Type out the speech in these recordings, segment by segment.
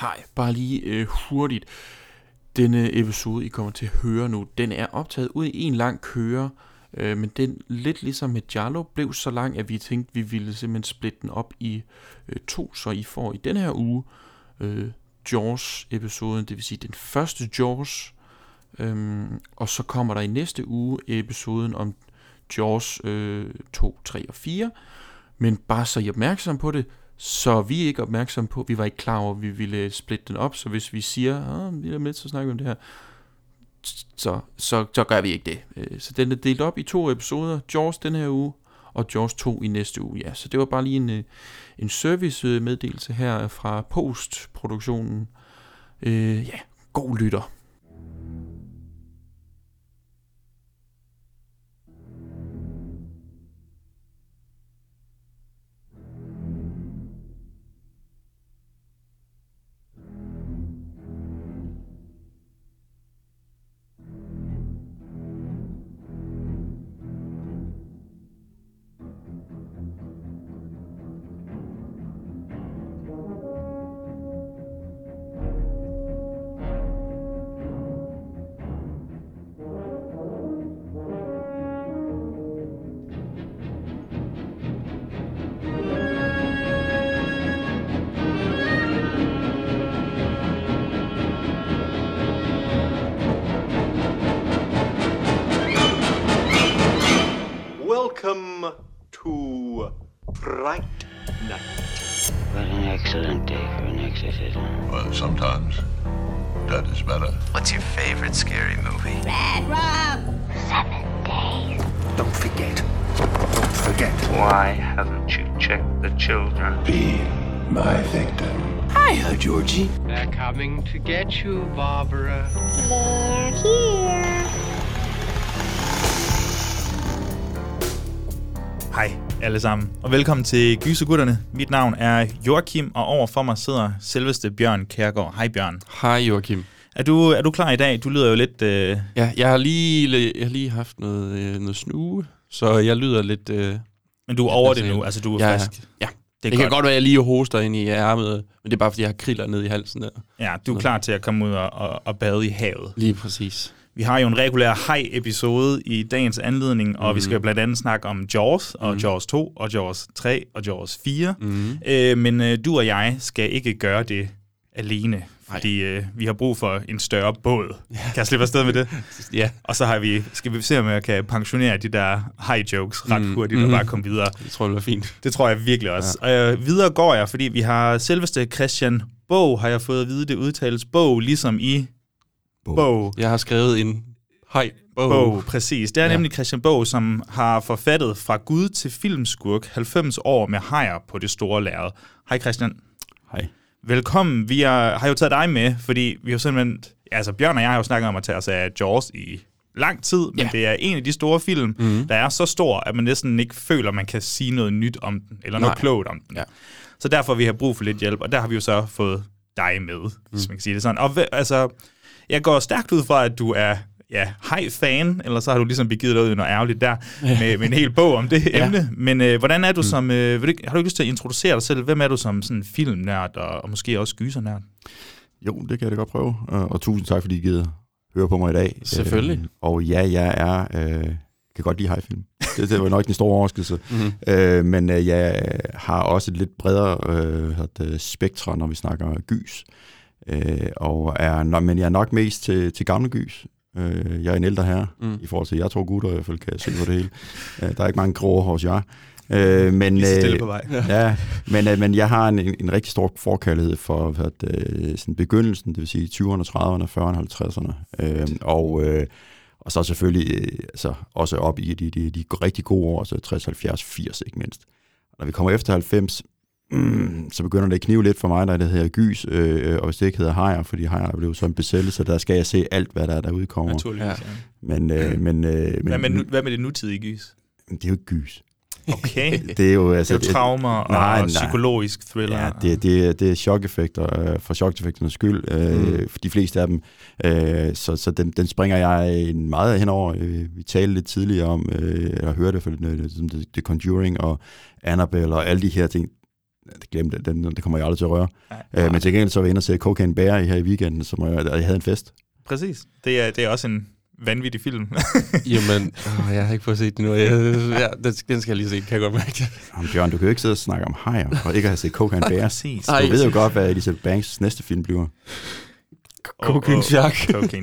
Hej, bare lige øh, hurtigt. Denne episode, I kommer til at høre nu, den er optaget ud i en lang køre, øh, men den, lidt ligesom med Jarlo, blev så lang, at vi tænkte, vi ville simpelthen splitte den op i øh, to, så I får i den her uge øh, Jaws-episoden, det vil sige den første Jaws, øh, og så kommer der i næste uge episoden om Jaws øh, 2, 3 og 4, men bare så I er opmærksom på det, så vi er ikke opmærksomme på, vi var ikke klar over, at vi ville splitte den op, så hvis vi siger, ah, vi er med til at snakke om det her, så, så, så gør vi ikke det. Øh, så den er delt op i to episoder, Jaws den her uge, og Jaws 2 i næste uge. Ja, så det var bare lige en, øh, en service-meddelelse her fra postproduktionen. Øh, ja, god lytter. Coming to get you, Barbara. They're here. Hej alle sammen, og velkommen til Gysergutterne. Mit navn er Joachim, og over for mig sidder selveste Bjørn Kærgaard. Hej Bjørn. Hej Joachim. Er du, er du klar i dag? Du lyder jo lidt... Øh, Ja, jeg har lige, jeg har lige haft noget, øh, noget snue, så jeg lyder lidt... Øh, men du er over det nu, altså du er ja, frisk. Ja, Det det, det kan godt. godt være, at jeg lige hoster ind i ærmet, men det er bare, fordi jeg har kriller ned i halsen der. Ja, du er klar til at komme ud og, og, og bade i havet. Lige præcis. Vi har jo en regulær hej-episode i dagens anledning, og mm. vi skal jo blandt andet snakke om Jaws, og mm. Jaws 2, og Jaws 3, og Jaws 4. Mm. Øh, men øh, du og jeg skal ikke gøre det alene, fordi øh, vi har brug for en større båd. Kan jeg slippe afsted med det? Ja, Og så har vi, skal vi se, om jeg kan pensionere de der high-jokes ret hurtigt og bare komme videre. det tror jeg bliver fint. Det tror jeg virkelig også. Ja. Og øh, videre går jeg, fordi vi har selveste Christian Bog, har jeg fået at vide, det udtales bog, ligesom i bog. Jeg har skrevet en hej bog. Bog, præcis. Det er ja. Ja. nemlig Christian Bog, som har forfattet Fra Gud til Filmskurk 90 år med hajer på det store lærred. Hej Christian. Hej. Velkommen. Vi er, har jo taget dig med, fordi vi har simpelthen... Altså Bjørn og jeg har jo snakket om at tage os af Jaws i lang tid, men Ja. det er en af de store film, mm. der er så stor, at man næsten ikke føler, man kan sige noget nyt om den, eller noget Nej. klogt om den. Ja. Så derfor vi har brug for lidt hjælp, og der har vi jo så fået dig med, mm. hvis man kan sige det sådan. Og altså, jeg går stærkt ud fra, at du er ja, hej-fan, eller så har du ligesom begivet dig ud i noget ærgerligt der, med, med en hel bog om det Ja. emne. Men øh, hvordan er du som, øh, vil du, har du ikke lyst til at introducere dig selv? Hvem er du som sådan filmnørd, og, og måske også gysernørd? Jo, det kan jeg da godt prøve. Og, og tusind tak, fordi I gider høre på mig i dag. Selvfølgelig. Øh, og ja, jeg er... Øh, kan godt lide hejfilm. Det, det var nok den store overraskelse. Mhm. Øh, men øh, jeg har også et lidt bredere øh, spektre, når vi snakker gys. Øh, og er, men jeg er nok mest til, til gamle gys. Øh, jeg er en ældre herre, Mm. i forhold til jer to gutter, i hvert fald kan jeg se på det hele. Øh, der er ikke mange grå hos jer. Øh, men, øh, på vej. ja, men, øh, men jeg har en, en, rigtig stor forkærlighed for hvad det, sådan begyndelsen, det vil sige 20'erne, 30'erne, 40'erne, 50'erne. Øh, og, øh, og så selvfølgelig øh, altså, også op i de, de, de rigtig gode år, så 60, 70, 80 ikke mindst. Når vi kommer efter 90, mm, så begynder det at knive lidt for mig, det hedder gys, øh, og hvis det ikke hedder hajer, fordi hajer er blevet så en besættelse, der skal jeg se alt, hvad der er, der udkommer. Naturligvis, ja. Men, øh, men, øh, Hvad men, med, nu- hvad med det nutidige gys? men det er jo ikke gys. Okay. Det er jo, altså, det er jo traumer og nej, nej. psykologisk thriller. Ja, det, det, det er chok-effekter øh, for chok-effekternes skyld, øh, mm. for de fleste af dem. Øh, så så den, den springer jeg en meget henover. Øh, vi talte lidt tidligere om, øh, eller hørte for det, det, The Conjuring og Annabelle og alle de her ting. Glem det, den, det kommer jeg aldrig til at røre. Nej. Øh, men til gengæld så var jeg inde og se Cocaine Bear her i weekenden, som jeg, jeg havde en fest. Præcis. Det er, det er også en vanvittig film. Jamen, åh, jeg har ikke fået set det nu. Jeg, ja, den, den skal jeg lige se, kan jeg godt mærke. Jamen, Bjørn, du kan jo ikke sidde og snakke om hajer, og ikke have set Cocaine Bear. Præcis. Du ved jo godt, hvad Elisabeth Banks næste film bliver. Cocaine Shark.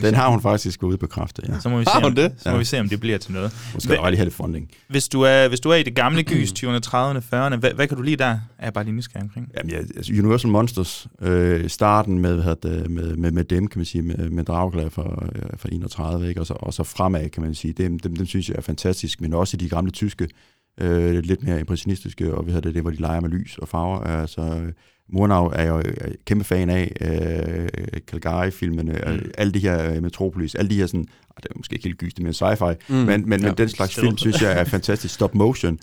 Den har hun faktisk gået ud på kraft, ja. Så må vi se, Har hun om, det? Så må Ja. vi se, om det bliver til noget. Hun skal bare lige have lidt funding. Hvis du er, hvis du er i det gamle gys, 20'erne, 30'erne, 40'erne, hvad, hvad kan du lide der? Er jeg bare lige nysgerrig omkring. Jamen, ja, altså Universal Monsters, øh, starten med, hvad hedder det, med, med, med dem, kan man sige, med, med Dracula fra, øh, fra 31, ikke? Og, så, og så fremad, kan man sige. Dem, dem, dem synes jeg er fantastisk, men også de gamle tyske, øh, lidt mere impressionistiske, og hvad hedder det, det, hvor de leger med lys og farver. Altså, øh, Murnau er jeg jo kæmpe fan af, øh, Calgary-filmene, Mm. alle de her øh, Metropolis, alle de her sådan, ah, det er måske ikke helt gyst, men sci-fi, Mm. men, men, Ja. men den slags film, synes jeg er fantastisk. Stop motion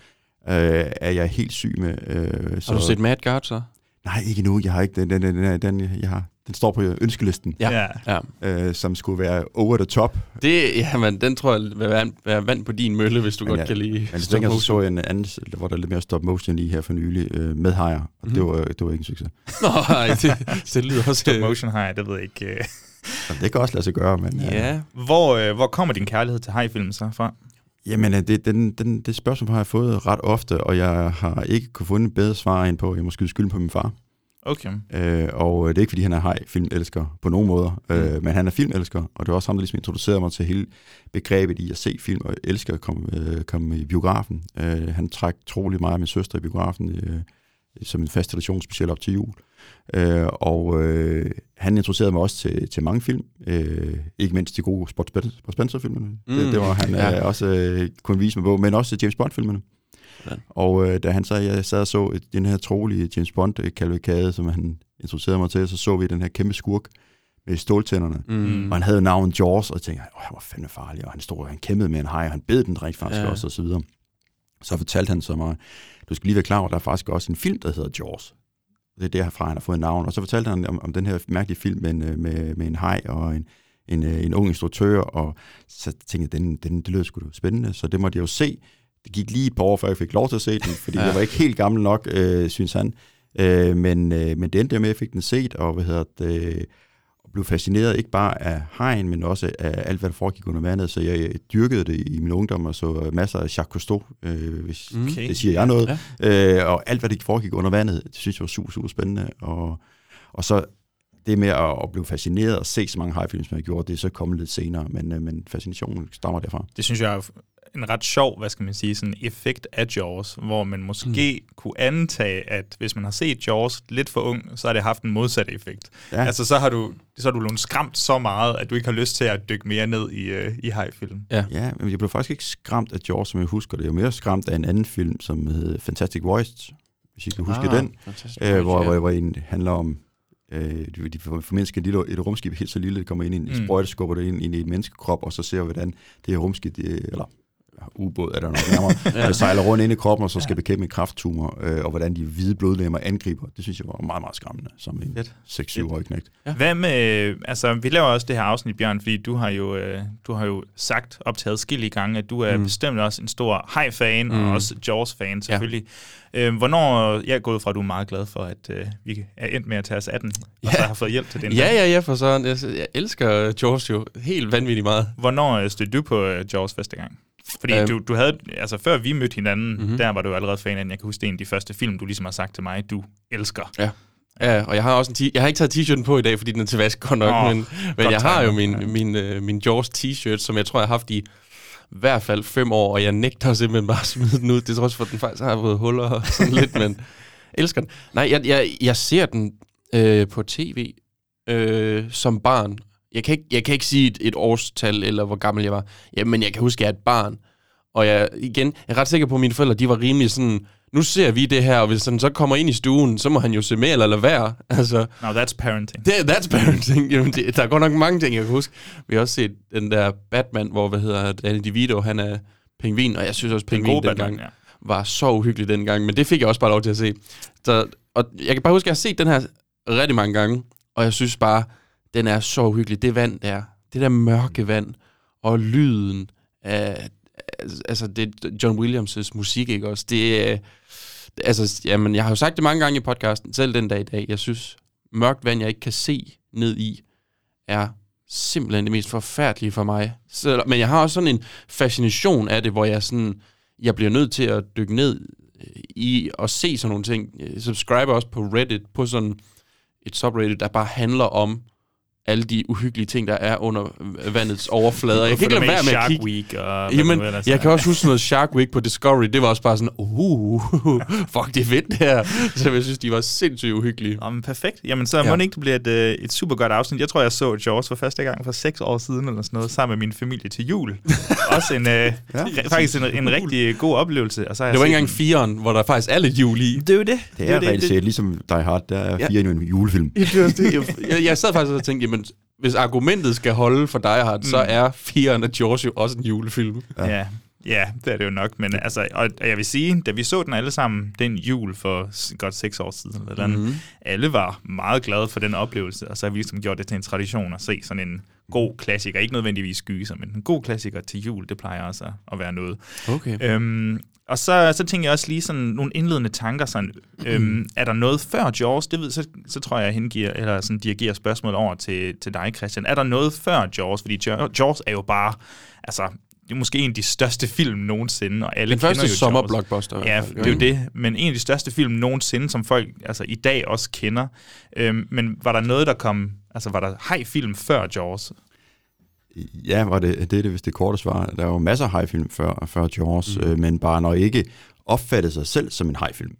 øh, er jeg helt syg med. Øh, så, Har du set Mad God så? Nej, ikke nu. Jeg har ikke den, den, den, den, den, jeg har, den står på ønskelisten, Ja. ja. Ja. øh, som skulle være over the top. Det, jamen, den tror jeg vil være, være vand på din mølle, hvis du Men godt ja, kan lide Men stop så, så motion. så jeg en anden, hvor der er lidt mere stop motion lige her for nylig, øh, med hajer, og Mhm. det, var, det var ikke en succes. Nej, det, det lyder også... Stop motion har jeg, det ved jeg ikke. øh. Så det kan også lade sig gøre, men... øh, Ja. Hvor, øh, hvor kommer din kærlighed til hajfilmen så fra? Jamen, øh, det, den, den, det spørgsmål har jeg fået ret ofte, og jeg har ikke kunne få en bedre svar end på, at jeg må skyde skylden på min far. Okay. Øh, og det er ikke, fordi han er hej filmelsker på nogen måder, mm. øh, men han er filmelsker, og det er også ham, der ligesom introducerede mig til hele begrebet i at se film, og elsker at komme, øh, komme i biografen. Øh, han trak troligt mig og min søster i biografen øh, som en fast tradition, specielt op til jul. Øh, og øh, han introducerede mig også til, til mange film, øh, ikke mindst de gode Sport Spen- Spencer-filmene. Mm. Det, Mm. det var han Ja. øh, også øh, kunne vise mig på, men også James Bond-filmene. Sådan. Og øh, da han så, jeg sad og så et- den her trolige James Bond-kalvikade, som han introducerede mig til, så så vi den her kæmpe skurk med ståltænderne. Mm. Og han havde navnet Jaws, og jeg tænkte, åh, han var fandme farlig, og han stod, han kæmpede med en hej, og han bed den rent faktisk Ja. også, og så videre. Så fortalte han så mig, du skal lige være klar over, at der er faktisk også en film, der hedder Jaws. Det er derfra, han har fået navn. Og så fortalte han om, om den her mærkelige film med en, øh, med, med en hej og en, en, øh, en ung instruktør, og så tænkte jeg, den, den, det lød sgu spændende, så det måtte jeg jo se. Det gik lige et par år, før jeg fik lov til at se den, fordi Ja. jeg var ikke helt gammel nok, øh, synes han. Øh, men, øh, men det endte med, at jeg fik den set, og hvad hedder det, og blev fascineret ikke bare af hajen, men også af alt, hvad der foregik under vandet. Så jeg dyrkede det i min ungdom, og så masser af Jacques Cousteau, øh, hvis Mm. Okay. det siger jeg noget. Ja. Øh, og alt, hvad der foregik under vandet, det synes jeg var super, super spændende. Og, og så det med at, at blive fascineret og se så mange hajfilm, som jeg gjorde, det er så kommet lidt senere, men, øh, men fascinationen stammer derfra. Det synes jeg en ret sjov, hvad skal man sige, sådan effekt af Jaws, hvor man måske mm. kunne antage, at hvis man har set Jaws lidt for ung, så har det haft en modsatte effekt. Ja. Altså så har du så har du blevet skræmt så meget, at du ikke har lyst til at dykke mere ned i, uh, i hajfilm. Ja. Ja, men jeg blev faktisk ikke skræmt af Jaws, som jeg husker det. Jeg var mere skræmt af en anden film, som hed Fantastic Voyage, hvis I kan huske Ah, den. øh, hvor, Ja. hvor, hvor en handler om, øh, de, formindsker et, lille, et rumskib helt så lille, det kommer ind i en Mm. sprøjte, skubber det ind, ind i et menneskekrop, og så ser vi, hvordan det her rumskib, det, eller ubåd er der nok nærmere, ja. sejler rundt ind i kroppen, og så skal bekæmpe en krafttumor, øh, og hvordan de hvide blodlemmer angriber. Det synes jeg var meget, meget skræmmende, som en Fedt. 6-7-årig knægt. Ja. Hvad med, altså vi laver også det her afsnit, Bjørn, fordi du har jo, øh, du har jo sagt op til adskillige gange, at du er mm. Bestemt også en stor haj-fan, mm. Og også Jaws-fan selvfølgelig. Ja. Øh, hvornår, jeg er gået fra, at du er meget glad for, at øh, vi er endt med at tage os af den, og Ja. så har fået hjælp til den. Ja, ja, ja, for sådan. Jeg, jeg elsker Jaws jo helt vanvittigt meget. Hvornår øh, stødte du på øh, Jaws første gang? Fordi Øhm. du, du havde, altså før vi mødte hinanden, mm-hmm. Mhm. der var du jo allerede fan af. Jeg kan huske, det er en af de første film, du ligesom har sagt til mig, du elsker. Ja, og jeg har også en t- jeg har ikke taget t-shirten på i dag, fordi den er til vask godt nok, Åh, men, men jeg har jo min, Ja. min, øh, min Jaws t-shirt, som jeg tror, jeg har haft i hvert fald fem år, og jeg nægter simpelthen bare at smide den ud. Det er trods for, den faktisk har fået huller og sådan lidt, men elsker den. Nej, jeg, jeg, jeg ser den øh, på tv øh, som barn. Jeg kan, ikke, jeg kan ikke sige et, et årstal, eller hvor gammel jeg var. Ja, men jeg kan huske, at jeg er et barn. Og jeg, igen, jeg er ret sikker på, at mine forældre, de var rimelig sådan, nu ser vi det her, og hvis han så kommer ind i stuen, så må han jo se med eller lade være. Altså, Now that's parenting. det, that's parenting. Jamen, det, der er godt nok mange ting, jeg kan huske. Vi har også set den der Batman, hvor, hvad hedder Danny DeVito, han er pingvin, og jeg synes også, Den pingvin dengang Batman, ja. var så uhyggelig dengang, men det fik jeg også bare lov til at se. Så, og jeg kan bare huske, at jeg har set den her rigtig mange gange, og jeg synes bare, den er så uhyggelig. Det vand der, det der mørke vand, og lyden af, altså det John Williams' musik, ikke også? Det er, Altså, jamen, jeg har jo sagt det mange gange i podcasten, selv den dag i dag. Jeg synes, mørkt vand, jeg ikke kan se ned i, er simpelthen det mest forfærdelige for mig. Så, men jeg har også sådan en fascination af det, hvor jeg sådan, jeg bliver nødt til at dykke ned øh, i og se sådan nogle ting. Jeg subscriber også på Reddit, på sådan et subreddit, der bare handler om alle de uhyggelige ting, der er under vandets overflade. Jeg kan ikke lade være med at Shark kigge. Week og Jamen, nu ellers jeg er. kan også huske noget Shark Week på Discovery. Det var også bare sådan, uh, fuck, det er fedt det her. Så jeg synes, de var sindssygt uhyggelige. Jamen, perfekt. Jamen, så må Ja. det ikke det bliver et, øh, et super godt afsnit. Jeg tror, jeg så Jaws for første gang for seks år siden, eller sådan noget, sammen med min familie til jul. Også en, øh, ja, faktisk en, en rigtig god oplevelse. Og så har Det jeg var ikke engang firen, hvor der faktisk er lidt jul i. Det er jo det. Det er jo reelt set ligesom Die Hard, der er Ja. fire i en julefilm. Det det. Jeg, jeg, jeg sad faktisk og tænkte, jamen, hvis argumentet skal holde for dig, Hard, så er firen af George jo også en julefilm. Ja. ja. Ja, det er det jo nok, men altså, og og jeg vil sige, da vi så den alle sammen den jul for godt seks år siden, eller mm-hmm. Mhm. alle var meget glade for den oplevelse, og så har vi ligesom gjort det til en tradition at se sådan en god klassiker, ikke nødvendigvis gyser, men en god klassiker til jul, det plejer også at- at være noget. Okay. Øhm, og så, så tænker jeg også lige sådan nogle indledende tanker. Sådan, øhm, er der noget før Jaws? Det ved, så, så tror jeg, jeg hengiver, eller sådan dirigerer spørgsmålet over til, til dig, Christian. Er der noget før Jaws? Fordi Ja- Jaws er jo bare, altså, det er måske en af de største film nogensinde, og alle Den første kender jo sommerblockbuster. Ja, det er jo det. Men en af de største film nogensinde, som folk altså, i dag også kender. Øhm, men var der noget, der kom... Altså, var der hej-film før Jaws? Ja, var det, det er det, hvis det korte svar. Der var jo masser af hajfilm før, før Jaws, mm. øh, men bare når ikke opfattede sig selv som en hajfilm.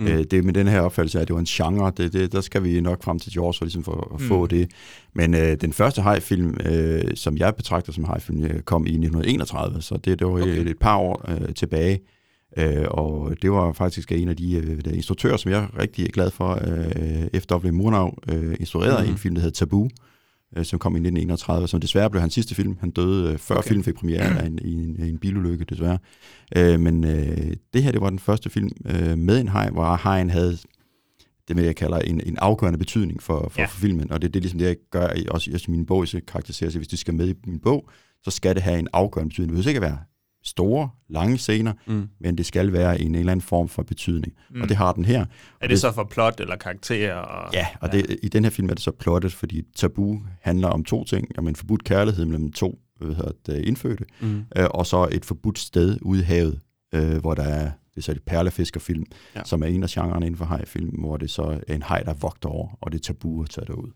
Mm. Øh, det med den her opfattelse af, at det var en genre, det, det, der skal vi nok frem til Jaws for, ligesom for at mm. få det. Men øh, den første hajfilm, øh, som jeg betragter som hajfilm, øh, kom i 1931, så det, det var okay. et, et par år øh, tilbage. Øh, og det var faktisk en af de øh, instruktører, som jeg er rigtig glad for, øh, efter W. Murnau øh, instruerede mm. en film, der hedder Tabu, øh, som kom i 1931, som desværre blev hans sidste film. Han døde øh, før okay. filmen fik premiere af en, i, en, en bilulykke, desværre. Øh, men øh, det her, det var den første film øh, med en haj, hvor hajen havde det, jeg kalder en, en afgørende betydning for, for, Ja. for filmen. Og det, det er ligesom det, jeg gør også, også i min bog, så karakteriserer sig, hvis det skal med i min bog, så skal det have en afgørende betydning. Det behøver ikke at være store, lange scener, Mm. men det skal være en, en eller anden form for betydning. Mm. Og det har den her. Er det så for plot eller karakterer? Og, Ja, og det, i den her film er det så plottet, fordi Tabu handler om to ting. Om en forbudt kærlighed mellem to hvad hedder det, indfødte, Mm. øh, og så et forbudt sted ude i havet, øh, hvor der er det er så et perlefiskerfilm, Ja. ja. som er en af genrerne inden for hajfilm, hvor det så er en haj, der vogter over, og det er tabu at tage derud.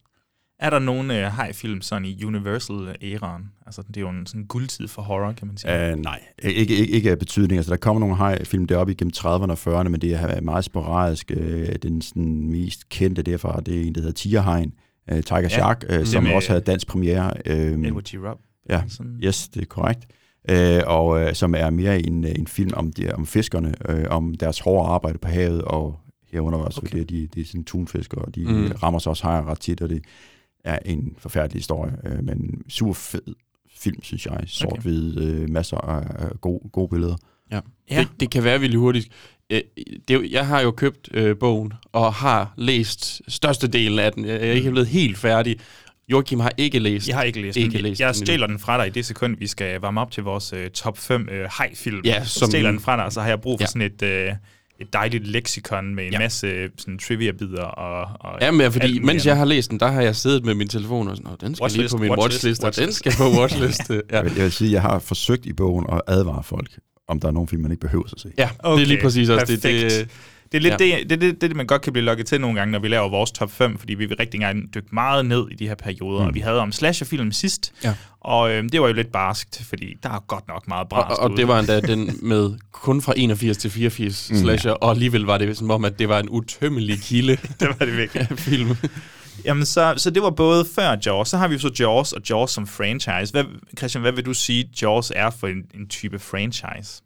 Er der nogen øh, hej-film sådan i Universal-æraen? Altså, det er jo en sådan guldtid for horror, kan man sige. Uh, nej, ikke, ikke, ikke af betydning. Altså, der kommer nogle hajfilm deroppe igennem 30'erne og 40'erne, men det er meget sporadisk. Uh, den sådan, mest kendte derfra, det er en, der hedder Tigerhajen, uh, Tiger Ja. Shark, uh, som med- også havde dansk premiere. Uh, Edward G. Rob. Ja, Sådan. yes, det er korrekt. Øh, og øh, som er mere en, en film om, de, om fiskerne, øh, om deres hårde arbejde på havet, og herunder også, Okay. det, de, de er sådan tunfiskere, og de Mm. mm. rammer sig også hajer ret tit, og det er en forfærdelig historie, øh, men super fed film, synes jeg. Sort-hvid, øh, masser af, af gode, gode billeder. Ja. Ja. Det, det kan være vildt hurtigt. Øh, Det, jeg har jo købt øh, bogen, og har læst størstedelen af den. Jeg er ikke blevet helt færdig. Joachim har ikke læst. Jeg har ikke læst Ikke den. læst jeg stjæler den fra dig i det sekund, vi skal varme op til vores øh, top 5 øh, hej-film. Ja, så som- stjæler den fra dig, og så har jeg brug for Ja. sådan et, øh, et dejligt leksikon med en Ja. masse øh, sådan trivia-bidder. Og, og Ja, men fordi mens jeg har læst den, der har jeg siddet med min telefon og sådan, "Nå, den skal Watchlist, lige på min watchlist, watchlist, og den watchlist." skal på watchlist. ja. Jeg vil, jeg vil sige, jeg har forsøgt i bogen at advare folk, om der er nogle film, man ikke behøver at se. ja, det er lige præcis også perfekt. det. Det er lidt Ja. det, det, det, det, man godt kan blive lukket til nogle gange, når vi laver vores top 5, fordi vi vil rigtig gerne dykke meget ned i de her perioder. Mm. Og vi havde om slasherfilm sidst, Ja. og øh, det var jo lidt barskt, fordi der er godt nok meget Og, brast og ude. det var endda den med kun fra 81 til 84 mm. slasher, og alligevel var det som om, at det var en utømmelig kilde det var det virkelig. film. Jamen, så, så det var både før Jaws, så har vi jo så Jaws og Jaws som franchise. Hvad, Christian, hvad vil du sige, Jaws er for en, en type franchise?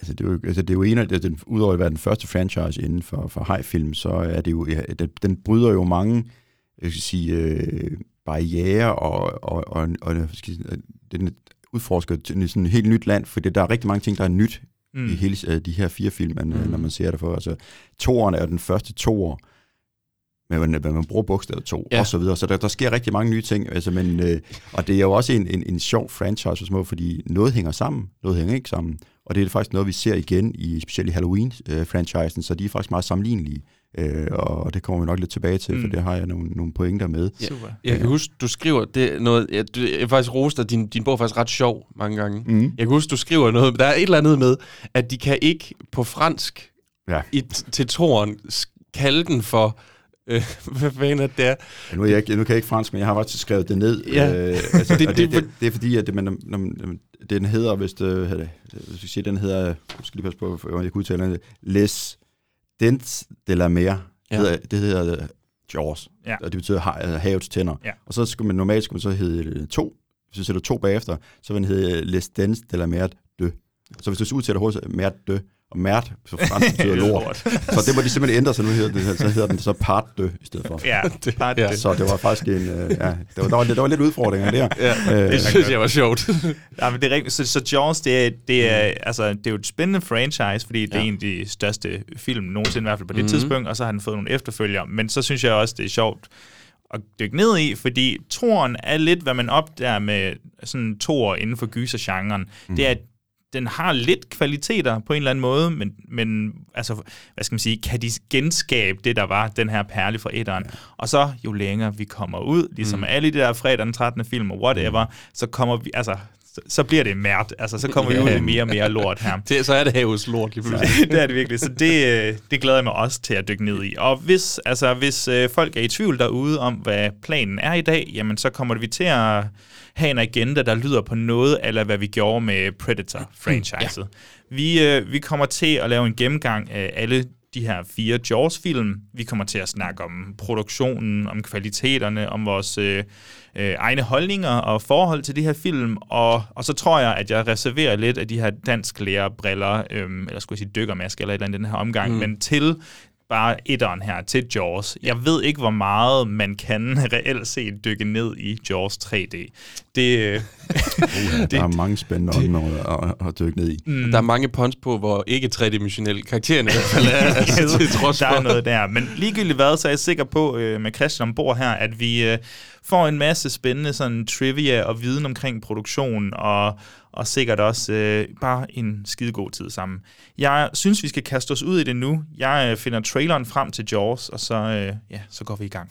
Altså det er jo, altså det er jo en af, altså den, udover at være den første franchise inden for, for high-film, så er det jo, ja, den, den bryder jo mange, jeg skal sige, øh, barriere og, og, og, og hvad skal sige, den udforsker til sådan et helt nyt land, for der er rigtig mange ting, der er nyt mm. i hele øh, de her fire film, man, mm. når man ser det for. Altså, toeren er jo den første toer, men man, man bruger bogstavet to, ja. og så videre. Så der, der sker rigtig mange nye ting, altså, men, øh, og det er jo også en, en, en sjov franchise for små, fordi noget hænger sammen, noget hænger ikke sammen. Og det er faktisk noget, vi ser igen i specielt i Halloween-franchisen, så de er faktisk meget sammenlignelige. Øh, og det kommer vi nok lidt tilbage til, mm. for det har jeg nogle, nogle pointer med. Ja. Super. Jeg kan huske, du skriver det noget, jeg, du, jeg faktisk roste din, din bog er faktisk ret sjov mange gange. Mm. Jeg kan huske, du skriver noget, der er et eller andet med, at de kan ikke på fransk Ja. i, til toren kalde den for, øh, hvad fanden er det der? Ja, nu, er jeg ikke, nu kan jeg ikke fransk, men jeg har faktisk skrevet det ned. Ja. Øh, altså, Det- det, det- det, det, er fordi, at det, man, når, man- den hedder, hvis, det, hvis vi siger, den hedder, jeg skal lige passe på, hvordan jeg kan udtale den, Les Dents de la Mer. Ja. Hedder, det hedder øh, Jaws, Ja. og det betyder ha- altså havets tænder. Ja. Og så skulle man normalt skulle man så hedde øh, to, hvis du sætter to bagefter, så vil den hedde øh, Les Dents de la Mer de. Så hvis du så udtaler hurtigt, Mer de, og Mert på fransk betyder lort. Så det må de simpelthen ændre, så nu hedder, det, så hedder den så Part de i stedet for. Ja, det, bare ja. Så det var faktisk en, øh, ja, det var, der, var, lidt- der var lidt udfordringer der. Ja, Øh, det synes jeg var sjovt. Ja, men det er rigtigt. Så, så Jaws, det er, det, er, altså, det er jo et spændende franchise, fordi det er Ja. en af de største film nogensinde, i hvert fald på det Mhm. tidspunkt, og så har den fået nogle efterfølgere. Men så synes jeg også, det er sjovt at dykke ned i, fordi toren er lidt, hvad man opdager med sådan toer inden for gysergenren. Mm. Det er, at den har lidt kvaliteter på en eller anden måde, men, men altså, hvad skal man sige, kan de genskabe det, der var den her perle fra etteren. Ja. Og så, jo længere vi kommer ud, ligesom mm. alle de der fredag den 13. film og whatever, mm. så kommer vi, altså, så, bliver det mært. Altså, så kommer vi ud i mere og mere lort her. Det, så er det havets lort lige pludselig. det er det virkelig. Så det, øh, det glæder jeg mig også til at dykke ned i. Og hvis, altså, hvis øh, folk er i tvivl derude om, hvad planen er i dag, jamen så kommer vi til at have en agenda, der lyder på noget, eller hvad vi gjorde med Predator-franchiset. Ja. Vi, øh, vi kommer til at lave en gennemgang af alle de her fire Jaws-film. Vi kommer til at snakke om produktionen, om kvaliteterne, om vores øh, øh, egne holdninger og forhold til de her film, og, og så tror jeg, at jeg reserverer lidt af de her dansk briller, øhm, eller skulle jeg sige dykkermaske eller et eller andet den her omgang, mm. men til bare etteren her, til Jaws. Jeg ved ikke, hvor meget man kan reelt set dykke ned i Jaws 3D. Det, øh, Ja, der er mange spændende områder at, at dykke ned i. Mm. Der er mange punch på, hvor ikke tredimensionelle karaktererne i hvert fald er, altså, til trods der er noget der. Men ligegyldigt hvad, så er jeg sikker på øh, med Christian ombord her, at vi øh, får en masse spændende sådan, trivia og viden omkring produktion, og, og sikkert også øh, bare en skidegod tid sammen. Jeg synes, vi skal kaste os ud i det nu. Jeg øh, finder traileren frem til Jaws, og så, øh, ja, så går vi i gang.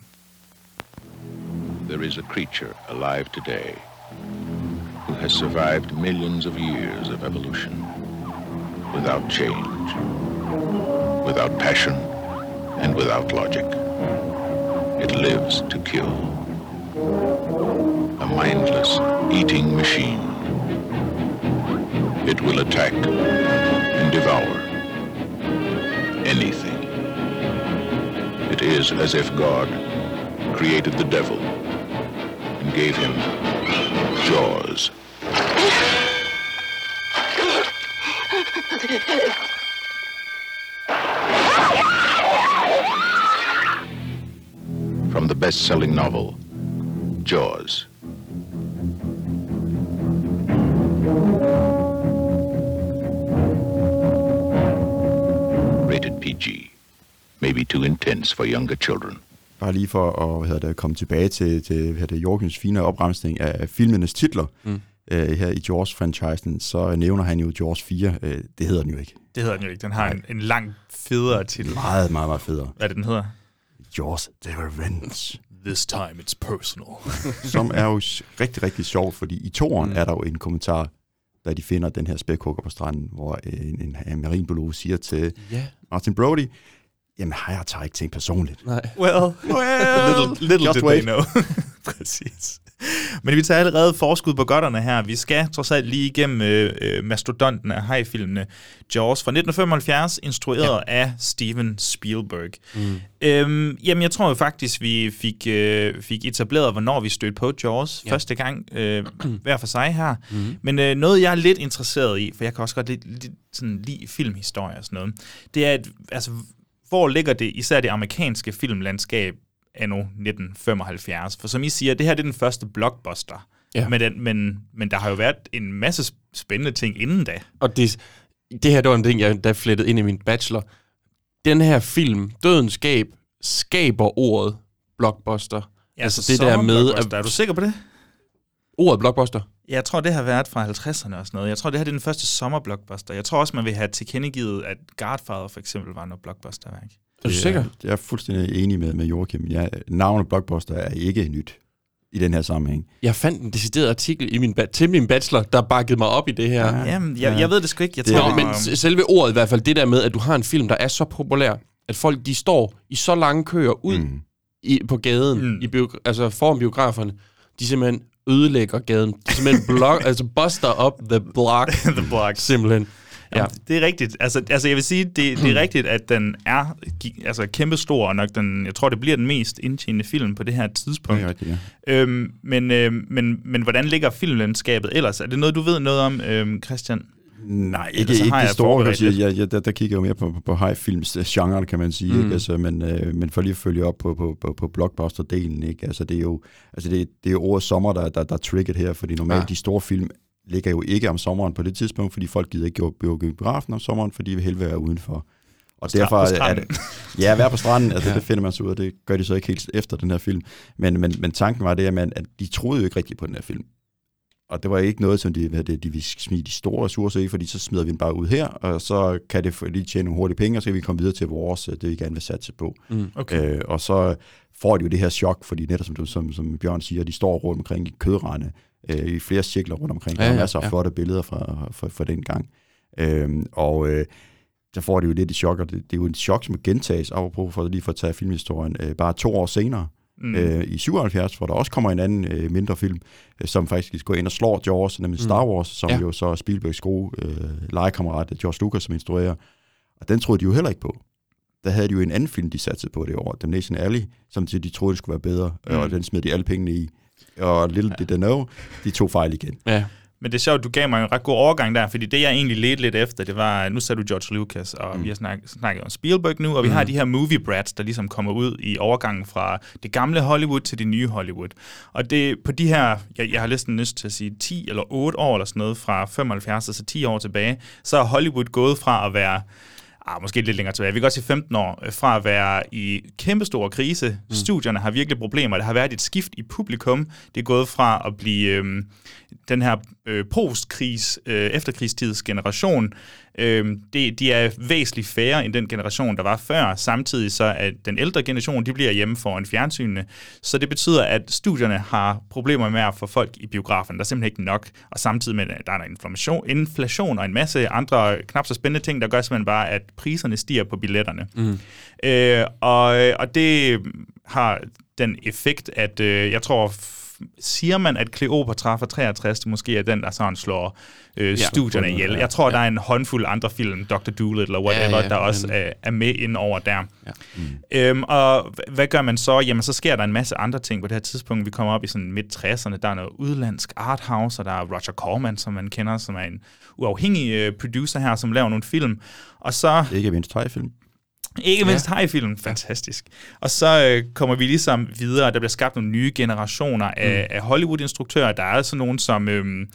There is a creature alive today who has survived millions of years of evolution without change, without passion, and without logic. It lives to kill. A mindless eating machine. It will attack and devour anything. It is as if God created the devil and gave him jaws. From the best-selling novel, Jaws. PG. Maybe too intense for younger children. Bare lige for at hvad hedder det, komme tilbage til, til hvad hedder det, Jorgens fine opremsning af filmenes titler mm. øh, her i Jaws-franchisen, så nævner han jo Jaws 4. Øh, det hedder den jo ikke. Det hedder den jo ikke. Den har en, en lang federe titel. Meget, meget, meget federe. Hvad er det, den hedder? Jaws The Revenge. This time it's personal. som er jo rigtig, rigtig sjovt, fordi i toren mm. er der jo en kommentar, da de finder den her spækhugger på stranden, hvor en, en, en marinbiolog siger til Ja. Martin Brody, jamen jeg tager ikke ting personligt. Nej. Well, Well, little, little did wait. they know. Præcis. Men vi tager allerede forskud på godterne her. Vi skal trods alt lige igennem øh, øh, mastodonten af hajfilmene Jaws fra 1975, instrueret ja. af Steven Spielberg. Mm. Øhm, jamen, jeg tror jo faktisk, vi fik, øh, fik etableret, hvornår vi stødte på Jaws ja. første gang, øh, hver for sig her. Mm. Men øh, noget, jeg er lidt interesseret i, for jeg kan også godt lidt, lidt sådan, lide filmhistorie og sådan noget, det er, at, altså, hvor ligger det, især det amerikanske filmlandskab, anno 1975. For som I siger, det her det er den første blockbuster. Ja. Men, den, men, men der har jo været en masse sp- spændende ting inden da. Og det, det her, det var en ting, jeg der flettede ind i min bachelor. Den her film, Dødens Skab, skaber ordet blockbuster. Ja, altså det der med... Er du sikker på det? Ordet blockbuster? Jeg tror, det har været fra 50'erne og sådan noget. Jeg tror, det her det er den første sommerblockbuster. Jeg tror også, man vil have tilkendegivet, at Godfather for eksempel var noget blockbusterværk. Er du Det sikker? Jeg er fuldstændig enig med, med Joachim. Jeg, navnet Blockbuster er ikke nyt i den her sammenhæng. Jeg fandt en decideret artikel i min ba- til min bachelor, der bakkede mig op i det her. Ja. Jamen, jeg, jeg ved det sgu ikke. Jeg Det- tror, Nå, men selve ordet i hvert fald, det der med, at du har en film, der er så populær, at folk de står i så lange køer ud mm. i, på gaden, Mm. mm. i bio, altså foran biograferne, de simpelthen ødelægger gaden. De simpelthen block, altså buster up the block. The Block. Simpelthen. Ja. Det er rigtigt. Altså, altså jeg vil sige, det, det er rigtigt, at den er altså, kæmpestor, og nok den, jeg tror, det bliver den mest indtjenende film på det her tidspunkt. Det er rigtigt, ja. Øhm, men, øhm, men, men hvordan ligger filmlandskabet ellers? Er det noget, du ved noget om, øhm, Christian? Nej, ikke, ikke det store. Jeg, jeg, jeg, der, der kigger jeg mere på, på, på high films øh, genren, kan man sige. Mm. Ikke? Altså, men, øh, men for lige at følge op på, på, på, på blockbuster-delen, ikke? Altså, det er jo, altså, det, det er jo ordet sommer, der, der, der er trigget her, fordi normalt. Ja. de store film ligger jo ikke om sommeren på det tidspunkt, fordi folk gider ikke gå i biografen om sommeren, fordi de vil hellere være udenfor. Og derfor er det, ja, være på stranden, altså ja. det finder man så ud af, det gør de så ikke helt efter den her film. Men, men, men tanken var det, at, man, at de troede jo ikke rigtigt på den her film. Og det var ikke noget, som de, hvad det, de ville smide de store ressourcer i, fordi så smider vi den bare ud her, og så kan det lige tjene nogle hurtige penge, og så kan vi komme videre til vores, øh, det vi gerne vil satse på. Mm. Okay. Øh, og så får de jo det her chok, fordi netop som, som, som Bjørn siger, de står rundt omkring i kødrane, øh, i flere cirkler rundt omkring. Der Ja, er ja, masser af ja. flotte billeder fra, fra, fra den gang. Øh, og øh, så får de jo lidt i chok, og det, det er jo en chok, som gentages, apropos for lige for at tage filmhistorien, øh, bare to år senere, Mm. øh, i 77, hvor der også kommer en anden øh, mindre film, øh, som faktisk går ind og slår Jaws, nemlig Mm. Star Wars, som ja. Jo så er Spielbergs gode øh, legekammerat George Lucas, som instruerer. Og den troede de jo heller ikke på. Der havde de jo en anden film, de satte på det år, Damnation Alley, som de, de troede, det skulle være bedre. Mm. og den smed de alle pengene i. Og Little Did They Know, de tog fejl igen. Ja. Men det er sjovt, du gav mig en ret god overgang der, fordi det, jeg egentlig ledte lidt efter, det var, nu sagde du George Lucas, og mm. vi har snakket, snakket om Spielberg nu, og vi Mm. har de her movie brats, der ligesom kommer ud i overgangen fra det gamle Hollywood til det nye Hollywood. Og det på de her, jeg, jeg har næsten lyst til at sige 10 eller 8 år eller sådan noget, fra 75, altså 10 år tilbage, så er Hollywood gået fra at være ah, måske lidt længere tilbage, vi kan godt sige 15 år, øh, fra at være i kæmpestor krise. Mm. Studierne har virkelig problemer. Der har været et skift i publikum. Det er gået fra at blive øhm, den her øh, postkrigs, øh, efterkrigstids Øhm, det, de er væsentligt færre end den generation, der var før. Samtidig så at den ældre generation, de bliver hjemme foran fjernsynet. Så det betyder, at studierne har problemer med at få folk i biografen. Der er simpelthen ikke nok. Og samtidig med, at der er inflation, inflation og en masse andre knap så spændende ting, der gør simpelthen bare, at priserne stiger på billetterne. Mm. Øh, og, og det har den effekt, at øh, jeg tror, siger man, at Cleopatra fra 63 måske er den, der sådan slår øh, Ja. studierne ihjel. Jeg tror, der er en håndfuld andre film, Dr. Dolittle eller whatever, Ja, ja, ja, ja, der også men- er, er med ind over der. Ja. Mm. Øhm, og hvad gør man så? Jamen, så sker der en masse andre ting på det her tidspunkt. Vi kommer op i sådan midt-60'erne. Der er noget udlandsk arthouse, og der er Roger Corman, som man kender, som er en uafhængig øh, producer her, som laver nogle film. Og så... Ikke mindst film. Ikke mindst ja. film fantastisk. Og så øh, kommer vi ligesom videre, der bliver skabt nogle nye generationer af, mm. af Hollywood-instruktører. Der er altså nogen som øh,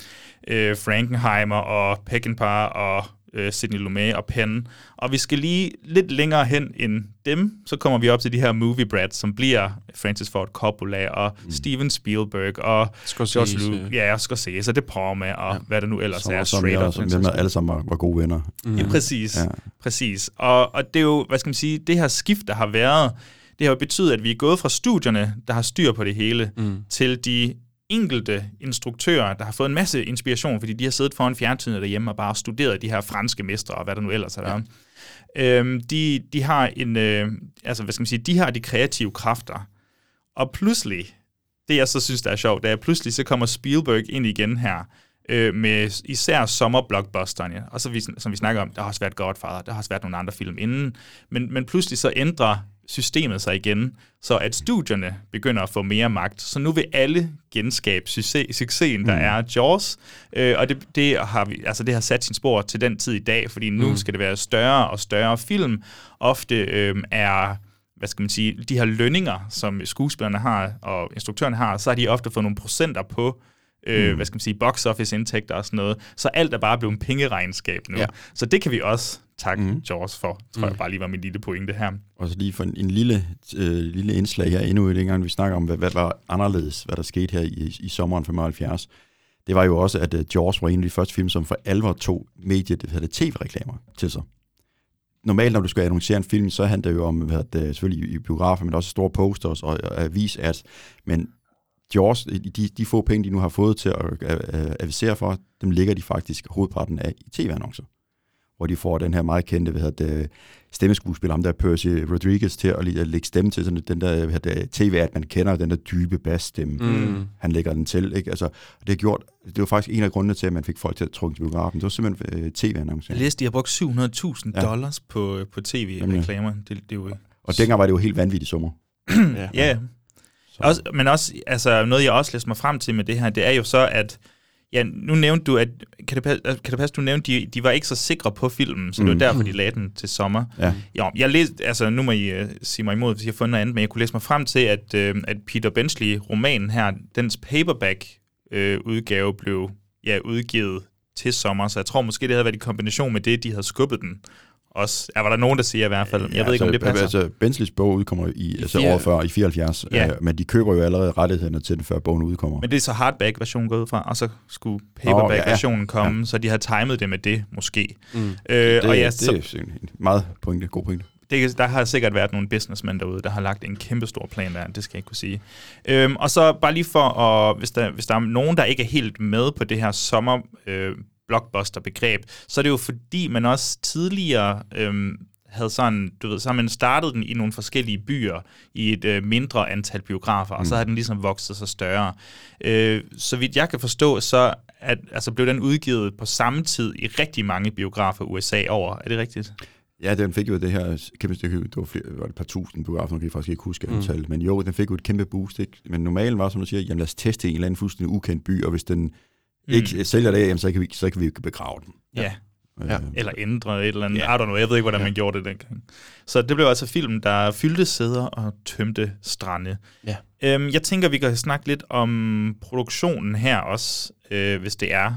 øh, Frankenheimer og Peckinpah og øh, Sidney Lumet og Penn. Og vi skal lige lidt længere hen end dem, så kommer vi op til de her movie brats, som bliver Francis Ford Coppola og mm. Steven Spielberg og Scorsese. George Lucas. Ja, Scorsese, og det prøver med, og ja. hvad der nu ellers Som, er. som, Schrader, som der alle sammen var, var gode venner. Mm. Ja, præcis. Ja. præcis. Og, og det er jo, hvad skal man sige, det her skift, der har været, det har jo betydet, at vi er gået fra studierne, der har styr på det hele, mm. til de enkelte instruktører, der har fået en masse inspiration, fordi de har siddet foran fjernsynet derhjemme og bare studeret de her franske mestre og hvad der nu ellers er der. Ja. Øhm, de, de har en, øh, altså hvad skal man sige, de har de kreative kræfter. Og pludselig, det jeg så synes, der er sjovt, det er, at pludselig så kommer Spielberg ind igen her, øh, med især sommerblockbusterne. Og så vi, som vi snakker om, der har også været Godfather, der har også været nogle andre film inden. Men, men pludselig så ændrer systemet sig igen, så at studierne begynder at få mere magt. Så nu vil alle genskabe succes, succesen, der mm. er Jaws, øh, og det, det, har vi, altså det har sat sin spor til den tid i dag, fordi nu mm. skal det være større og større film. Ofte øh, er hvad skal man sige, de her lønninger, som skuespillerne har og instruktørerne har, så har de ofte fået nogle procenter på øh, mm. hvad skal man sige, box office indtægter og sådan noget. Så alt er bare blevet pengeregnskab nu. Ja. Så det kan vi også takke mm. Jaws for, tror mm. jeg bare lige var min lille pointe her. Og så lige for en, en lille, øh, lille indslag her endnu et gang, vi snakker om, hvad, hvad var anderledes, hvad der skete her i, i sommeren 75. det var jo også, at uh, Jaws var en af de første film, som for alvor tog mediet, det hedder tv-reklamer til sig. Normalt, når du skal annoncere en film, så handler det jo om, hvad det, selvfølgelig i biografer, men også store posters og, og avis ads. Men Jaws, de, de få penge, de nu har fået til at uh, avisere for, dem ligger de faktisk hovedparten af i tv-annoncer hvor de får den her meget kendte hvad hedder det, stemmeskuespiller, ham der Percy Rodriguez, til at, at lægge stemme til sådan den der hvad det, tv-at, man kender, den der dybe bassstemme. Mm. Han lægger den til. Ikke? Altså, det, er gjort, det var faktisk en af grundene til, at man fik folk til at trykke til biografen. Det var simpelthen uh, tv-annoncer. Jeg læste, de har brugt 700.000 ja. dollars på, på tv-reklamer. Det, det er jo... Og dengang var det jo helt vanvittigt sommer. ja. ja. Også, men også, altså, noget jeg også læste mig frem til med det her, det er jo så, at Ja, nu nævnte du, at kan det, passe, kan det passe, du nævnte, de, de var ikke så sikre på filmen, så mm. det var derfor, de lagde den til sommer. Ja. Jo, jeg læste, altså nu må I uh, sige mig imod, hvis jeg har fundet noget andet, men jeg kunne læse mig frem til, at, uh, at Peter Benchley-romanen her, dens paperback-udgave uh, blev ja, udgivet til sommer, så jeg tror måske, det havde været i kombination med det, de havde skubbet den også. Ja, var der nogen, der siger i hvert fald. Jeg ja, ved ikke, altså, om det passer. Altså, Bensleys bog udkommer i, altså over før, i 74, ja. øh, men de køber jo allerede rettighederne til den, før bogen udkommer. Men det er så hardback-versionen gået ud fra, og så skulle paperback-versionen oh, ja, ja. komme, ja. så de har timet det med det, måske. Mm. Øh, det, og ja, det så, er en meget pointe, god pointe. Det, der har sikkert været nogle businessmen derude, der har lagt en kæmpe stor plan der, det skal jeg ikke kunne sige. Øhm, og så bare lige for, at, hvis, der, hvis der er nogen, der ikke er helt med på det her sommer øh, blockbuster-begreb, så er det jo fordi, man også tidligere øhm, havde sådan, du ved, så har man startet den i nogle forskellige byer i et øh, mindre antal biografer, mm. og så har den ligesom vokset sig større. Øh, så vidt jeg kan forstå, så at, altså, blev den udgivet på samme tid i rigtig mange biografer USA over. Er det rigtigt? Ja, den fik jo det her kæmpe stykke, det var, flere, var et par tusind biografer, nu kan jeg faktisk ikke huske mm. antallet, men jo, den fik jo et kæmpe boost, ikke? men normalt var, som du siger, jamen lad os teste en eller anden fuldstændig ukendt by, og hvis den mm. ikke sælger det, jamen, så, kan vi, så kan vi begrave den. Ja. ja. Eller ændre et eller andet. Ja. I don't know, jeg ved ikke, hvordan ja. man gjorde det dengang. Så det blev altså film, der fyldte sæder og tømte strande. Ja. Øhm, jeg tænker, vi kan snakke lidt om produktionen her også, øh, hvis det er.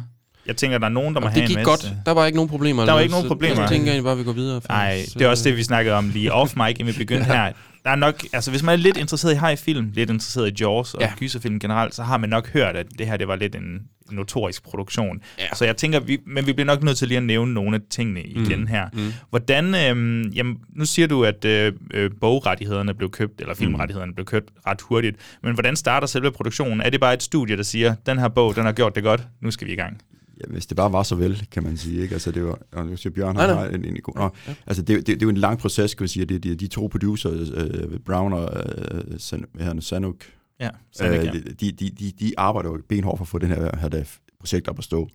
Jeg tænker, der er nogen, der må og have det gik godt. Der var ikke nogen problemer. Der var ikke nogen problemer. Jeg tænker egentlig bare, at vi går videre. Nej, det er også det, vi snakkede om lige off mic, inden vi begyndte ja. her der er nok, altså hvis man er lidt interesseret i high-film, lidt interesseret i Jaws og ja. gyserfilm generelt, så har man nok hørt, at det her det var lidt en notorisk produktion. Ja. Så jeg tænker, vi, men vi bliver nok nødt til lige at nævne nogle af tingene igen mm. her. Mm. Hvordan, øhm, jamen, nu siger du, at øh, øh bogrettighederne blev købt, eller filmrettighederne mm. blev købt ret hurtigt, men hvordan starter selve produktionen? Er det bare et studie, der siger, den her bog, den har gjort det godt, nu skal vi i gang? Ja, hvis det bare var så vel, kan man sige. Ikke? Altså, det var, og nu siger Bjørn, har en, en, god... Nå, ja. Altså, det, det, det, er jo en lang proces, kan man sige. Det, de, de to producer, uh, Brown og uh, San, her, Sanuk, ja, Sanuk, uh, ja. De, de, de, de arbejder jo benhårdt for at få den her, her der projekt op at stå.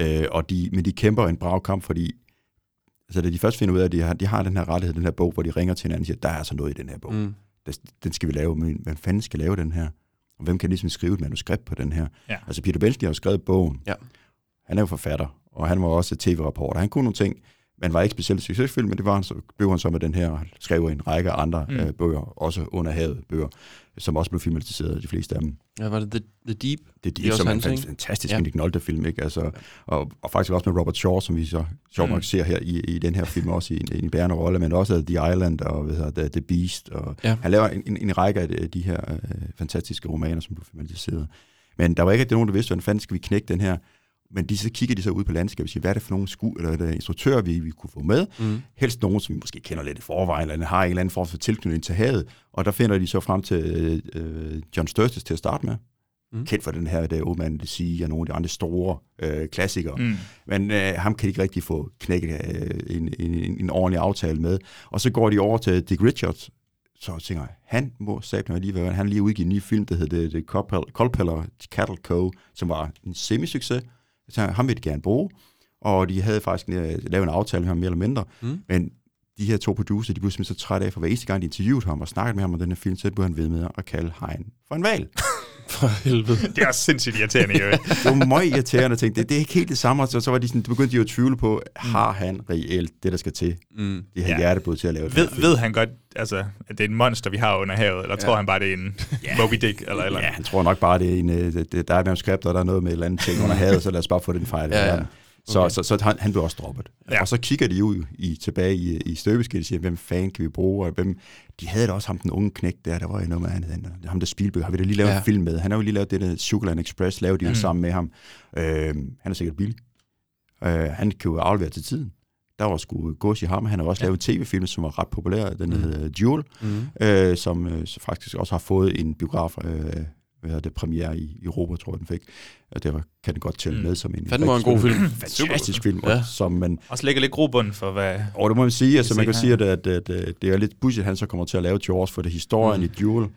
Uh, og de, men de kæmper en brav kamp, fordi altså, da de først finder ud af, at de har, de har den her rettighed, den her bog, hvor de ringer til hinanden og siger, der er altså noget i den her bog. Mm. Den skal vi lave, men hvem fanden skal lave den her? Og hvem kan ligesom skrive et manuskript på den her? Ja. Altså Peter Benchley har jo skrevet bogen. Ja han er jo forfatter, og han var også tv-reporter. Han kunne nogle ting, men var ikke specielt succesfuld, men det var han så, blev han så med den her, skrev en række andre mm. øh, bøger, også under havet bøger, som også blev filmatiseret, de fleste af dem. Ja, var det The, The Deep? The Deep, som er en fantastisk ja. Nick Nolte-film, ikke? Altså, og, og, faktisk også med Robert Shaw, som vi så sjovt nok mm. ser her i, i den her film, også i en, en bærende rolle, men også The Island og hvad hedder, The, The Beast. Og ja. Han laver en, en, en række af de, de her øh, fantastiske romaner, som blev filmatiseret. Men der var ikke nogen, der vidste, hvordan fanden skal vi knække den her men de, så kigger de så ud på landskabet og siger, hvad er det for nogle sku, eller er det instruktører, vi, vi kunne få med? Mm. Helst nogen, som vi måske kender lidt i forvejen, eller har en eller anden form for tilknytning til havet. Og der finder de så frem til øh, John Sturges til at starte med. Mm. Kendt for den her, der Old Man Sea og nogle af de andre store øh, klassikere. Mm. Men øh, ham kan de ikke rigtig få knækket øh, en, en, en, ordentlig aftale med. Og så går de over til Dick Richards, så tænker jeg, han må lige alligevel, han lige udgivet en ny film, der hedder The Colpeller Cattle Co., som var en semi-succes, så ham ville de gerne bruge, og de havde faktisk øh, lavet en aftale med ham mere eller mindre, mm. men de her to producer, de blev simpelthen så trætte af, for hver eneste gang, de interviewede ham og snakkede med ham om den her film, så blev han ved med at kalde Hein for en valg. For helvede. Det er sindssygt irriterende, jo. det var meget irriterende. Tænkte, det, det er ikke helt det samme. Og så, så var de sådan, det begyndte de jo at tvivle på, har han reelt det, der skal til? Mm. De har ja. hjerteblod til at lave ved, det. Ved han godt, altså, at det er en monster, vi har under havet? Eller ja. tror han bare, det er en ja. Moby Dick? Eller, eller? Ja, han tror nok bare, det er en, øh, det, det, der er et manuskript, og der er noget med et eller andet ting under havet, så lad os bare få den fejl. Ja, ja. Så, Okay. så, så han, han blev også droppet. Ja. Og så kigger de ud i, tilbage i, i støbeskid og siger, hvem fanden kan vi bruge? Og hvem, de havde da også ham, den unge knæk der, der var jo noget med han, han, ham der Spielberg, har vi da lige lavet Ja. en film med. Han har jo lige lavet det der Sugarland Express, lavede de jo Mm. sammen med ham. Øh, han er sikkert billig. Øh, han kan jo aflevere til tiden. Der var sgu gods i ham. Han har også Ja. lavet en tv-film, som var ret populær. Den Mm. hedder Jewel, Mm. øh, som øh, så faktisk også har fået en biograf, øh, hvad hedder det, premiere i Europa, tror jeg, den fik. Og det var, kan den godt tælle Mm. med som en Fandme var en god film. Fantastisk film, Ja. ja. som man, Også lægger lidt grobund for, hvad... og det må man sige, altså man kan her. sige, at, at, at, at det er lidt pudsigt, at han så kommer til at lave Jaws, for det historien Mm. i Duel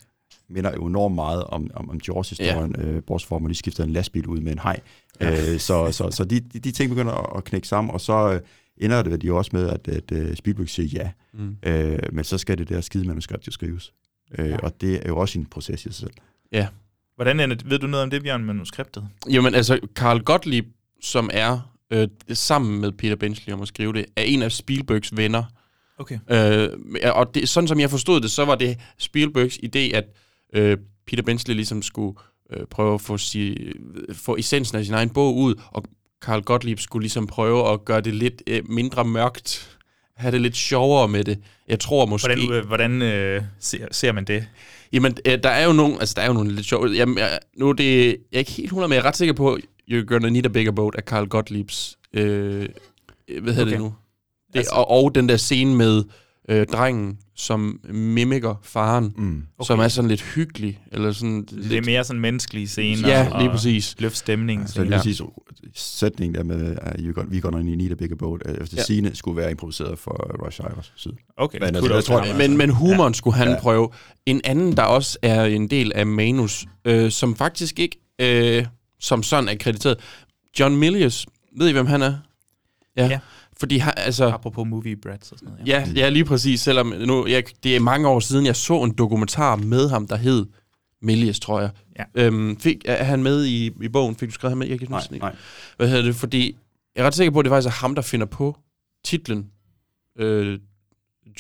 minder jo enormt meget om, om, om Jaws-historien, ja. øh, bortset fra, at man lige skifter en lastbil ud med en hej. Ja. Øh, så så, så de, de, de ting begynder at, knække sammen, og så øh, ender det jo også med, at, at, at Spielberg siger ja, Mm. øh, men så skal det der skide manuskript jo skrives. Øh, Ja. Og det er jo også en proces i sig selv. Hvordan ender, ved du noget om det, Bjørn, manuskriptet? Jamen altså, Carl Gottlieb, som er øh, sammen med Peter Benchley om at skrive det, er en af Spielbergs venner. Okay. Øh, og det, sådan som jeg forstod det, så var det Spielbergs idé, at øh, Peter Benchley ligesom skulle øh, prøve at få, si, få essensen af sin egen bog ud, og Carl Gottlieb skulle ligesom prøve at gøre det lidt øh, mindre mørkt, have det lidt sjovere med det. Jeg tror måske... Hvordan, øh, hvordan øh, ser, ser man det? Jamen, øh, der er jo nogle, altså der er jo nogle lidt sjove, jamen, jeg, nu er det, jeg er ikke helt 100, men jeg er ret sikker på, You're Gonna Need a Bigger Boat af Carl Gottliebs, øh, hvad hedder Okay. det nu? Det, Altså- og, og den der scene med øh, drengen, som mimikker faren, Mm. okay. som er sådan lidt hyggelig, eller sådan Det er mere sådan menneskelige scener. Ja, lige og præcis. Løft stemningen. Så sådan. lige Ja. præcis sætningen der med, at you got, we gonna need a bigger boat, øh, efter Ja. ja. scene skulle være improviseret for Rush Ivers side. Okay, Men altså, jeg tror, det- Men, men humoren skulle han Ja. prøve. En anden, der også er en del af manus, øh, som faktisk ikke øh, som sådan er krediteret. John Milius, ved I, hvem han er? Ja. Fordi han, altså... Apropos movie brats og sådan noget. Ja, ja, lige præcis. Selvom nu, jeg, det er mange år siden, jeg så en dokumentar med ham, der hed Milius, tror jeg. Ja. Øhm, fik, er han med i, i bogen? Fik du skrevet ham med? Jeg kan Nej, ikke. nej. Hvad hedder det? Fordi jeg er ret sikker på, at det faktisk er ham, der finder på titlen øh,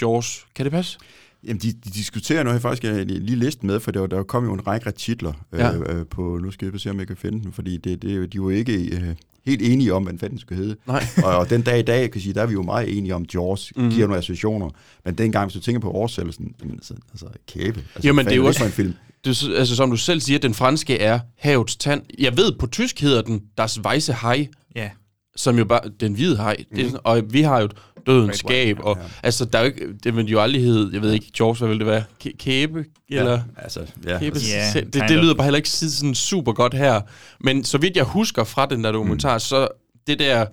Jaws. Kan det passe? Jamen, de, de diskuterer nu, jeg faktisk øh, lige listet med, for der, var- der kom jo en række titler Ja. øh, øh, på, nu skal jeg se, om jeg kan finde den, fordi det, det, de var ikke øh, helt enige om, hvad den fanden skulle hedde. Nej. og, og den dag i dag, jeg kan sige, der er vi jo meget enige om, Jaws Mhm. mm. giver nogle associationer, men dengang, hvis du tænker på oversættelsen, jamen, altså, altså kæbe. Altså, Jamen, hvad det er jo også- en film. Det, altså, som du selv siger, den franske er havets tand. Jeg ved, på tysk hedder den Das Weiße Hai, Ja. som jo bare den hvide haj. Det er, sådan- og vi har jo dødens Great skab, og ja. altså, der er jo ikke, det vil jo aldrig hedde, jeg ved ikke, Jaws, hvad vil det være? Kæ- Kæbe? Eller? Ja, altså, ja, Kæbe, selv- det, det lyder bare heller ikke sådan super godt her. Men så vidt jeg husker fra den der dokumentar, mm. så det der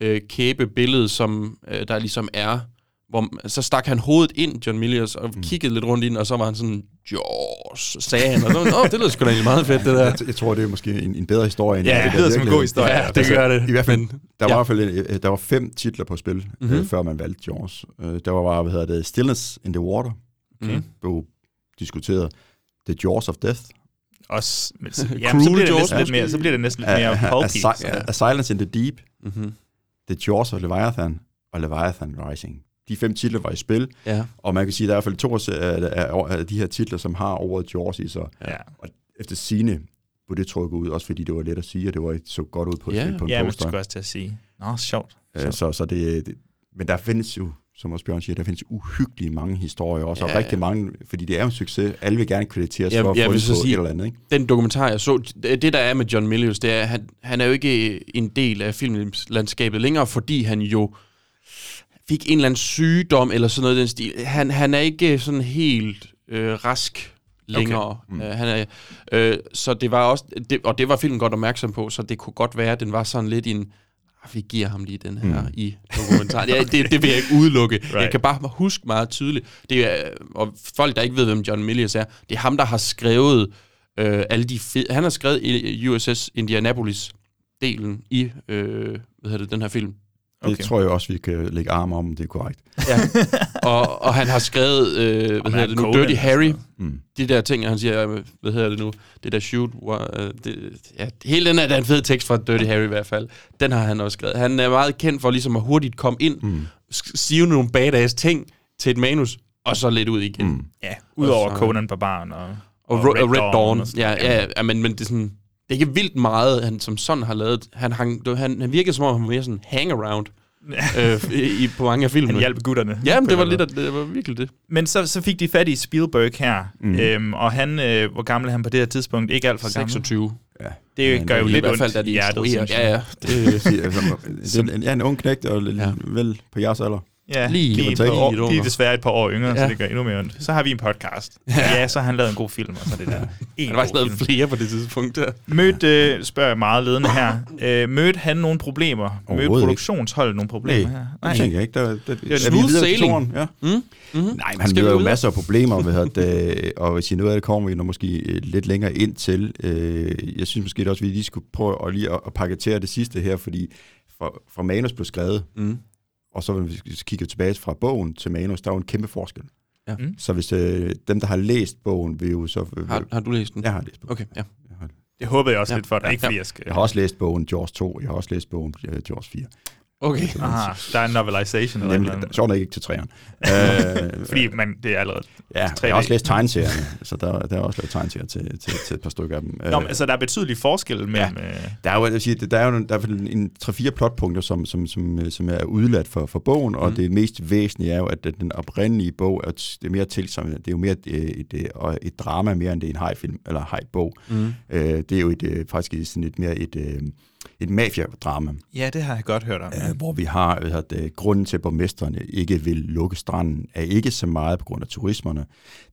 øh, kæbebillede, som øh, der ligesom er, hvor, så stak han hovedet ind, John Milius, og mm. kiggede lidt rundt ind, og så var han sådan, Jaws, sagde han. Og så, Åh, det lyder sgu da egentlig meget fedt, det der. jeg, jeg tror, det er måske en, en bedre historie. end Ja, det det der lyder som en god historie. Ja, det gør det. I hvert fald, Men- der var ja. i hvert fald øh, der var fem titler på spil, Mhm. mm-hmm. øh, før man valgte Jaws. Øh, der var bare, hvad hedder det, Stillness in the Water, Okay. Mm. blev diskuteret. The Jaws of Death. Også, men, så, jamen, så bliver det Jaws næsten lidt mere, så bliver det næsten lidt A, mere a, a, pulpy. si- så- a Silence in the Deep, Mm-hmm. The Jaws of Leviathan og Leviathan Rising. De fem titler var i spil, Ja. og man kan sige, at der er i hvert fald to af, af, af de her titler, som har ordet Jaws i sig. Ja. Og efter sine blev det trukket ud, også fordi det var let at sige, og det var så godt ud på, Ja. på en Ja, poster. skulle jeg også til at sige. Nå, sjovt. Øh, Så, så det, det, men der findes jo, som også Bjørn siger, der findes uhyggeligt mange historier også, og Ja. rigtig mange, fordi det er jo en succes. Alle vil gerne krediteres Ja, for at jeg få vil det så på sige- et eller andet, ikke? den dokumentar, jeg så, det der er med John Milius, det er, at han, han er jo ikke en del af filmlandskabet længere, fordi han jo fik en eller anden sygdom eller sådan noget den stil. Han, han er ikke sådan helt øh, rask længere. Okay. Mm. Øh, han er, øh, så det var også, det, og det var filmen godt opmærksom på, så det kunne godt være, at den var sådan lidt en, "Ah, vi giver ham lige den her Mm. i dokumentaren. Ja, det, det vil jeg ikke udelukke. Right. Jeg kan bare huske meget tydeligt. Det er, og folk, der ikke ved, hvem John Milius er, det er ham, der har skrevet øh, alle de fede... Han har skrevet i USS Indianapolis-delen i øh, hvad hedder det, den her film. Det Okay. tror jeg også, vi kan lægge arm om, det er korrekt. Ja. og, og han har skrevet, øh, hvad hedder er det nu, Conan Dirty og Harry. sådan Mm. De der ting, han siger, øh, hvad hedder det nu, det der shoot, øh, det, ja, hele den er, der er en fed tekst fra Dirty Harry i hvert fald. Den har han også skrevet. Han er meget kendt for ligesom at hurtigt komme ind, Mm. sige nogle badass ting til et manus, og så lidt ud igen. Mm. Ja, udover Og Conan Barbaren og, Og, og Red, Red Dawn. og sådan Ja, ja, ja, men, men det er sådan, det er ikke vildt meget, han som sådan har lavet. Han, hang, det han, han virkede som om, han var mere sådan hang-around øh, i, på mange af filmene. Han hjalp gutterne. Ja, men det var lidt, det var virkelig det. Men så, så fik de fat i Spielberg her, mm. Øhm, og han, øh, hvor gammel er han på det her tidspunkt? Ikke alt for gammel. 26. Ja. Det Men gør jo det er I lidt hvert ondt fald, i hjertet, instruerer. synes jeg. Ja, ja. Det, altså, det er en, ja, en ung knægt, og ja. vel på jeres alder. Ja, Lige- lige, lige et par lidt år, er desværre et par år yngre, ja. så Ja. det gør endnu mere ondt. Så har vi en podcast. Ja, så har han lavet en god film, og så det der. En han har faktisk lavet film. flere på det tidspunkt der. Mødte, øh, spørger jeg meget ledende her, øh, mødte han nogle problemer? Mødte produktionsholdet nogle problemer Nej, her? det tænker jeg ikke. Der, der, der, er smooth sailing. Ja. Mm? Mm-hmm. Nej, men han møder jo masser af problemer, ved at, øh, og hvis I noget af det kommer vi når måske øh, lidt længere ind til. Øh, jeg synes måske også, at vi lige skulle prøve at, lige at, at paketere det sidste her, fordi fra, fra manus blev skrevet, Mm. Og så hvis vi kigger tilbage fra bogen til manus, der er jo en kæmpe forskel. Ja. Mm. Så hvis øh, dem, der har læst bogen, vil jo så... Har, har du læst den? Jeg har læst bogen. Okay, ja. Jeg har, Det håbede jeg også Ja. lidt for dig, Ja. ikke fordi Ja. jeg skal... jeg har også læst bogen George 2, jeg har også læst bogen øh, George 4. Okay. Aha, der er en novelization eller Nemlig, andet. sjovt nok ikke til træerne. øh, Fordi man, det er allerede... ja, tre jeg har også læst tegneserierne, så der, der er også lavet tegneserier til, til, til et par stykker af dem. Nå, men, altså, der er betydelig forskel mellem... Ja. Der er jo, jeg sige, der er jo der er en, 3-4 plotpunkter, som, som, som, som er udladt for, for bogen, og Mm. det mest væsentlige er jo, at den oprindelige bog er, det er mere tilsamlet. Det er jo mere et, et, et, et drama, mere end det er en hajfilm, eller hajbog. Mm. Øh, det er jo et, øh, faktisk sådan et mere et, øh, et mafia-drama, ja, det har jeg godt hørt om. Ja. hvor vi har at det, grunden til, at borgmesterne ikke vil lukke stranden, er ikke så meget på grund af turismerne.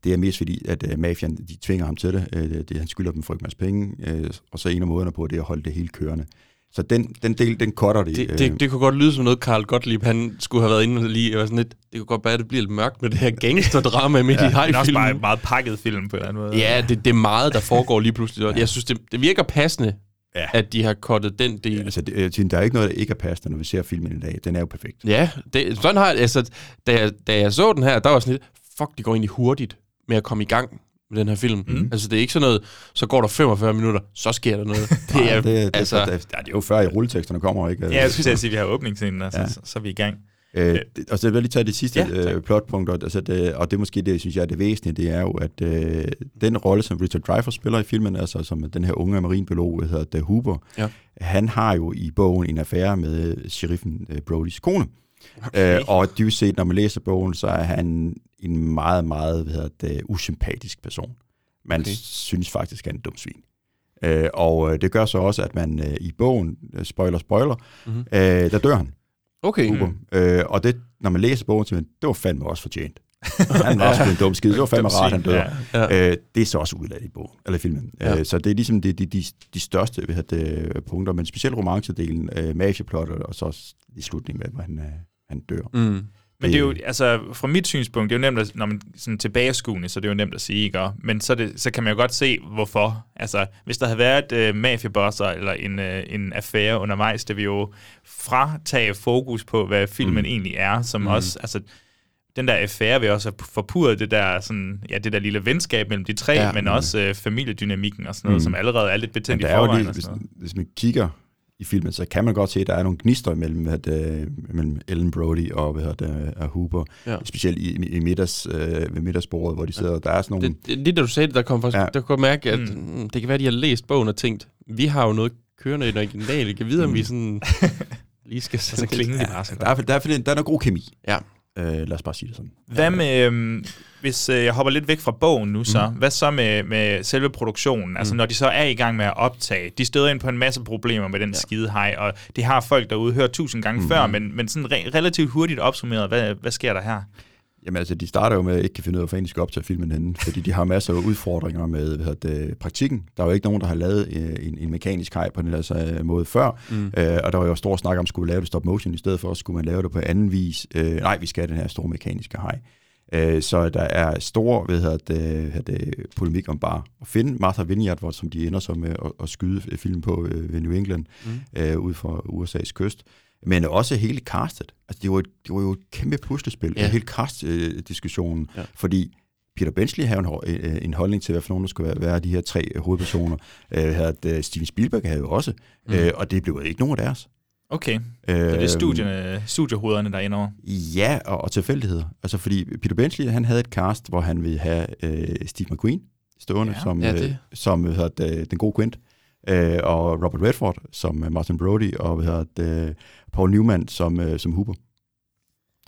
Det er mest fordi, at øh, mafian de tvinger ham til det. Øh, det han skylder dem for en masse penge, øh, og så en af måderne på det er at holde det hele kørende. Så den, den del, den cutter de. Det, det, det kunne godt lyde som noget, Carl Gottlieb han skulle have været inde lige. Og sådan lidt, det kunne godt være, at det bliver lidt mørkt med det her gangsterdrama midt Ja, i men også bare en meget pakket film på en eller anden måde. Ja, det, det er meget, der foregår lige pludselig. Og Jeg synes, det, det virker passende, Ja. at de har kottet den del. Altså, det, jeg der er ikke noget, der ikke er passende, når vi ser filmen i dag. Den er jo perfekt. Ja, det, sådan har jeg, altså, da jeg, da jeg så den her, der var sådan lidt, fuck, de går egentlig hurtigt med at komme i gang med den her film. Mm. Altså, det er ikke sådan noget, så går der 45 minutter, så sker der noget. Det Nej, er, det, det, altså, det, det, det er jo før i rulleteksterne kommer, ikke? Ja, jeg skulle sige, at vi har åbningsscenen, og så, Ja. ja. så, så er vi i gang. Øh, det, og så vil jeg lige tage det sidste Ja, øh, plotpunkt, og, altså det, og det måske det, synes jeg er det væsentlige, det er jo, at øh, den rolle, som Richard Dreyfuss spiller i filmen, altså som den her unge marinbiolog, der hedder The Huber, Ja. han har jo i bogen en affære med sheriffen øh, Brodys kone. Okay. Øh, og dybest set, når man læser bogen, så er han en meget, meget hvad hedder det, usympatisk person. Man Okay. synes faktisk, han er en dum svin. Øh, og øh, det gør så også, at man øh, i bogen, øh, spoiler, spoiler, Mhm. mm-hmm. øh, der dør han. Okay. Huber. Øh, og det, når man læser bogen, så man, det var fandme også fortjent. han var også en dum skid. Det var fandme rart, han dør. ja. Ja. Øh, det er så også udladt i bogen, eller filmen. Ja. Øh, så det er ligesom de, de, de, de største hvad det, punkter, men specielt romancedelen, øh, mafiaplottet, og så i slutningen med, hvor han, øh, han dør. Mm. Men det er jo, altså, fra mit synspunkt, det er jo nemt, at, når man sådan tilbageskuende, så det er jo nemt at sige, ikke? Men så, det, så kan man jo godt se, hvorfor. Altså, hvis der havde været øh, mafiabosser eller en, øh, en affære undervejs, det vil jo fratage fokus på, hvad filmen mm. egentlig er, som mm. også, altså, den der affære vil også have forpurret det der, sådan, ja, det der lille venskab mellem de tre, Ja. men også øh, familiedynamikken og sådan noget, Mm. som allerede er lidt betændt i forvejen. lige, hvis, hvis man kigger i filmen, så kan man godt se, at der er nogle gnister mellem, at, øh, mellem Ellen Brody og, hvad hedder det, og Huber. Ja. Ja. Specielt i, i middags, øh, ved middagsbordet, hvor de sidder. Ja. Der er sådan nogle... Det, det, lige da du sagde det, der kom faktisk, ja. Ja. der kunne mærke, at Mm. mm. det kan være, at de har læst bogen og tænkt, vi har jo noget kørende i den originale, kan vide, om Mm. vi sådan lige skal Og så klinger det bare så der, er, der, er, der, er, der er noget god kemi. Ja. Øh, lad os bare sige det sådan. Hvad med, øhm, hvis øh, jeg hopper lidt væk fra bogen nu så, mm. hvad så med, med selve produktionen? Altså Mm. når de så er i gang med at optage, de støder ind på en masse problemer med den ja. skide hej, og det har folk derude hørt tusind gange mm. før, men, men sådan re- relativt hurtigt opsummeret, hvad, hvad sker der her? Jamen altså, de starter jo med at ikke kan finde ud af, hvor fanden de skal optage filmen henne, fordi de har masser af udfordringer med hvad hedder det, praktikken. Der er jo ikke nogen, der har lavet øh, en, en mekanisk hej på den her altså, måde før, mm. øh, og der var jo stor snak om, skulle lave det stop motion i stedet for, skulle man lave det på anden vis. Øh, nej, vi skal have den her store mekaniske hej. Øh, så der er stor hvad hedder det, polemik om bare at finde Martha Vineyard, hvor, som de ender med at, at skyde film på øh, ved New England, mm. øh, ud fra USA's kyst. Men også hele castet. Altså, det var, et, det var jo et kæmpe puslespil, Ja. hele cast-diskussionen. Ja. Fordi Peter Benchley havde en, ho- øh, en holdning til, hvad for nogen der skulle være, være de her tre øh, hovedpersoner. Øh, havde, øh, Steven Spielberg havde jo også, Mm. øh, og det blev ikke nogen af deres. Okay, Øh, så det er studierne, studiehovederne, der er indover. Ja, og, og tilfældigheder. Altså fordi Peter Benchley, han havde et cast, hvor han ville have øh, Steve McQueen stående Ja. som, Ja, det. øh, som hvad hedder den gode Quint. Øh, og Robert Redford som øh, Martin Brody, og hvad hedder det, Paul Newman som, øh, som Hooper.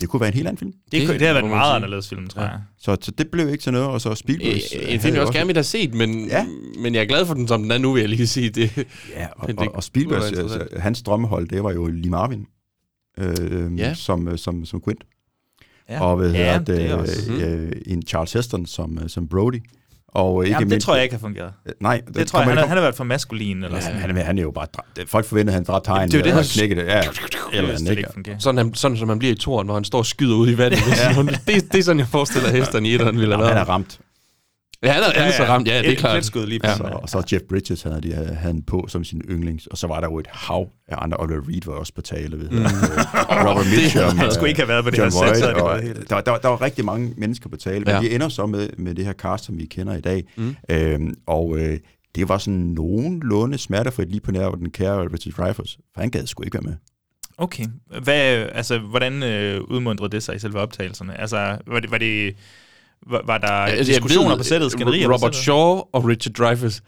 Det kunne være en helt anden film. Det, det, Det har været en meget anderledes film, tror Ja. jeg. Så, så det blev ikke til noget, og så Spielberg... Øh, en film, jeg også gerne ville have set, men, Ja. ja. men jeg er glad for den, som den er nu, vil jeg lige sige. Det, Ja, og, og, det og Spielberg, kunne være altså, hans drømmehold, det var jo Lee Marvin, øh, Ja. som, øh, som, som Quint. Ja. Og hvad ja, er det, også. øh, en Charles Heston som, øh, som Brody. Og ikke Jamen, det mindst, tror jeg ikke har fungeret. Øh, Nej, Det tror jeg, han, er, han har været for maskulin. Eller Ja, sådan. han, han er jo bare... dræ- Folk forventer, at han dræbte hegn. det er jo det, han- knækkede det. Ja, eller det han ikke sådan, han, sådan som man bliver i toren, når han står og skyder ud i vandet. ja. det, det er sådan, jeg forestiller hesteren i etteren ville have Han er ramt. Ja, han er, han er så ramt, ja, det er Et klart. lige Ja. Så, og så Jeff Bridges havde, de, havde han på som sin yndlings. Og så var der jo et hav af andre. Oliver Reed var også på tale. Ved, mm. Robert Mitchum. Han skulle ikke have været på det John her sæt, det og, der, der, der var rigtig mange mennesker på tale, men Ja. vi ender så med, med det her cast, som vi kender i dag. Mm. Øhm, og øh, det var sådan nogenlunde smertefrit lige på nær den kære Richard Dreyfuss, for han gad sgu ikke være med. Okay. Hvad, altså, hvordan øh, udmundrede det sig i selve optagelserne? Altså, var det... Var det var, var der Altså, diskussioner ved, på sættet, skænderier på Robert sættet? Shaw og Richard Dreyfuss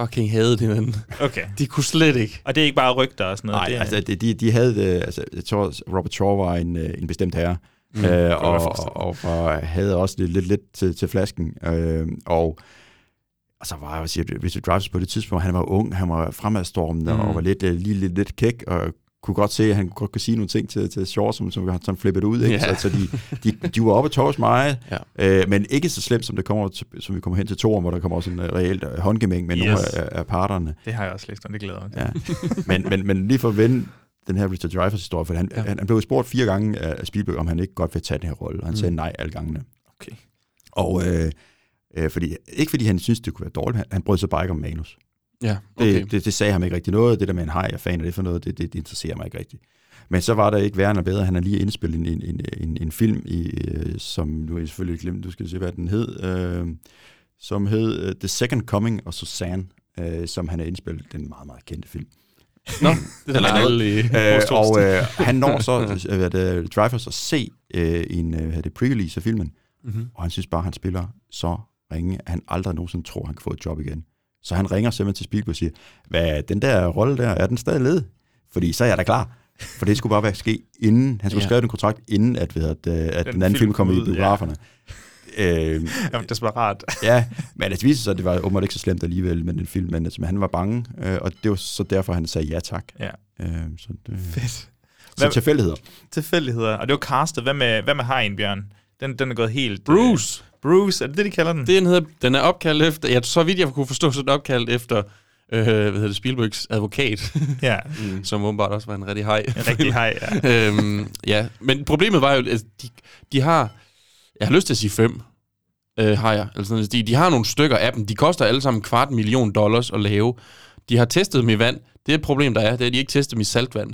fucking havde det, men Okay. de kunne slet ikke. Og det er ikke bare rygter og sådan noget? Nej, det, er- altså de, de, de havde, det, altså jeg tror, Robert Shaw var en, øh, en bestemt herre, Mm, øh, og, forestille og, og havde også lidt, lidt, lidt til, til flasken. Øh, og, og så var jeg sige, Richard Dreyfuss på det tidspunkt, han var ung, han var fremadstormende, Mm. mm. og var lidt, øh, lige lidt, lidt kæk, og kunne godt se, at han godt kunne sige nogle ting til, til Shaw, som, som, som flippede ud. Ikke? Ja. Så, så de, de, de var oppe og tårs meget, Ja. øh, men ikke så slemt, som, det kommer, som vi kommer hen til to, hvor der kommer også en øh, reelt øh, håndgemæng med yes. nogle af, af parterne. det har jeg også læst, og det glæder mig. Ja. men, men, men lige for at vende den her Richard Dreyfuss historie, for han, Ja. han, han blev spurgt fire gange af Spielberg, om han ikke godt vil tage den her rolle, og han mm. sagde nej alle gangene. Okay. Og øh, øh, fordi, ikke fordi han synes det kunne være dårligt, han, han brød sig bare ikke om manus. Ja, Det, okay. det, det sagde ham ikke rigtig noget, det der med en hej, jeg fan af det for noget, det, det, det interesserer mig ikke rigtigt. Men så var der ikke værre og bedre, han har lige indspillet en, en, en, en, en film, i, øh, som nu har jeg selvfølgelig glemt, du skal se, hvad den hed, øh, som hed uh, The Second Coming of Susanne, øh, som han har indspillet, den meget, meget kendte film. Nå, det er da. Øh, og øh, han når så øh, hvad det, Dreyfus at se øh, en øh, hvad det, pre-release af filmen, mm-hmm. og han synes bare, at han spiller så ringe, at han aldrig nogensinde tror, at han kan få et job igen. Så han ringer simpelthen til Spielberg og siger, hvad den der rolle der, er den stadig led? Fordi så er jeg da klar. For det skulle bare være ske inden, han skulle Ja. skrive den kontrakt, inden at, ved, at, at Den den anden film kom kom i ud, ja. biograferne. Øh, Jamen, desperat. ja, men det viste sig, at det var åbenbart ikke så slemt alligevel med den film, men altså, han var bange, øh, og det var så derfor, han sagde ja tak. Ja. Øh, så det, Fedt. så Hvad- tilfældigheder. Tilfældigheder. Og det var castet. Hvad med, hvad med Hein, Bjørn? Den, den er gået helt... Bruce. Øh, Bruce, er det det, de kalder den? Den, hedder, den er opkaldt efter... Ja, så vidt jeg kunne forstå, så er den opkaldt efter... Øh, hvad hedder det? Spielbergs advokat, Ja, mm. som åbenbart også var en rigtig hej. en rigtig hej, ja. øhm, ja, men problemet var jo, at de, de har... Jeg har lyst til at sige fem øh, hajer. Eller sådan, noget. de, de har nogle stykker af dem. De koster alle sammen en kvart million dollars at lave. De har testet dem i vand. Det er et problem, der er, det er, at de ikke tester dem i saltvand.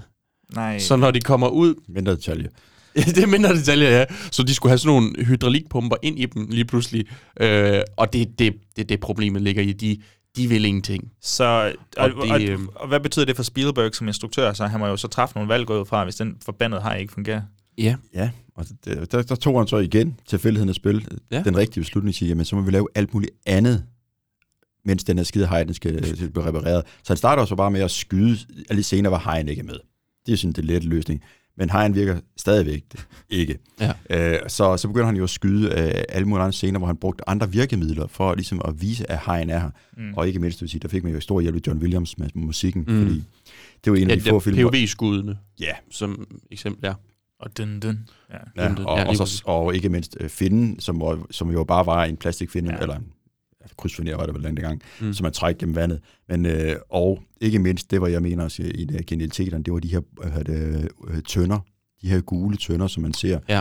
Nej. Så når de kommer ud, Mindre detalje. det er mindre detaljer, ja. Så de skulle have sådan nogle hydraulikpumper ind i dem lige pludselig. Øh, og det er det, det, det problemet ligger i. De, de vil ingenting. Så, og, Og det, og, øhm, og, hvad betyder det for Spielberg som instruktør? Så han må jo så træffe nogle valg ud fra, hvis den forbandede hej ikke fungerer. Ja. Ja, og det, der, der tog han så igen tilfældigheden at spille Ja. den rigtige beslutning, sige, jamen så må vi lave alt muligt andet, mens den her skide hej, den skal, skal blive repareret. Så han starter så bare med at skyde, og lidt senere var hejen ikke med. Det er sådan det lette løsning. Men hejen virker stadigvæk ikke. Ja. Øh, så, så begynder han jo at skyde øh, alle mulige andre scener, hvor han brugte andre virkemidler for ligesom at vise, at hejen er her. Mm. Og ikke mindst, det vil sige, der fik man jo stor hjælp af John Williams med musikken, Mm. fordi det var en Ja, af de få film. POV-skuddene, Ja, som eksempel, ja. Og dun, dun. Ja. Ja, og, ja, ja, og, præcis. så, og ikke mindst øh, finden, som, var- som jo bare var en plastikfinde, Ja. ja. eller en ja, krydsfiner var det vel dengang, Mm. som man træk gennem vandet. Men, øh, og ikke mindst, det var jeg mener også i de genialiteterne, det var de her det, øh, tønder, de her gule tønder, som man ser. Ja.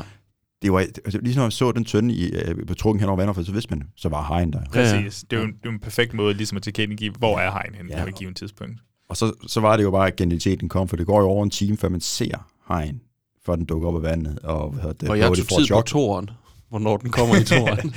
Det var, altså, lige når man så den tønde i, øh, på trukken hen over vandet, så vidste man, så var hejen der. Præcis. Det er jo en, det er en perfekt måde ligesom at tilkendegive, hvor er hegn henne Ja. på et givet tidspunkt. Og så, så var det jo bare, at genialiteten kom, for det går jo over en time, før man ser hejen, før den dukker op af vandet. Og, hvad det, Og jeg tog tid et på chok. toren, hvornår den kommer i toren.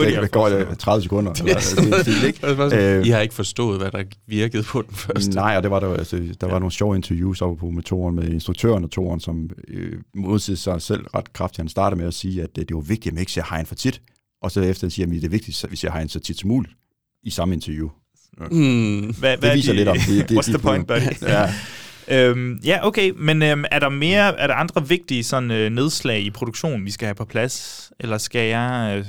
det, det går øh, 30 sekunder. Eller, det, det, ikke? Øh, I har ikke forstået, hvad der virkede på den første. Nej, og det var der, altså, der var nogle sjove interviews oppe på med toren, med instruktøren af toren, som øh, modsiger sig selv ret kraftigt. Han starter med at sige, at det, det var vigtigt, at man ikke ser hegn for tit. Og så efter siger han, at det er vigtigt, at vi ser hegn så tit som muligt i samme interview. Hmm. Hvad, Det viser lidt om det. det What's the point, buddy? ja. Øhm, ja, okay, men øhm, er der mere, er der andre vigtige sådan, øh, nedslag i produktionen, vi skal have på plads? Eller skal jeg... Øh,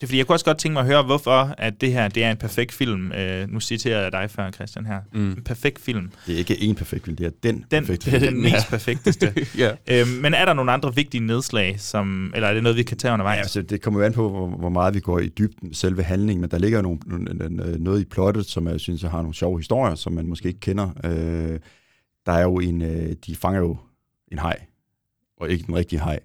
det er fordi, jeg kunne også godt tænke mig at høre, hvorfor at det her det er en perfekt film. Øh, nu citerer jeg dig før, Christian, her. Mm. En perfekt film. Det er ikke en perfekt film, det er den, Den, perfekte film. den mest perfekteste. ja. øhm, men er der nogle andre vigtige nedslag, som, eller er det noget, vi kan tage undervejs? Ja, altså, det kommer jo an på, hvor, hvor meget vi går i dybden selve handlingen, men der ligger nogle, nogle, noget i plottet, som jeg synes jeg har nogle sjove historier, som man måske ikke kender. Øh, der er jo en, øh, de fanger jo en hej, og ikke den rigtige hej,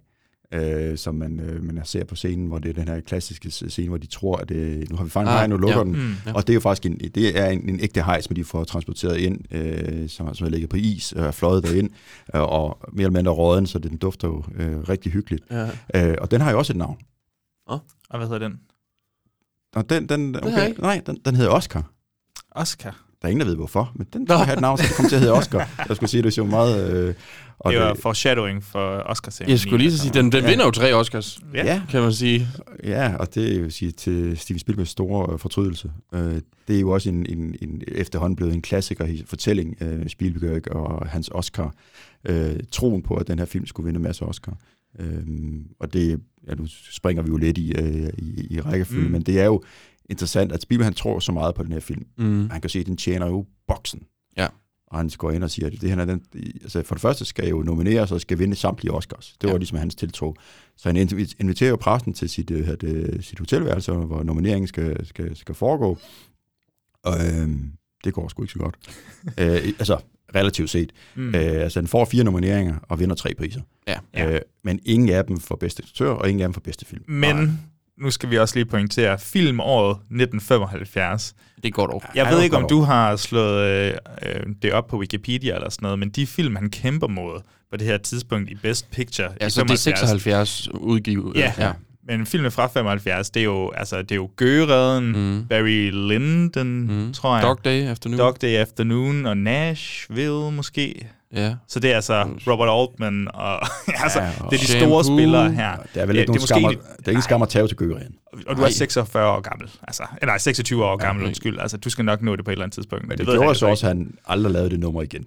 øh, som man, øh, man ser på scenen, hvor det er den her klassiske scene, hvor de tror, at øh, nu har vi fanget en Ah, hej, nu lukker ja. den. Mm. Ja. Og det er jo faktisk en, det er en, en ægte hej, som de får transporteret ind, øh, som, som er ligget på is og er fløjet derind, øh, og mere eller mindre råden, så den dufter jo øh, rigtig hyggeligt. ja. Øh, og den har jo også et navn. Og hvad hedder den? Og den, den, okay, nej, den, den hedder Oscar. Oscar. Der er ingen, der ved hvorfor, men den skal have et navn, så kommer til at hedde Oscar. Jeg skulle sige, det er jo meget... Øh, og det var foreshadowing for oscar Jeg skulle lige så sige, den, den Ja. vinder jo tre Oscars, Ja. kan man sige. ja, og det er jo sige, til Steven Spielbergs store øh, fortrydelse. Øh, det er jo også en, en, en efterhånden blevet en klassiker fortælling, øh, Spielberg og hans Oscar. Øh, troen på, at den her film skulle vinde en masse Oscar. Øh, og det, ja, nu springer vi jo lidt i, øh, i, i rækkefølge, mm. men det er jo interessant, at Spielberg han tror så meget på den her film. Mm. Han kan se, at den tjener jo boksen. Ja. Og han går ind og siger, at det her er den, altså for det første skal jo nomineres og skal vinde samtlige Oscars. Det var Ja. ligesom hans tiltro. Så han invi- inviterer jo præsten til sit, øh, det, sit hotelværelse, hvor nomineringen skal, skal, skal foregå. Og øhm, det går sgu ikke så godt. øh, altså, relativt set. Mm. Øh, altså, han får fire nomineringer og vinder tre priser. Ja. Ja. Øh, men ingen af dem for bedste instruktør, og ingen af dem for bedste film. Men nu skal vi også lige pointere, filmåret 1975. Det går dog. Jeg Ja, ved ikke, om godt du har slået øh, øh, det op på Wikipedia eller sådan noget, men de film, han kæmper mod på det her tidspunkt i Best Picture Ja, i så det er 76 udgivet. Ja. ja. Men filmen fra 75, det er jo, altså, det er jo Gøgeredden, mm. Barry Lyndon, mm. tror jeg. Dog Day Afternoon. Dog Day Afternoon og Nashville måske. Ja. Så det er altså Robert Altman, og altså, Ja, og det er de Shampoo. store spillere her. Der er vel Ja, ikke nogen måske skammer, de- der er ingen skammer at tage til Gøgeren. Og du er 46 år gammel. Altså, eller nej, 26 år gammel, okay. undskyld. Altså, du skal nok nå det på et eller andet tidspunkt. Men det, det gjorde så også, at han aldrig lavede det nummer igen.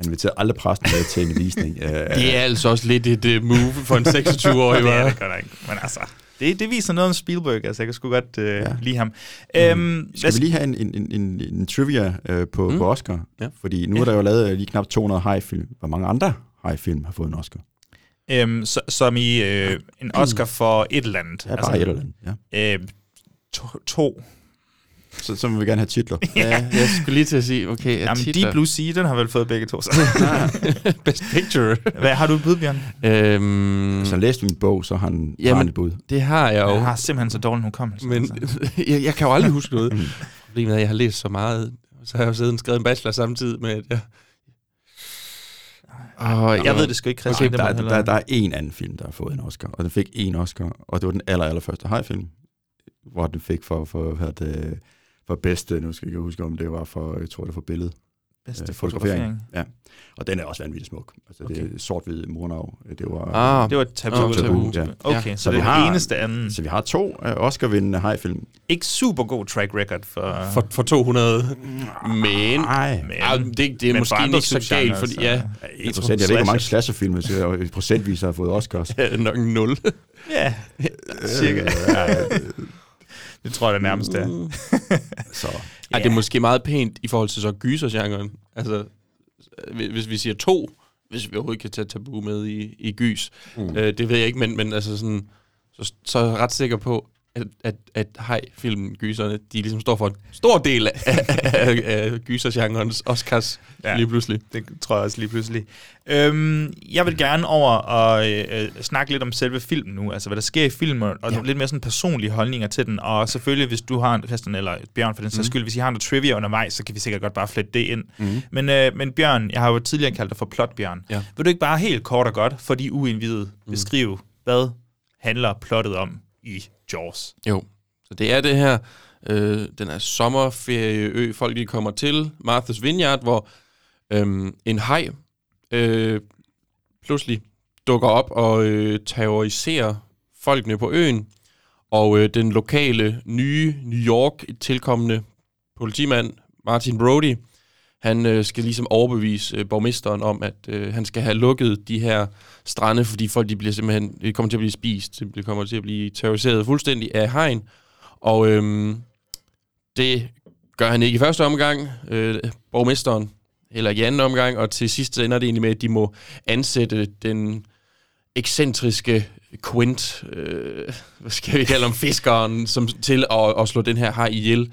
Han inviterede aldrig præsten med til en visning. Øh, Det er altså også lidt et uh, move for en 26-årig, det er det godt ikke. Men altså, det, det viser noget om Spielberg. Altså, jeg kan sgu godt øh, ja. Ja. lide ham. Øhm, Skal vi lige have en, en, en, en, en trivia øh, på, Mm. mm. på Oscar? Ja. Fordi nu er der jo lavet lige knap 200 high-film. Hvor mange andre high-film har fået en Oscar? øhm, så, som i øh, en Oscar for et eller andet. Ja, bare et eller andet. Ja. Øh, to, to. Så, så vil vi gerne have titler. Ja, jeg skulle lige til at sige, okay, Jamen, titler. Deep Blue Sea, den har vel fået begge to. Så. Best Picture. Hvad har du et bud, Bjørn? øhm, Hvis han læste min bog, så har han, Jamen, han et bud. det har jeg jo. Jeg har simpelthen så dårlig hukommelse. Men altså. jeg, jeg kan jo aldrig huske noget. Mm. Problemet er, at jeg har læst så meget. Så har jeg jo siddet og skrevet en bachelor samtidig med, at jeg... Og Jeg ved det sgu ikke, Christian. Okay, må der, der, der er en anden film, der har fået en Oscar, og den fik en Oscar, og det var den aller, allerførste high-film, hvor den fik for, for, hvad det, for bedste, nu skal jeg ikke huske, om det var for, jeg tror, det var for billede. Bedste øh, fotografering. Ja, og den er også vanvittigt smuk. Altså, okay. det er sort-hvid mornav. Det var, Ah, Det var Tabu. Ah, Tabu. Tabu, ja. Okay, Ja. så, Så det vi er har- den eneste anden. Så vi har to uh, Oscar-vindende high-film. Ikke super god track record for... for, for 200. Men... Nej, men, Ja, det, det er men måske ikke så galt, fordi så- ja, 1 procent. Jeg ved ikke, hvor mange slasherfilm, procentvis har fået Oscars. ja, nok en 0. Ja, cirka. Ja, Det tror jeg, det nærmest er. så Ja. Er det måske meget pænt i forhold til så gysergenren? Altså, hvis- hvis vi siger to, hvis vi overhovedet kan tage tabu med i, i gys, mm. øh, det ved jeg ikke, men, men altså sådan, så, så er jeg ret sikker på, at, at, at hej-filmen, gyserne, de ligesom står for en stor del af, af, af gysergenrens Oscars Ja. lige pludselig. Det tror jeg også lige pludselig. Øhm, jeg vil gerne over og øh, snakke lidt om selve filmen nu, altså hvad der sker i filmen, og ja. lidt mere sådan personlige holdninger til den, og selvfølgelig, hvis du har en, Christian eller Bjørn for den sags Mhm. skyld, hvis I har noget trivia undervejs, så kan vi sikkert godt bare flette det ind. Mhm. Men, øh, men Bjørn, jeg har jo tidligere kaldt dig for Plotbjørn. Ja. Vil du ikke bare helt kort og godt, for de uindvidede, Mhm. beskrive, hvad handler plottet om i Jaws? Jo, så det er det her, øh, den er sommerferieø, folk de kommer til, Martha's Vineyard, hvor øh, en hej øh, pludselig dukker op og øh, terroriserer folkene på øen, og øh, den lokale, nye New York tilkommende politimand, Martin Brody, han øh, skal ligesom overbevise øh, borgmesteren om, at øh, han skal have lukket de her strande, fordi folk de bliver simpelthen, de kommer til at blive spist, de kommer til at blive terroriseret fuldstændig af hegn. Og øh, det gør han ikke i første omgang, øh, borgmesteren, eller i anden omgang, og til sidst ender det egentlig med, at de må ansætte den ekscentriske Quint, øh, hvad skal vi kalde ham, fiskeren, som, til at, at slå den her haj ihjel,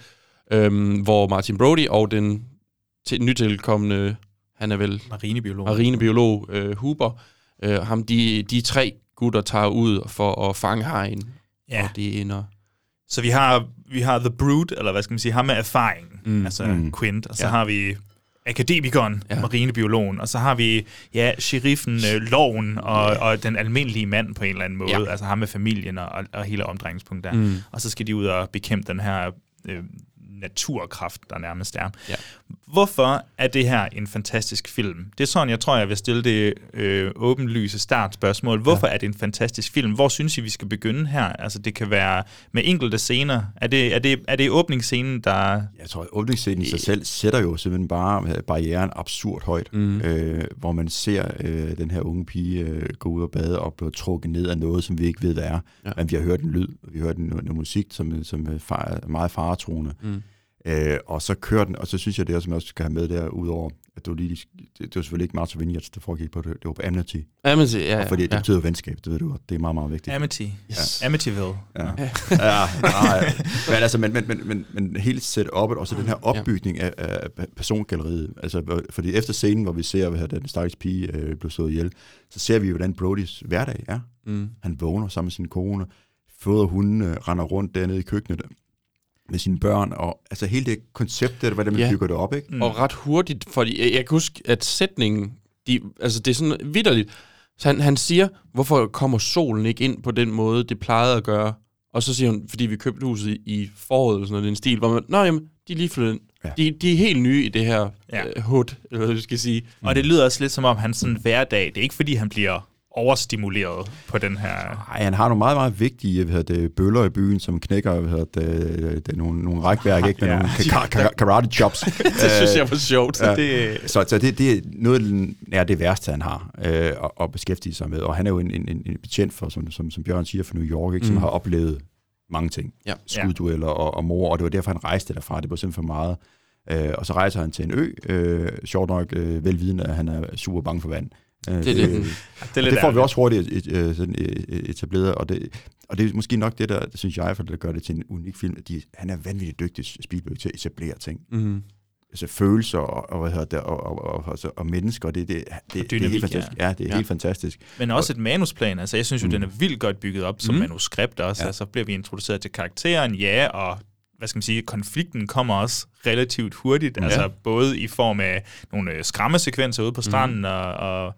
øh, hvor Martin Brody og den til, nytilkommende, han er vel Marinebiolog. marinebiolog øh, Huber, øh, ham, de, de tre gutter tager ud for at fange hajen, Ja. og det ender... Så vi har, vi har The Brood, eller hvad skal man sige, ham med erfaring, mm. altså Mm. Quint, og så Ja. har vi akademikeren, Ja. marinebiologen, og så har vi, ja, sheriffen, øh, loven og, og den almindelige mand på en eller anden måde, Ja. altså ham med familien og, og hele omdrejningspunktet der. Mm. Og så skal de ud og bekæmpe den her øh, naturkraft, der nærmest er. Ja. Hvorfor er det her en fantastisk film? Det er sådan, jeg tror, jeg vil stille det øh, åbenlyse startspørgsmål. Hvorfor ja. er det en fantastisk film? Hvor synes I, vi skal begynde her? Altså, det kan være med enkelte scener. Er det, er det, er det åbningsscenen, der... Jeg tror, at åbningsscenen i sig selv sætter jo simpelthen bare øh, barrieren absurd højt, mm. øh, hvor man ser øh, den her unge pige øh, gå ud og bade og blive trukket ned af noget, som vi ikke ved, hvad er. Ja. Men vi har hørt en lyd, og vi har hørt en, noget musik, som, som er er meget faretroende. Mm. Øh, og så kører den, og så synes jeg, det er, som jeg også skal have med der, udover, at det var, lige, det, det var selvfølgelig ikke Martha Vineyards, der foregik på det, det var på Amity. Ja, se- ja, Ja, ja, fordi det ja. betyder venskab, det ved du godt, det er meget, meget vigtigt. Amity. Yes. Amityville. Ja, ja nej, men, altså, men, men, men, men, men hele setup'et, og så den her opbygning af, af persongalleriet, altså, fordi efter scenen, hvor vi ser, hvad den stakkels pige øh, blev slået ihjel, så ser vi, hvordan Brodys hverdag er. Mm. Han vågner sammen med sin kone, føder hundene, øh, render rundt dernede i køkkenet med sine børn, og altså hele det koncept, der, hvordan man Ja. bygger det op, ikke? Mm. Og ret hurtigt, fordi jeg, jeg kan huske, at sætningen, de, altså det er sådan vidderligt, så han, han siger, hvorfor kommer solen ikke ind på den måde, det plejede at gøre? Og så siger hun, fordi vi købte huset i, i foråret, eller sådan noget, det er en stil, hvor man, nå jamen, de er lige flyttet ind. Ja. De, de er helt nye i det her Ja. uh, hood, eller hvad vi skal sige. Og det lyder også lidt som om, han sådan hverdag, det er ikke fordi, han bliver overstimuleret på den her... Ej, han har nogle meget, meget vigtige hvad det, bøller i byen, som knækker hvad det, det, nogle, nogle rækværk, ikke? Med Ja. nogle ka- ka- karate chops. Det synes jeg var sjovt. Ja. Det, Så, så det, det er noget af den- er det værste, han har øh, at, at beskæftige sig med. Og han er jo en, en, en en betjent for, som, som, som Bjørn siger, for New York, ikke, som Mm. har oplevet mange ting. Ja. Skuddueller og, og mor, og det var derfor, han rejste derfra. Det var simpelthen for meget. Øh, og så rejser han til en ø, øh, sjovt nok øh, velvidende, at han er super bange for vand. Øh, Det er det. det er og lidt det får vi også hurtigt et, et, sådan, et, et etableret, og det, og det er måske nok det, der, det synes jeg, for det der gør det til en unik film, at de, han er vanvittigt dygtig, Spielberg, til at etablere ting. Mm. Altså følelser og, og, hvad hedder det, og, og, og, og, og mennesker, det, det, det, det, det er dynamik, helt fantastisk. Ja, det er Ja. helt fantastisk. Men også et manusplan. Altså, jeg synes jo, Mm. den er vildt godt bygget op som Mm. manuskript også. Ja. Altså, bliver vi introduceret til karakteren, ja, og hvad skal man sige, konflikten kommer også relativt hurtigt. Ja. Altså, både i form af nogle øh, skræmmesekvenser ude på stranden, mm. og, og,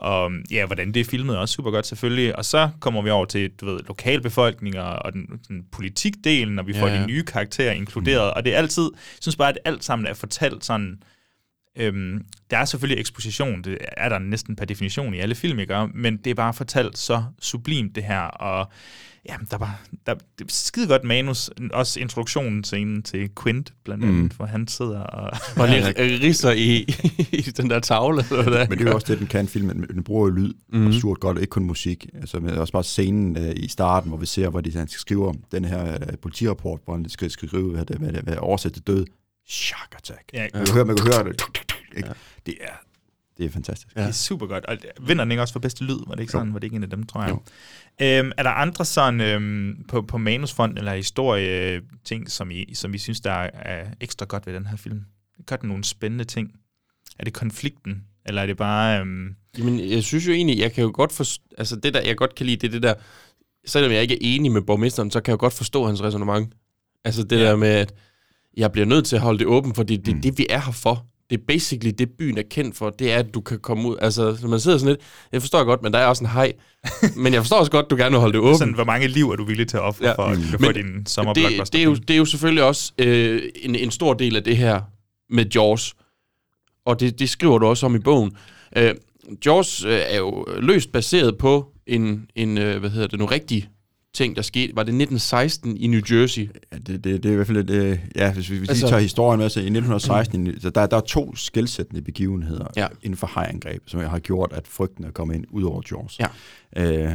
og ja, hvordan det er filmet er også super godt selvfølgelig. Og så kommer vi over til, du ved, lokalbefolkninger og den, den politikdelen, og vi Ja, får ja. de nye karakterer inkluderet. Mm. Og det er altid, jeg synes bare, at alt sammen er fortalt sådan, Øhm, der er selvfølgelig eksposition, det er der næsten per definition i alle film, jeg gør, men det er bare fortalt så sublimt det her, og ja, der er bare, der, det er skide godt manus, også introduktionen scenen til Quint, blandt andet, mm. Hvor han sidder og... Og lige risser i, i den der tavle. Eller hvad der Men det er jo også det, den kan filmen. Den bruger jo lyd mm. absurd godt, og ikke kun musik. Altså, men også bare scenen øh, i starten, hvor vi ser, hvor de, han skriver den her øh, politirapport, hvor han skal skrive, hvad det, hvad det, hvad oversætte til død. Shock attack. Ja, Man kan høre, man kan høre det. Ikke? Det er det er fantastisk. Det er super godt. Og vinder den ikke også for bedste lyd? Var det ikke Jo. sådan? Var det ikke en af dem, tror jeg? Øhm, er der andre sådan øhm, på, på manusfront eller historie ting, som I, som I synes, der er, er ekstra godt ved den her film? Gør den nogle spændende ting? Er det konflikten? Eller er det bare... Øhm, Jamen, jeg synes jo egentlig, jeg kan jo godt forstå, altså det der, jeg godt kan lide, det er det der, selvom jeg ikke er enig med borgmesteren, så kan jeg jo godt forstå hans resonemang. Altså det Ja. ja. der med, at jeg bliver nødt til at holde det åbent, fordi det er Mm. det, vi er her for. Det er basically det, byen er kendt for, det er, at du kan komme ud, altså så man sidder sådan lidt, jeg forstår godt, men der er også en hej, men jeg forstår også godt, du gerne vil holde det åbent. sådan, hvor mange liv er du villig til at ofre ja. For Mm. få din det, sommerblockbuster? det, er jo, det er jo selvfølgelig også øh, en, en stor del af det her med Jaws. Og det, det skriver du også om i bogen. Øh, Jaws øh, er jo løst baseret på en, en øh, hvad hedder det nu, rigtig ting, der skete. Var det 1916 i New Jersey? Ja, det, det, det er i hvert fald et, øh, ja, hvis vi, hvis Altså- altså, tager historien med, så i 1916, så der, der er to skældsættende begivenheder Ja. inden for hajangreb, som har gjort, at frygten er kommet ind ud over Jaws. Ja. Øh,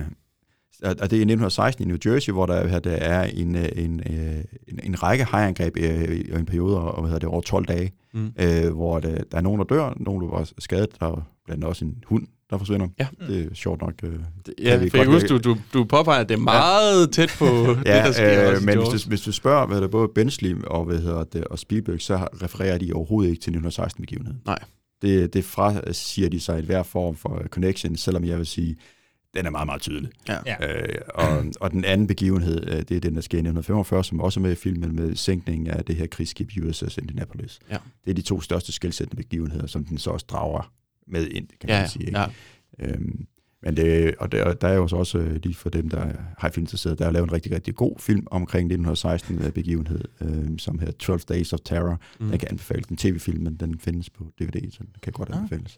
og det er i 1916 i New Jersey, hvor der, her, der er en, øh, en, øh, en, en række hajangreb i, i en periode og hvad hedder det, over 12 dage, Mm. øh, hvor der, der er nogen, der dør, nogen, der var skadet, der er blandt andet også en hund, der forsvinder. Ja. Det er sjovt nok. Øh, Ja, for jeg husker, du, du, du påpeger, at det er meget tæt på det, der sker øh, også men hvis du, hvis du spørger, hvad det både Bensley og, hvad hedder det, og Spielberg, så refererer de overhovedet ikke til 1916-begivenheden. Nej. Det, det fra siger de sig i hver form for connection, selvom jeg vil sige, den er meget, meget tydelig. Ja. Ja. Øh, og, og den anden begivenhed, øh, det er den, der sker i 1945, som også er med i filmen med sænkningen af det her krigsskib USS Indianapolis. Ja. Det er de to største skældsættende begivenheder, som den så også drager med ind, kan Ja, man sige. Ikke? ja. Øhm, men det, og der, der er jo så også øh, lige for dem, der har filminteresseret, der er lavet en rigtig, rigtig god film omkring 1916-begivenhed, øh, som hedder 12 Days of Terror. Mm. Den kan anbefales. Den tv-film, men den findes på DVD, så den kan godt Ah. anbefales.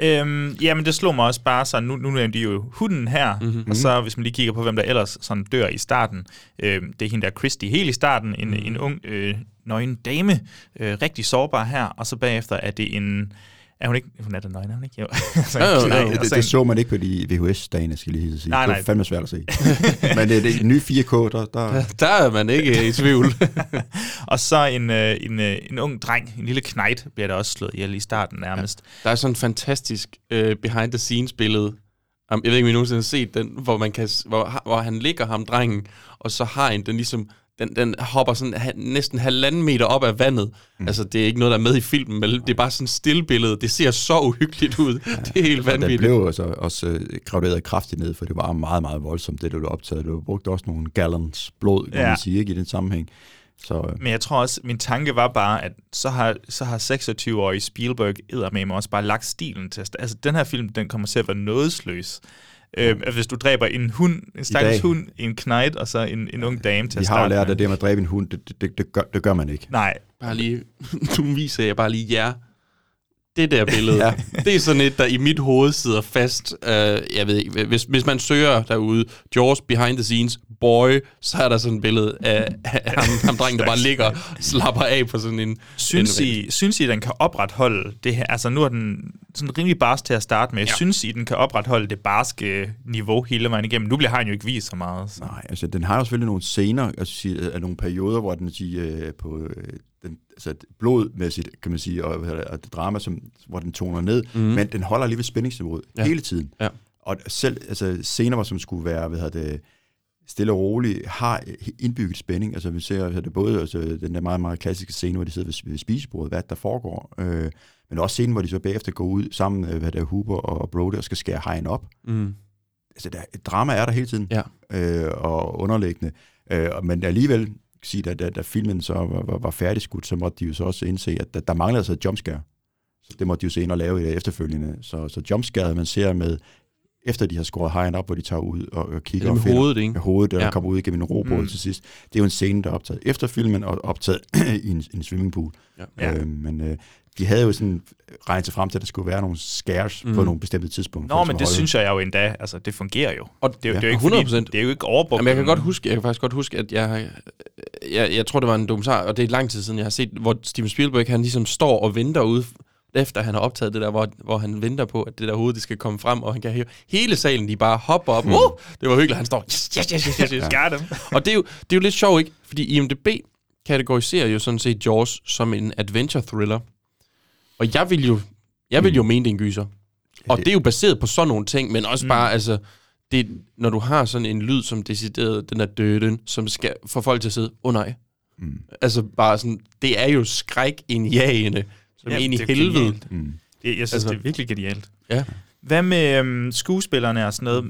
Øhm, jamen, det slog mig også bare sådan, nu, nu nævnte de jo hunden her, Mhm. mm-hmm. og så hvis man lige kigger på, hvem der ellers sådan dør i starten, øhm, det er hende der Christy helt i starten, en, mm. en ung øh, nøgen dame, øh, rigtig sårbar her, og så bagefter er det en, er hun ikke, hun er da nøgen, er hun ikke? Jo. så en Jo, jo, og Det, så det en- så man ikke på de VHS-dagene, skal jeg lige sige. Nej, det nej. var fandme svært at se. men det, det nye 4K, der, der, Der er man ikke i tvivl. og så en, øh, en, øh, en ung dreng, en lille knejt, bliver der også slået ihjel i starten nærmest. Der er sådan en fantastisk uh, behind-the-scenes-billede. Jeg ved ikke, om I nogensinde har set den, hvor, man kan, hvor, hvor han ligger ham, drengen, og så har en den ligesom, den, den hopper sådan ha, næsten halvanden meter op af vandet. Mm. Altså, det er ikke noget, der er med i filmen, men det er bare sådan et stillbillede. Det ser så uhyggeligt ud. Ja. Det er helt vanvittigt. blev altså også øh, graderet kraftigt ned, for det var meget, meget voldsomt, det der blev optaget. Det brugte også nogle gallons blod, kan Ja. man sige, ikke, i den sammenhæng. Så øh, Men jeg tror også, min tanke var bare, at så har, så har 26-årige Spielberg eddermame også bare lagt stilen til. Altså, den her film, den kommer til at være nådesløs. Øh, hvis du dræber en hund, en stakkels hund, en knight, og så en, en ung dame til vi at har jo starte lært, med. at det med at dræbe en hund, det, det, det, gør, det gør man ikke. Nej, Bare lige, nu viser jeg bare lige jer. Det der billede, ja. Det er sådan et, der i mit hoved sidder fast. Uh, jeg ved ikke, hvis, hvis man søger derude, Jaws behind the scenes, boy, så er der sådan et billede af, af ham, ham drengen, der bare ligger og slapper af på sådan en... Synes en, I, synes I, den kan opretholde det her? Altså, nu er den sådan rimelig barsk til at starte med. Ja. Synes I, den kan opretholde det barske niveau hele vejen igennem? Nu bliver han jo ikke vist så meget. Så. Nej, altså den har jo selvfølgelig nogle scener, altså nogle perioder, hvor den siger øh, på øh, altså blodmæssigt, kan man sige, og, og det drama, som, hvor den toner ned, mm. men den holder alligevel spændingsniveauet Ja. hele tiden. Ja. Og selv altså, scener, som skulle være, hvad hedder det, stille og roligt, har indbygget spænding. Altså vi ser altså, det både altså, den der meget, meget klassiske scene, hvor de sidder ved, ved spisebordet, hvad der foregår, øh, men også scenen, hvor de så bagefter går ud sammen, øh, hvad der er Huber og Brody, og skal skære hajen op. Mm. Altså, der, drama er der hele tiden, Ja. øh, og underliggende. Øh, men alligevel, sige, da, da, da filmen så var, var, var færdigskudt, så måtte de jo så også indse, at der, der manglede altså et jumpscare. Så det måtte de jo se ind og lave i det efterfølgende. Så, så jumpscare, man ser med, efter de har skåret hajen op, hvor de tager ud og, og kigger er og finder- hovedet, ikke? med hovedet, der Ja. kommer ud igennem en robåd Mm. til sidst. Det er jo en scene, der er optaget efter filmen og optaget i en, en swimmingpool. Ja. Øh, men øh, de havde jo sådan regnet sig frem til, at der skulle være nogle scares Mm. på nogle bestemte tidspunkter. Nå, men det synes jeg jo endda, altså det fungerer jo. Og Det, er jo- Ja, det, er jo ikke 100%. Fordi, det er jo ikke overbrugt. Jamen, jeg kan godt huske, jeg kan faktisk godt huske, at jeg, jeg, jeg tror, det var en dokumentar, og det er lang tid siden, jeg har set, hvor Steven Spielberg, han ligesom står og venter ude, efter han har optaget det der, hvor, hvor han venter på, at det der hoved, det skal komme frem, og han kan hæve hele salen, de bare hopper op. Uh, det var hyggeligt, han står, yes, yes, yes, yes, yes, yes. Got him. Og det er, jo, det er jo lidt sjovt, ikke? Fordi IMDb kategoriserer jo sådan set Jaws som en adventure thriller. Og jeg vil jo, jeg vil jo mene, det er en gyser. Og det- er jo baseret på sådan nogle ting, men også Mm. bare, altså, det, når du har sådan en lyd som decideret, den er døden, som skal få folk til at sidde, åh oh, nej. Mm. Altså bare sådan, det er jo skrækindjagende, som Ja, ind i det er jo helvede. genialt. Mm. Det, jeg synes, Altså- det er virkelig genialt. Ja. Hvad med øhm, skuespillerne og sådan noget?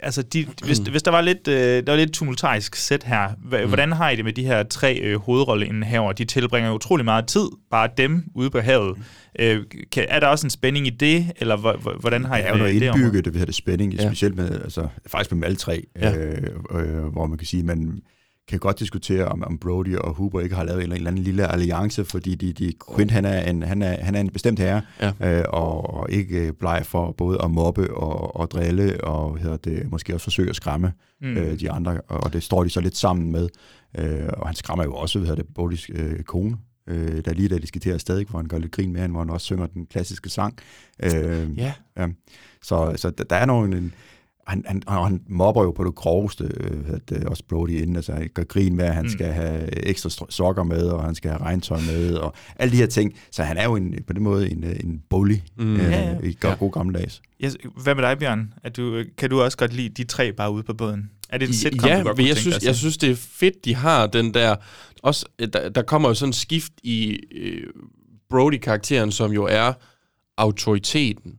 Altså, de, hvis, hvis der var lidt, øh, der var lidt tumultarisk sæt her, mm. hvordan har I det med de her tre øh, hovedrolleindehaver? De tilbringer utrolig meget tid, bare dem ude på havet. Øh, kan, er der også en spænding i det, eller hvor- hvor- hvordan har I Der er det jo med noget det indbygget, det, det spænding, Ja. specielt med, altså, faktisk med alle tre, ja. øh, øh, hvor man kan sige, man kan godt diskutere, om, om Brody og Hooper ikke har lavet en eller anden lille alliance, fordi de, de, Quint, han er en, han er, han er en bestemt herre, Ja. øh, og, og ikke bleg for både at mobbe og, og drille, og hedder det, måske også forsøge at skræmme Mm. øh, de andre, og det står de så lidt sammen med. Øh, og han skræmmer jo også, hedder det, Brodys øh, kone, øh, der lige da de skal til at stadig, hvor han gør lidt grin med hende, hvor han også synger den klassiske sang. Øh, Ja. ja. Så, så der, der er nogen... En, han, han, og han mobber jo på det groveste, øh, at, øh, også Brody inden, altså han gør grin med, at han Mm. skal have ekstra sokker med, og han skal have regntøj med, og alle de her ting. Så han er jo en, på den måde en, øh, en bully Mm. øh, Ja, ja. i god, Ja. god gammeldags. Yes, hvad med dig, Bjørn? Er du, kan du også godt lide de tre bare ude på båden? Er det en sitcom, ja, du godt men kunne jeg synes, jeg synes, det er fedt, de har den der... Også, øh, der, der kommer jo sådan en skift i øh, Brody-karakteren, som jo er autoriteten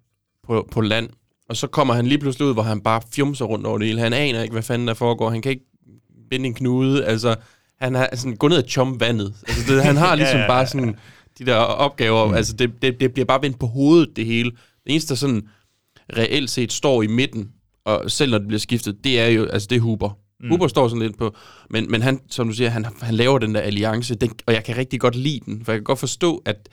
på, på land. Og så kommer han lige pludselig ud, hvor han bare fjumser rundt over det hele. Han aner ikke, hvad fanden der foregår. Han kan ikke binde en knude. Altså, han har sådan, gå ned og chum vandet. Altså, det, han har ligesom Ja, ja, bare ja. sådan de der opgaver. Mm. Altså, det, det, det bliver bare vendt på hovedet, det hele. Det eneste, der sådan reelt set står i midten, og selv når det bliver skiftet, det er jo, altså det er Huber. Mm. Huber står sådan lidt på, men, men han, som du siger, han, han laver den der alliance, den, og jeg kan rigtig godt lide den, for jeg kan godt forstå, at,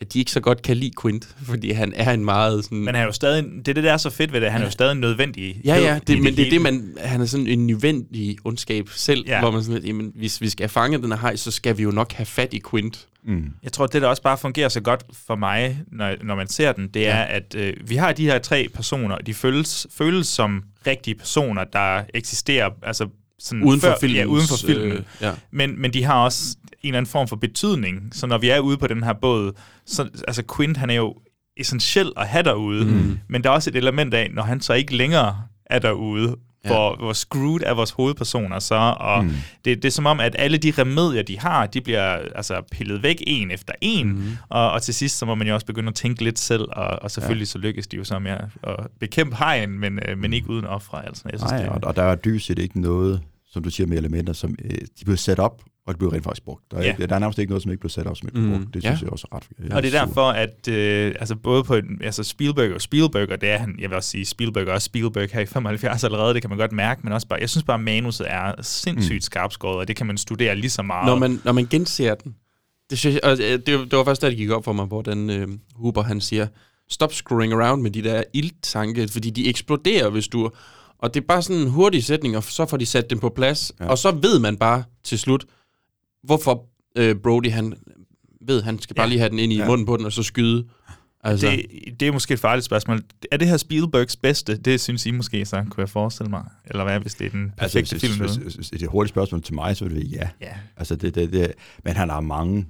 at de ikke så godt kan lide Quint, fordi han er en meget sådan... Men han er jo stadig, det er det, der er så fedt ved det, han er jo stadig nødvendig. Ja, ja, det, men det er hele. det, man, han er sådan en nødvendig ondskab selv, Ja. ja. hvor man sådan lidt, jamen, hvis vi skal have fanget den her hej, så skal vi jo nok have fat i Quint. Mm. Jeg tror, det der også bare fungerer så godt for mig, når, når man ser den, det er, at øh, vi har de her tre personer, de føles, føles som rigtige personer, der eksisterer altså sådan Uden for før, filmens, Ja, uden for filmen. øh, ja. men, men de har også en eller anden form for betydning. Så når vi er ude på den her båd, så altså Quint, han er jo essentiel at have derude, mm. men der er også et element af, når han så ikke længere er derude, Ja. hvor, hvor screwed er vores hovedpersoner så, og mm. det, det er som om, at alle de remedier, de har, de bliver altså pillet væk en efter en, mm. og, og til sidst, så må man jo også begynde at tænke lidt selv, og, og selvfølgelig ja. så lykkes de jo så med at, bekæmpe hajen, men, øh, men ikke uden ofre. Altså. Jeg synes, Nej, det, og, og der er dybest set ikke noget, som du siger med elementer, som øh, de blev sat op, og det blev rent faktisk brugt. Der er, Ja. ikke, der er nærmest ikke noget, som ikke blev sat op, som ikke blev Mm, brugt. Det ja. synes jeg også er ret øh, Og det er super. derfor, at øh, altså både på en- altså Spielberg og Spielberg, og det er han, jeg vil også sige, Spielberg og Spielberg her i 75 allerede, det kan man godt mærke, men også bare, jeg synes bare, at manuset er sindssygt mm. skarpskåret, og det kan man studere lige så meget. Når man, når man genser den, det, synes jeg, og øh, det, det var først, da det gik op for mig, hvordan øh, Huber han siger, stop screwing around med de der ildtanke, fordi de eksploderer, hvis du... Og det er bare sådan en hurtig sætning, og så får de sat dem på plads, ja. Ja. og så ved man bare til slut, hvorfor øh, Brody, han ved, han skal bare Ja. lige have den ind i Ja. munden på den, og så skyde. Altså, det, det er måske et farligt spørgsmål. Er det her Spielbergs bedste? Det synes I måske så, kunne jeg forestille mig. Eller hvad, hvis det er den perfekte altså, film? hvis, hvis, hvis, det er et hurtigt spørgsmål til mig, så vil det være ja. Ja. Altså, det, det, det, men han har mange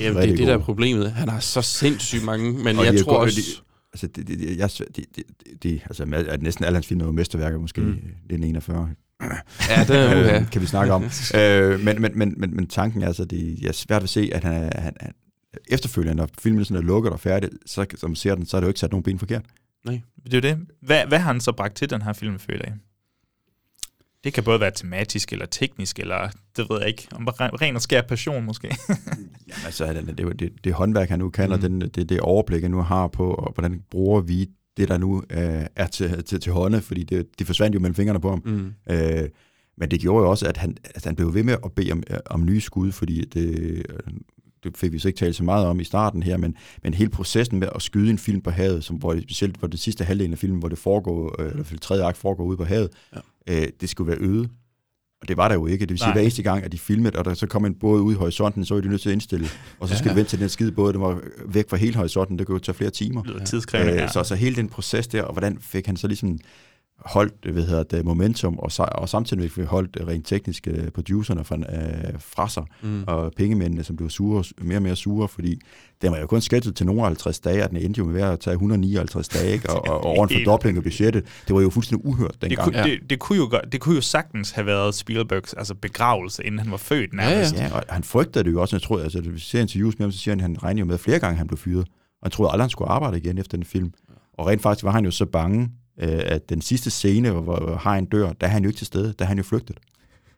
Jamen, det er det, der er problemet. Han har så sindssygt mange, men Og jeg tror gode- også... de- Altså, det, det, jeg, det, det, det, altså, næsten alle hans film er jo mesterværker, måske Mm. mm. det er en 41. Ja, det er uha. øh, kan vi snakke om. øh, men, men, men, men, men tanken er altså, det er svært at se, at han, er, han, han efterfølgende, når filmen sådan er lukket og færdig, så, som man ser den, så er det jo ikke sat nogen ben forkert. Det er jo det. Hvad, hvad har han så bragt til den her film, føler jeg? Det kan både være tematisk eller teknisk, eller det ved jeg ikke. Om ren og skær passion måske. Jamen, altså, det, det, er det, håndværk, han nu kan, mm. og den, det, det overblik, han nu har på, og hvordan bruger vi det, der nu øh, er til, til, til hånde, fordi det, det forsvandt jo mellem fingrene på ham. Mm. Øh, men det gjorde jo også, at han, at han blev ved med at bede om, øh, om nye skud, fordi det, øh, det fik vi så ikke talt så meget om i starten her, men, men hele processen med at skyde en film på havet, som, hvor det, specielt hvor det sidste halvdel af filmen, hvor det foregår, øh, eller det tredje akt foregår ude på havet, Ja. øh, det skulle være øde. Og det var der jo ikke. Det vil sige, Nej. hver eneste gang, at de filmede, og der så kom en båd ud i horisonten, så var de nødt til at indstille. Og så skal Ja. ja. vente til den skide båd, den var væk fra hele horisonten. Det kunne jo tage flere timer. Det lyder tidskrævende, ja. Øh, så, så hele den proces der, og hvordan fik han så ligesom holdt hvad hedder det, momentum, og, og samtidig fik holdt øh, rent teknisk øh, producerne fra, øh, fra sig, Mm. og pengemændene, som blev sure, mere og mere sure, fordi den var jo kun skættet til nogle 50 dage, og den endte jo med at tage 159 dage, ikke? og, og, og over en fordobling af budgettet. Det var jo fuldstændig uhørt Det dengang. kunne, det, det, kunne jo, godt- det kunne jo sagtens have været Spielbergs altså begravelse, inden han var født nærmest. Ja, Ja, og han frygtede det jo også, jeg tror, altså, hvis vi ser interviews med ham, så siger han, at han regnede jo med flere gange, han blev fyret. Og han troede aldrig, han skulle arbejde igen efter den film. Og rent faktisk var han jo så bange, øh, at den sidste scene, hvor, hvor Hajen dør, der er han jo ikke til stede, der er han jo flygtet.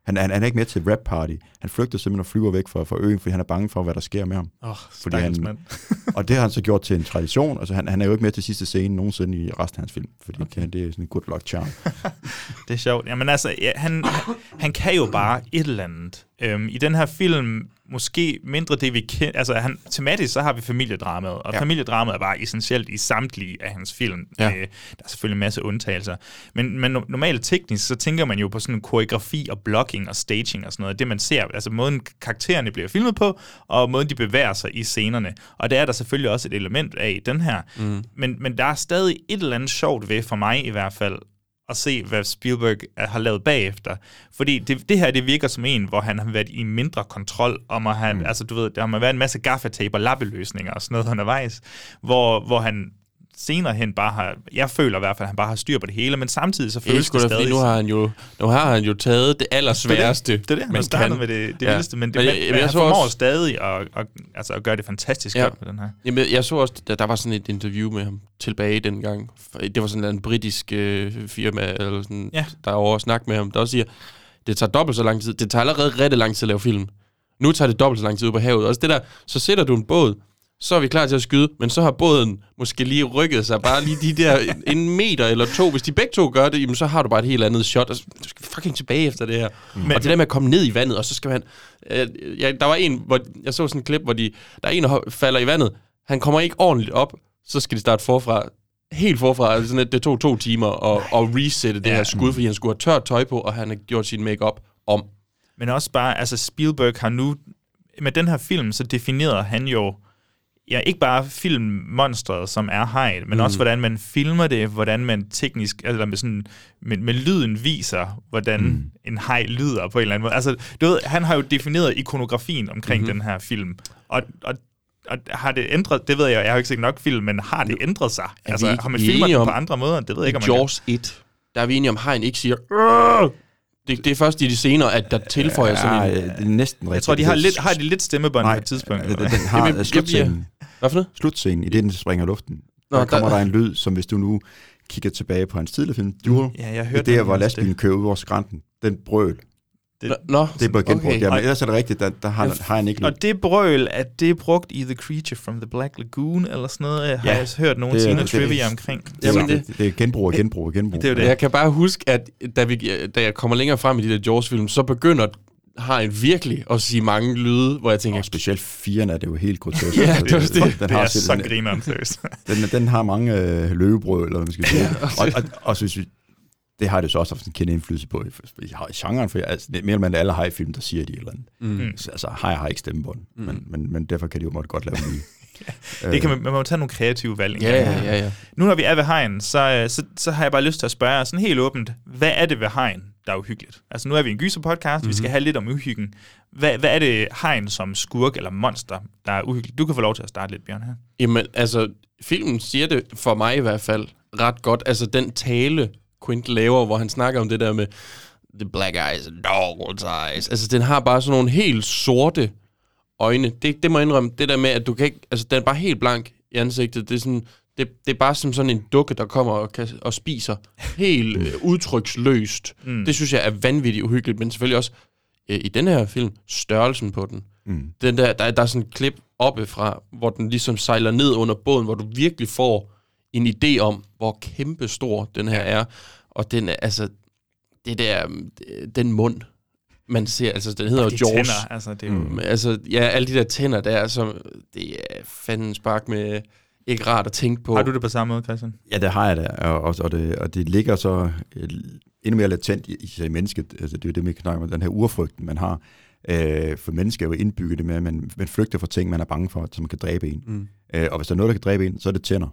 Han, han, han er ikke med til rap party. Han flygter simpelthen og flyver væk fra, fra øen, fordi han er bange for, hvad der sker med ham. Oh, Fordi han- mand. Og det har han så gjort til en tradition. Altså, han, han er jo ikke med til sidste scene nogensinde i resten af hans film, fordi okay. det, det er sådan en good luck charm. Det er sjovt. Jamen altså, ja, han, han, han kan jo bare et eller andet. Øhm, I den her film, måske mindre det, vi kender... Altså, han, tematisk, så har vi familiedramaet, og Ja. familiedramaet er bare essentielt i samtlige af hans film. Ja. Øh, der er selvfølgelig en masse undtagelser. Men, men no- normalt teknisk, så tænker man jo på sådan koreografi og blocking og staging og sådan noget. Det man ser, altså måden karaktererne bliver filmet på, og måden de bevæger sig i scenerne. Og det er der selvfølgelig også et element af i den her. Mm. Men, men der er stadig et eller andet sjovt ved, for mig i hvert fald, at se, hvad Spielberg øh, har lavet bagefter. Fordi det, det her, det virker som en, hvor han har været i mindre kontrol, og må han, mm. altså du ved, der har været en masse gaffatape og lappeløsninger og sådan noget undervejs, hvor, hvor han senere hen bare har, jeg føler i hvert fald, at han bare har styr på det hele, men samtidig så Det er føles det stadig... nu har han jo, nu har han jo taget det allersværeste. Det er det, han har startet med det, det Ja. vildeste, men, det, Men men, jeg- men, jeg han formår også- stadig at, at, altså at gøre det fantastisk ja. godt med den her. Jamen, jeg så også, der, der var sådan et interview med ham tilbage dengang. Det var sådan en britisk øh, firma, eller sådan, Ja. der er over at snakke med ham, der også siger, det tager dobbelt så lang tid. Det tager allerede rigtig lang tid at lave film. Nu tager det dobbelt så lang tid ud på havet. Også det der, så sætter du en båd, så er vi klar til at skyde, men så har båden måske lige rykket sig bare lige de der en meter eller to. Hvis de begge to gør det, jamen, så har du bare et helt andet shot. Altså, du skal fucking tilbage efter det her. Men, og det der med at komme ned i vandet, og så skal man... Øh, ja, der var en, hvor jeg så sådan en klip, hvor de, der er en, der falder i vandet. Han kommer ikke ordentligt op, så skal de starte forfra. Helt forfra. Altså sådan, at det tog to timer at, at resette det Ja. her skud, fordi han skulle have tørt tøj på, og han har gjort sin makeup om. Men også bare, altså Spielberg har nu, med den her film, så definerede han jo, ja, ikke bare filmmonstret, som er hegn, men mm. også hvordan man filmer det, hvordan man teknisk, eller med, sådan, med, med lyden viser, hvordan mm. en hej lyder på en eller anden måde. Altså, du ved, han har jo defineret ikonografien omkring mm-hmm. den her film, og, og og har det ændret, det ved jeg, jeg har jo ikke set nok film, men har det ændret sig? vi Altså, ikke har man filmet om- på andre måder? Det ved jeg ikke, om man Jaws 1, der er vi enige om, hegn ikke siger... "Åh!" Det, det er først i de senere, at der tilføjer sådan en... Ja, det er næsten kan. Jeg tror, de har, lidt, har de lidt stemmebånd på et tidspunkt. Den, har Jamen, jeg slutscenen. Hvad for noget? Slutscenen, i det, den springer i luften. Nå, der kommer der- der en lyd, som hvis du nu kigger tilbage på hans tidligere film, Duel, Ja, jeg det hørte er der, hvor lastbilen kører ud over skrænten. Den brøl, Det- Nå, det er bare genbrugt. okay. Okay. Ja, men Og- ellers er det rigtigt, der, der har, har han ikke lyd. Og det brøl, at det er brugt i The Creature from the Black Lagoon, eller sådan noget, har Ja, jeg også hørt nogen det sige noget det trivia omkring. Jamen, det, det, det er genbrug og genbrug og genbrug. Det er jo det. Jeg kan bare huske, at da, vi, da jeg kommer længere frem i de der Jaws-film, så begynder har en virkelig at sige mange lyde, hvor jeg tænker... Og specielt firen er det jo helt grotesk. Ja, Altså, det er det. Den Det har er så den- grineren, seriøst. Den, den har mange øh, løvebrød, eller hvad man skal sige. og, og, og, så hvis vi, det har det så også haft en kende indflydelse på i, i, i genren, for altså, det er mere eller mindre alle hajfilm, der siger de eller andet. Mm. Så, altså, haj har ikke stemmebånd, mm. men, men, men derfor kan de jo måtte godt lave nye. Det kan man, man må tage nogle kreative valg. Ja, ja, ja, ja. Nu når vi er ved hegn, så, øh, så, så har jeg bare lyst til at spørge sådan helt åbent, hvad er det ved hegn, der er uhyggeligt? Altså nu er vi en gyser-podcast, Mhm. mm-hmm. vi skal have lidt om uhyggen. Hvad, hvad er det hegn som skurk eller monster, der er uhyggeligt? Du kan få lov til at starte lidt, Bjørn, her. Jamen, altså, filmen siger det, for mig i hvert fald, ret godt. Altså, den tale, Quint laver, hvor han snakker om det der med the black eyes and dog's eyes. Altså, den har bare sådan nogle helt sorte øjne. Det, det må jeg indrømme. Det der med, at du kan ikke... Altså, den er bare helt blank i ansigtet. Det er sådan... Det, det er bare som sådan en dukke, der kommer og, kan, og spiser helt øh, udtryksløst. Mm. Det synes jeg er vanvittigt uhyggeligt, men selvfølgelig også øh, i den her film, størrelsen på den. Mm. Den der, der, der er sådan et klip oppe fra, hvor den ligesom sejler ned under båden, hvor du virkelig får en idé om, hvor kæmpe stor den her er. Og den er, altså, det der, øh, den mund, man ser, altså den hedder jo de Jaws. tænder, altså det er jo... Mm. Altså, ja, alle de der tænder der, som, det er fanden spark med ikke rart at tænke på. Har du det på samme måde, Christian? Ja, det har jeg da, og, og, og, det, og det ligger så øh, endnu mere latent i, i, i mennesket. Altså, det er jo det, man snakker om, den her urfrygten, man har. Øh, for mennesker er jo indbygget det med, at man, man flygter fra ting, man er bange for, som kan dræbe en. Mm. Øh, og hvis der er noget, der kan dræbe en, så er det tænder.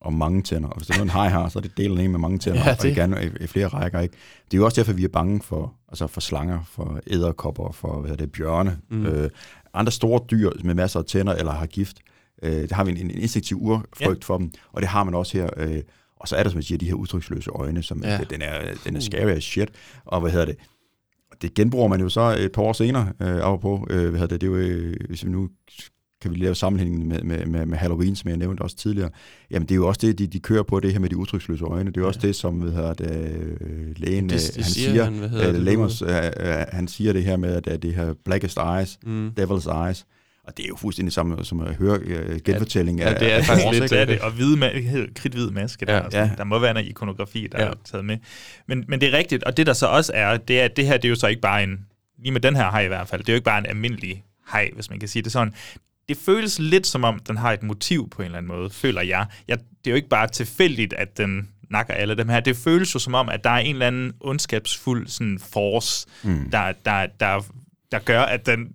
Og mange tænder. Og hvis der er noget, en haj har, så er det delen af en med mange tænder. Ja, og det- det gerne i, i, flere rækker. Ikke? Det er jo også derfor, vi er bange for, altså for slanger, for æderkopper, for hvad det, bjørne. Mm. Øh, andre store dyr med masser af tænder eller har gift. Øh, det har vi en, en instinktiv urfrygt ja. for dem. Og det har man også her. Øh, og så er der, som jeg siger, de her udtryksløse øjne, som Ja. ja. den, er, den er scary as shit. Og hvad hedder det? Det genbruger man jo så et par år senere, øh, på, øh, hvad hedder det, det er jo, øh, hvis vi nu kan vi lave sammenhængen med, med, med, med Halloween, som jeg nævnte også tidligere, jamen det er jo også det, de, de kører på, det her med de udtryksløse øjne. Det er jo også det, som hvad hedder det, øh, lægen, Det- øh, det han siger siger, han, hvad hedder øh, det nu? Lamos, øh, øh, han siger det her med, at, at det her blackest eyes, Mm. devil's eyes, og det er jo fuldstændig samme som at høre øh, genfortælling Ja, af det er af faktisk lidt? Det er det, og hvide ma- kridhvid maske der. Ja. Ja, Ja. Der må være noget ikonografi, der Ja. ja. er taget med. Men, men det er rigtigt, og det der så også er, det er, at det her det er jo så ikke bare en, lige med den her hej i hvert fald, det er jo ikke bare en almindelig hej, hvis man kan sige det sådan. Det føles lidt som om, den har et motiv på en eller anden måde, føler jeg. jeg det er jo ikke bare tilfældigt, at den nakker alle dem her. Det føles jo som om, at der er en eller anden ondskabsfuld sådan force, mm. der, der, der, der gør, at den,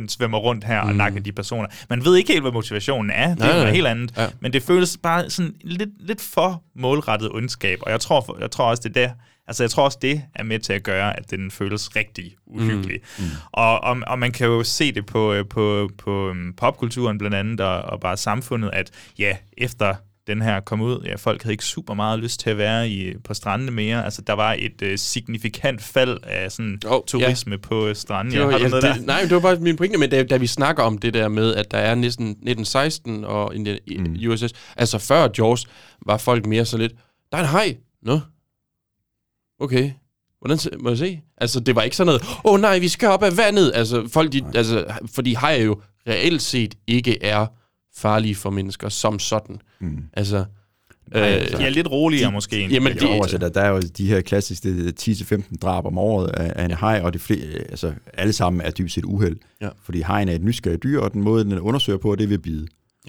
den svømmer rundt her og nakker de personer. Man ved ikke helt, hvad motivationen er. Det Nej, er nej. noget helt andet. Ja. Men det føles bare sådan lidt, lidt for målrettet ondskab. Og jeg tror, jeg tror også, det er der, Altså, jeg tror også, det er med til at gøre, at den føles rigtig uhyggelig. Mm. Mm. Og, og, og man kan jo se det på, øh, på, på um, popkulturen blandt andet, og, og bare samfundet, at ja, efter den her kom ud, ja, folk havde ikke super meget lyst til at være i, på strandene mere. Altså, der var et øh, signifikant fald af sådan Åh, turisme ja. på stranden. Det var, ja, noget det, der? nej, det var bare min pointe, men da, da vi snakker om det der med, at der er næsten 1916 og i mm. USS, altså før Jaws, var folk mere så lidt, der er en hej. Nå, okay. Hvordan må jeg se? Altså, det var ikke sådan noget, åh oh, nej, vi skal op af vandet. Altså, folk, de, altså, fordi hajer jo reelt set ikke er farlige for mennesker som sådan. Mm. Altså, Nej, øh, altså, De er lidt roligere måske. end- Jamen, Men det- det, altså, der, er jo de her klassiske 10-15 drab om året af, af en haj, og de flere, altså, alle sammen er dybest set uheld. Ja. Fordi hajen er et nysgerrigt dyr, og den måde, den undersøger på, det at bide.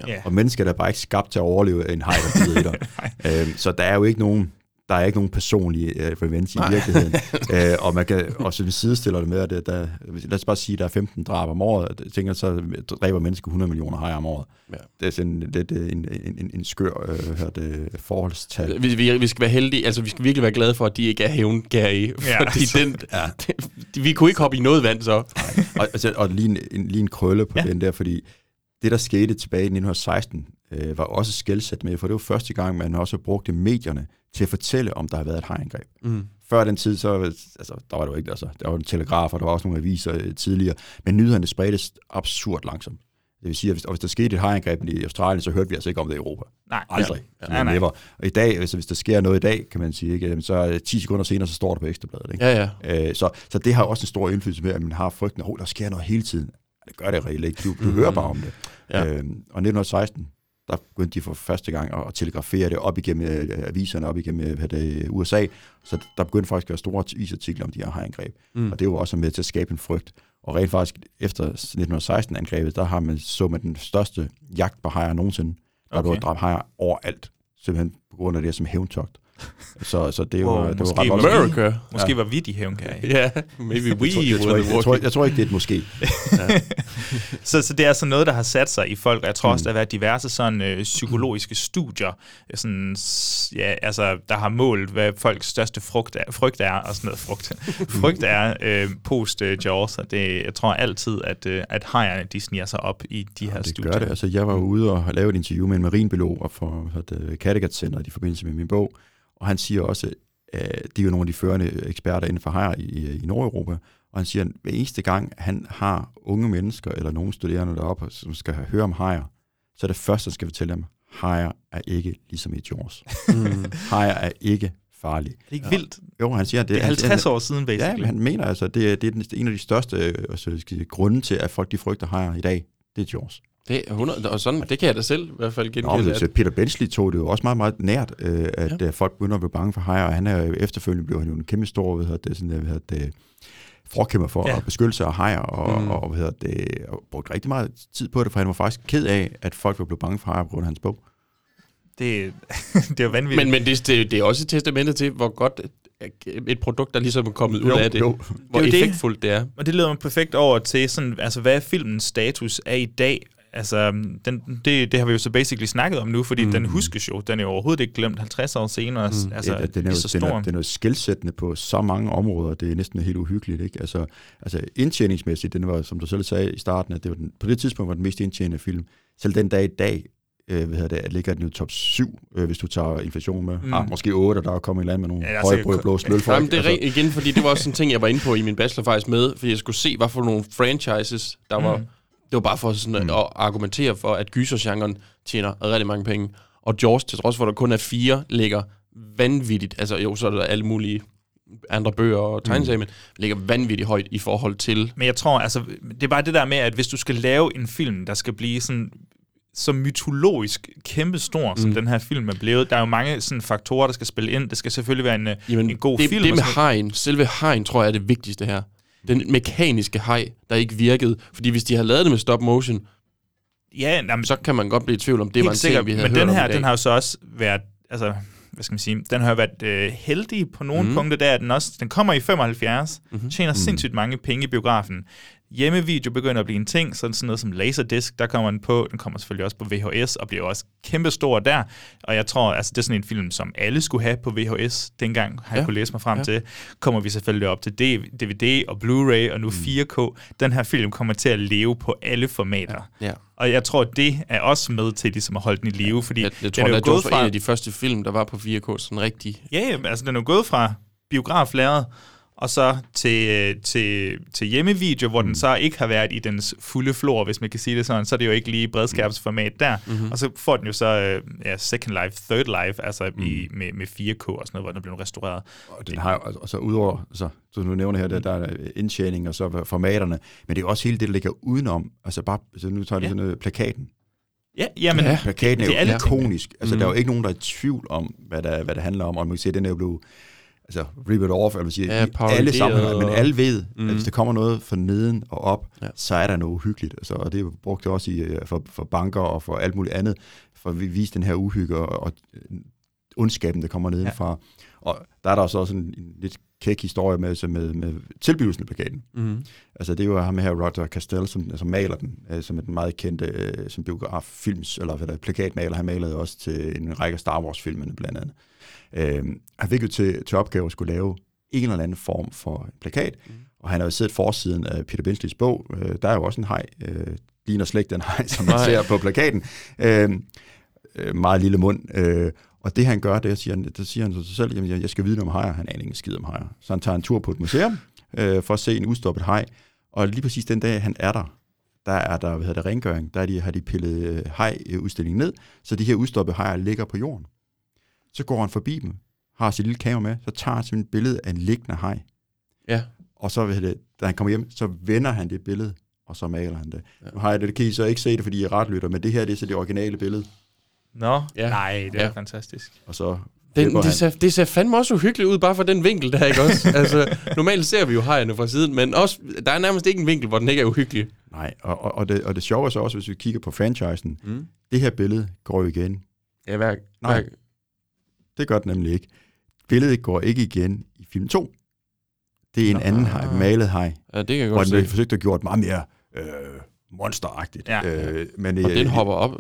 Ja. Og mennesker der er bare ikke skabt til at overleve en haj, der bider i dig. øhm, så der er jo ikke nogen der er ikke nogen personlige uh, revenge i virkeligheden. uh, og man kan også vi sidestiller det med, at der, lad os bare sige, at der er 15 drab om året. Jeg tænker, så dræber mennesker 100 millioner hajer om året. Ja. Det er sådan lidt en, en, en, en skør uh, hørte, forholdstal. vi, vi, vi skal være heldige, altså vi skal virkelig være glade for, at de ikke er hævngærige, Ja. fordi den, ja. den, vi kunne ikke hoppe i noget vand så. og, altså, og lige, en, en, lige en krølle på ja. den der, fordi det, der skete tilbage i 1916, øh, var også skældsat med, for det var første gang, man også brugte medierne til at fortælle, om der havde været et hajangreb. Mm. Før den tid, så altså, der var det jo ikke, altså, der var en telegraf, og der var også nogle aviser øh, tidligere, men nyhederne spredtes absurd langsomt. Det vil sige, at hvis, hvis der skete et hajangreb i Australien, så hørte vi altså ikke om det i Europa. Nej, Aldrig. Ja. Ja. Nej, nej. Og i dag, altså, hvis der sker noget i dag, kan man sige, ikke, så er 10 sekunder senere, så står det på ekstrabladet. Ikke? Ja, ja. Øh, så, så det har også en stor indflydelse med, at man har frygten, at oh, der sker noget hele tiden. Det gør det reelt ikke. Du, du hører bare om det. Ja. Øhm, og 1916, der begyndte de for første gang at telegrafere det op igennem øh, aviserne, op igennem øh, det, USA. Så der begyndte faktisk at være store avisartikler om de her hajangreb. Mm. Og det var også med til at skabe en frygt. Og rent faktisk, efter 1916-angrebet, der har man så man den største jagt på hajer nogensinde. Der okay. Var dræbt hajer overalt, simpelthen på grund af det som hævntogt. Så, så det var, Wow, det var måske ret var. America. Måske ja. var vi de hævnkage. Ja, maybe we Jeg tror, jeg, tror, jeg, the jeg, tror, jeg tror ikke, det er et måske. Så, så det er sådan noget, der har sat sig i folk, og jeg tror også, Mm. der har været diverse sådan øh, psykologiske studier, sådan, s- ja, altså, der har målt, hvad folks største frugt er, frygt er, og sådan noget frugt, frygt er øh, post øh, Jaws, og det, jeg tror altid, at, øh, at hejerne, de sniger sig op i de her Ja, det studier. gør det. Altså, jeg var ude og lave et interview med en marinbiolog og for uh, Kattegat-centret i forbindelse med min bog, og han siger også, at de er jo nogle af de førende eksperter inden for hajer i, i Nordeuropa, og han siger, at hver eneste gang han har unge mennesker eller nogle studerende deroppe, som skal høre om hajer, så er det første, han skal fortælle dem, hajer er ikke ligesom i Jaws. Mm. hajer er ikke farlige. Er det ikke vildt? Jo, han siger, det, Det er han- 50 han, år siden, basically. Ja, men han mener altså, det er, det er den- en af de største øh, altså, grunde til, at folk de frygter hajer i dag. Det er Jaws. Det er 100, og sådan, det kan jeg da selv i hvert fald Nå, genkende. altså, at- Peter Benchley tog det jo også meget, meget nært, øh, at Ja. ja. folk begynder at blive bange for hajer, og han er jo efterfølgende blev han jo en kæmpe stor hvad hedder det, sådan, hvad hedder det, forkæmper for Ja. ja. at beskytte sig af hajer, og, Mm. og, hvad hedder det, og brugte rigtig meget tid på det, for han var faktisk ked af, at folk var blevet bange for hajer på grund af hans bog. Det, det er jo vanvittigt. Men, men det, det, det er også et testamente til, hvor godt et- produkt, der ligesom er kommet ud Jo, af det, jo. hvor Det er effektfuldt det er. Og det leder mig perfekt over til, sådan, altså, hvad filmens status er i dag. Altså, den, det, det har vi jo så basically snakket om nu, fordi mm. den huskes jo. Den er jo overhovedet ikke glemt 50 år senere. Mm. Altså, ja, den, er jo, så den, stor. er, den er jo skældsættende på så mange områder, det er næsten helt uhyggeligt. Ikke? Altså, altså indtjeningsmæssigt, den var, som du selv sagde i starten, at det var den, på det tidspunkt var den mest indtjenende film. Selv den dag i dag, øh, hvad hedder det, ligger den jo top 7, øh, hvis du tager inflation med. Mm. Ah, måske 8, og der er kommet en anden med nogle Ja, høje sikkert- blå smøl for. Jamen, det er altså. igen, fordi det var også sådan en ting, jeg var inde på i min bachelor faktisk med, fordi jeg skulle se, hvad for nogle franchises, der var Mm. Det var bare for sådan mm. at argumentere for, at gysergenren tjener rigtig mange penge. Og Jaws, til trods for, at der kun er fire, ligger vanvittigt. Altså jo, så er der alle mulige andre bøger og tegneserier, mm. men ligger vanvittigt højt i forhold til... Men jeg tror, altså, det er bare det der med, at hvis du skal lave en film, der skal blive sådan så mytologisk kæmpestor, mm. som den her film er blevet. Der er jo mange sådan, faktorer, der skal spille ind. Det skal selvfølgelig være en, Jamen, en god det, film. Det med hajen, selve hajen, tror jeg er det vigtigste her. Den mekaniske haj, der ikke virkede. Fordi hvis de havde lavet det med stop motion, Ja, jamen, så kan man godt blive i tvivl om, det var en sikkert, ting, vi havde men hørt den her, den har jo så også været, altså, hvad skal man sige, den har jo været øh, heldig på nogle mm. punkter, der er den også, den kommer i 75, Mhm. mm-hmm. tjener sindssygt mange penge i biografen. Hjemmevideo begynder at blive en ting, sådan sådan noget som Laserdisc, der kommer den på, den kommer selvfølgelig også på VHS, og bliver også kæmpestor der, og jeg tror, altså det er sådan en film, som alle skulle have på VHS, dengang har jeg Ja. kunne læse mig frem Ja. til, kommer vi selvfølgelig op til DVD og Blu-ray, og nu 4K. Den her film kommer til at leve på alle formater. Ja. Og jeg tror, det er også med til ligesom at holde den i live, fordi Jeg, jeg den tror, er jo gået fra, en af de første film, der var på 4K, sådan rigtig... ja, ja, altså den er jo gået fra biograflæret, og så til, øh, til, til hjemmevideo, hvor mm. den så ikke har været i dens fulde flor, hvis man kan sige det sådan, så er det jo ikke lige bredskærmsformat der. Mm-hmm. Og så får den jo så øh, ja, Second Life, Third Life, altså mm. i, med, med 4K og sådan noget, hvor den er blevet restaureret. Og den har jo, altså, så udover, altså, så du nævner her, der, der er indtjening og så formaterne, men det er også hele det, der ligger udenom. Altså bare, altså nu tager det Ja. sådan noget, plakaten. Ja, jamen, Ja. Plakaten er det jo er alle ikonisk. Altså, Mm. der er jo ikke nogen, der er i tvivl om, hvad, der, hvad det handler om. Og man kan se, at den er jo blevet altså, ripped off, eller hvad siger, Ja, ja, alle parodieret sammen, men alle ved, mm. Mm. at hvis der kommer noget fra neden og op, Ja. så er der noget uhyggeligt. Altså, og det er jo brugt det også i, øh, for, for banker og for alt muligt andet, for at vi- vise den her uhygge og, og øh, ondskaben, der kommer nedenfra. Ja. Og der er der så også en, en lidt kæk historie med, så med, med tilblivelsen af plakaten. Mm. Altså det er jo ham her, Roger Castell, som altså, maler den, øh, som er den meget kendte øh, som biograf, films, eller hvad der er, plakatmaler. Han malede også til en række Star Wars-filmene blandt andet. Øh, han fik jo til, til opgave at skulle lave en eller anden form for plakat, mm. og han har jo siddet forsiden af Peter Benchleys bog. Øh, der er jo også en hej, øh, ligner slet ikke den hej, som man ser på plakaten. Øh, øh, meget lille mund. Øh, og det han gør, det er, siger han, det siger han til sig selv, jamen jeg- skal vide noget om hajer. Han aner ingen skid om hajer. Så han tager en tur på et museum øh, for at se en udstoppet haj. Og lige præcis den dag, han er der, der er der, hvad hedder det, rengøring. Der er de, har de pillet øh, haj-udstillingen ned, så de her udstoppede hajer ligger på jorden. Så går han forbi dem, har sit lille kamera med, så tager han sådan et billede af en liggende haj. Ja. Og så, det, da han kommer hjem, så vender han det billede, og så maler han det. Ja. Nu har jeg det, det kan I så ikke se det, fordi I er ret lytter, men det her det er så det originale billede. Nå, Ja. nej, det er Ja. fantastisk. Og så Den, det, ser, det ser fandme også uhyggeligt ud, bare fra den vinkel der, ikke også? altså, normalt ser vi jo hajerne fra siden, men også, der er nærmest ikke en vinkel, hvor den ikke er uhyggelig. Nej, og, og, og, det, og det sjove er så også, hvis vi kigger på franchisen, Mm. det her billede går jo igen. Ja, hver, Nej. hver, Det gør det nemlig ikke. Billedet går ikke igen i film 2. Det er en Nå. anden hej, malet hej, ja, det kan jeg hvor godt den blev se. forsøgt at gjort meget mere øh, monsteragtigt. Ja. Øh, men, Og øh, den hopper op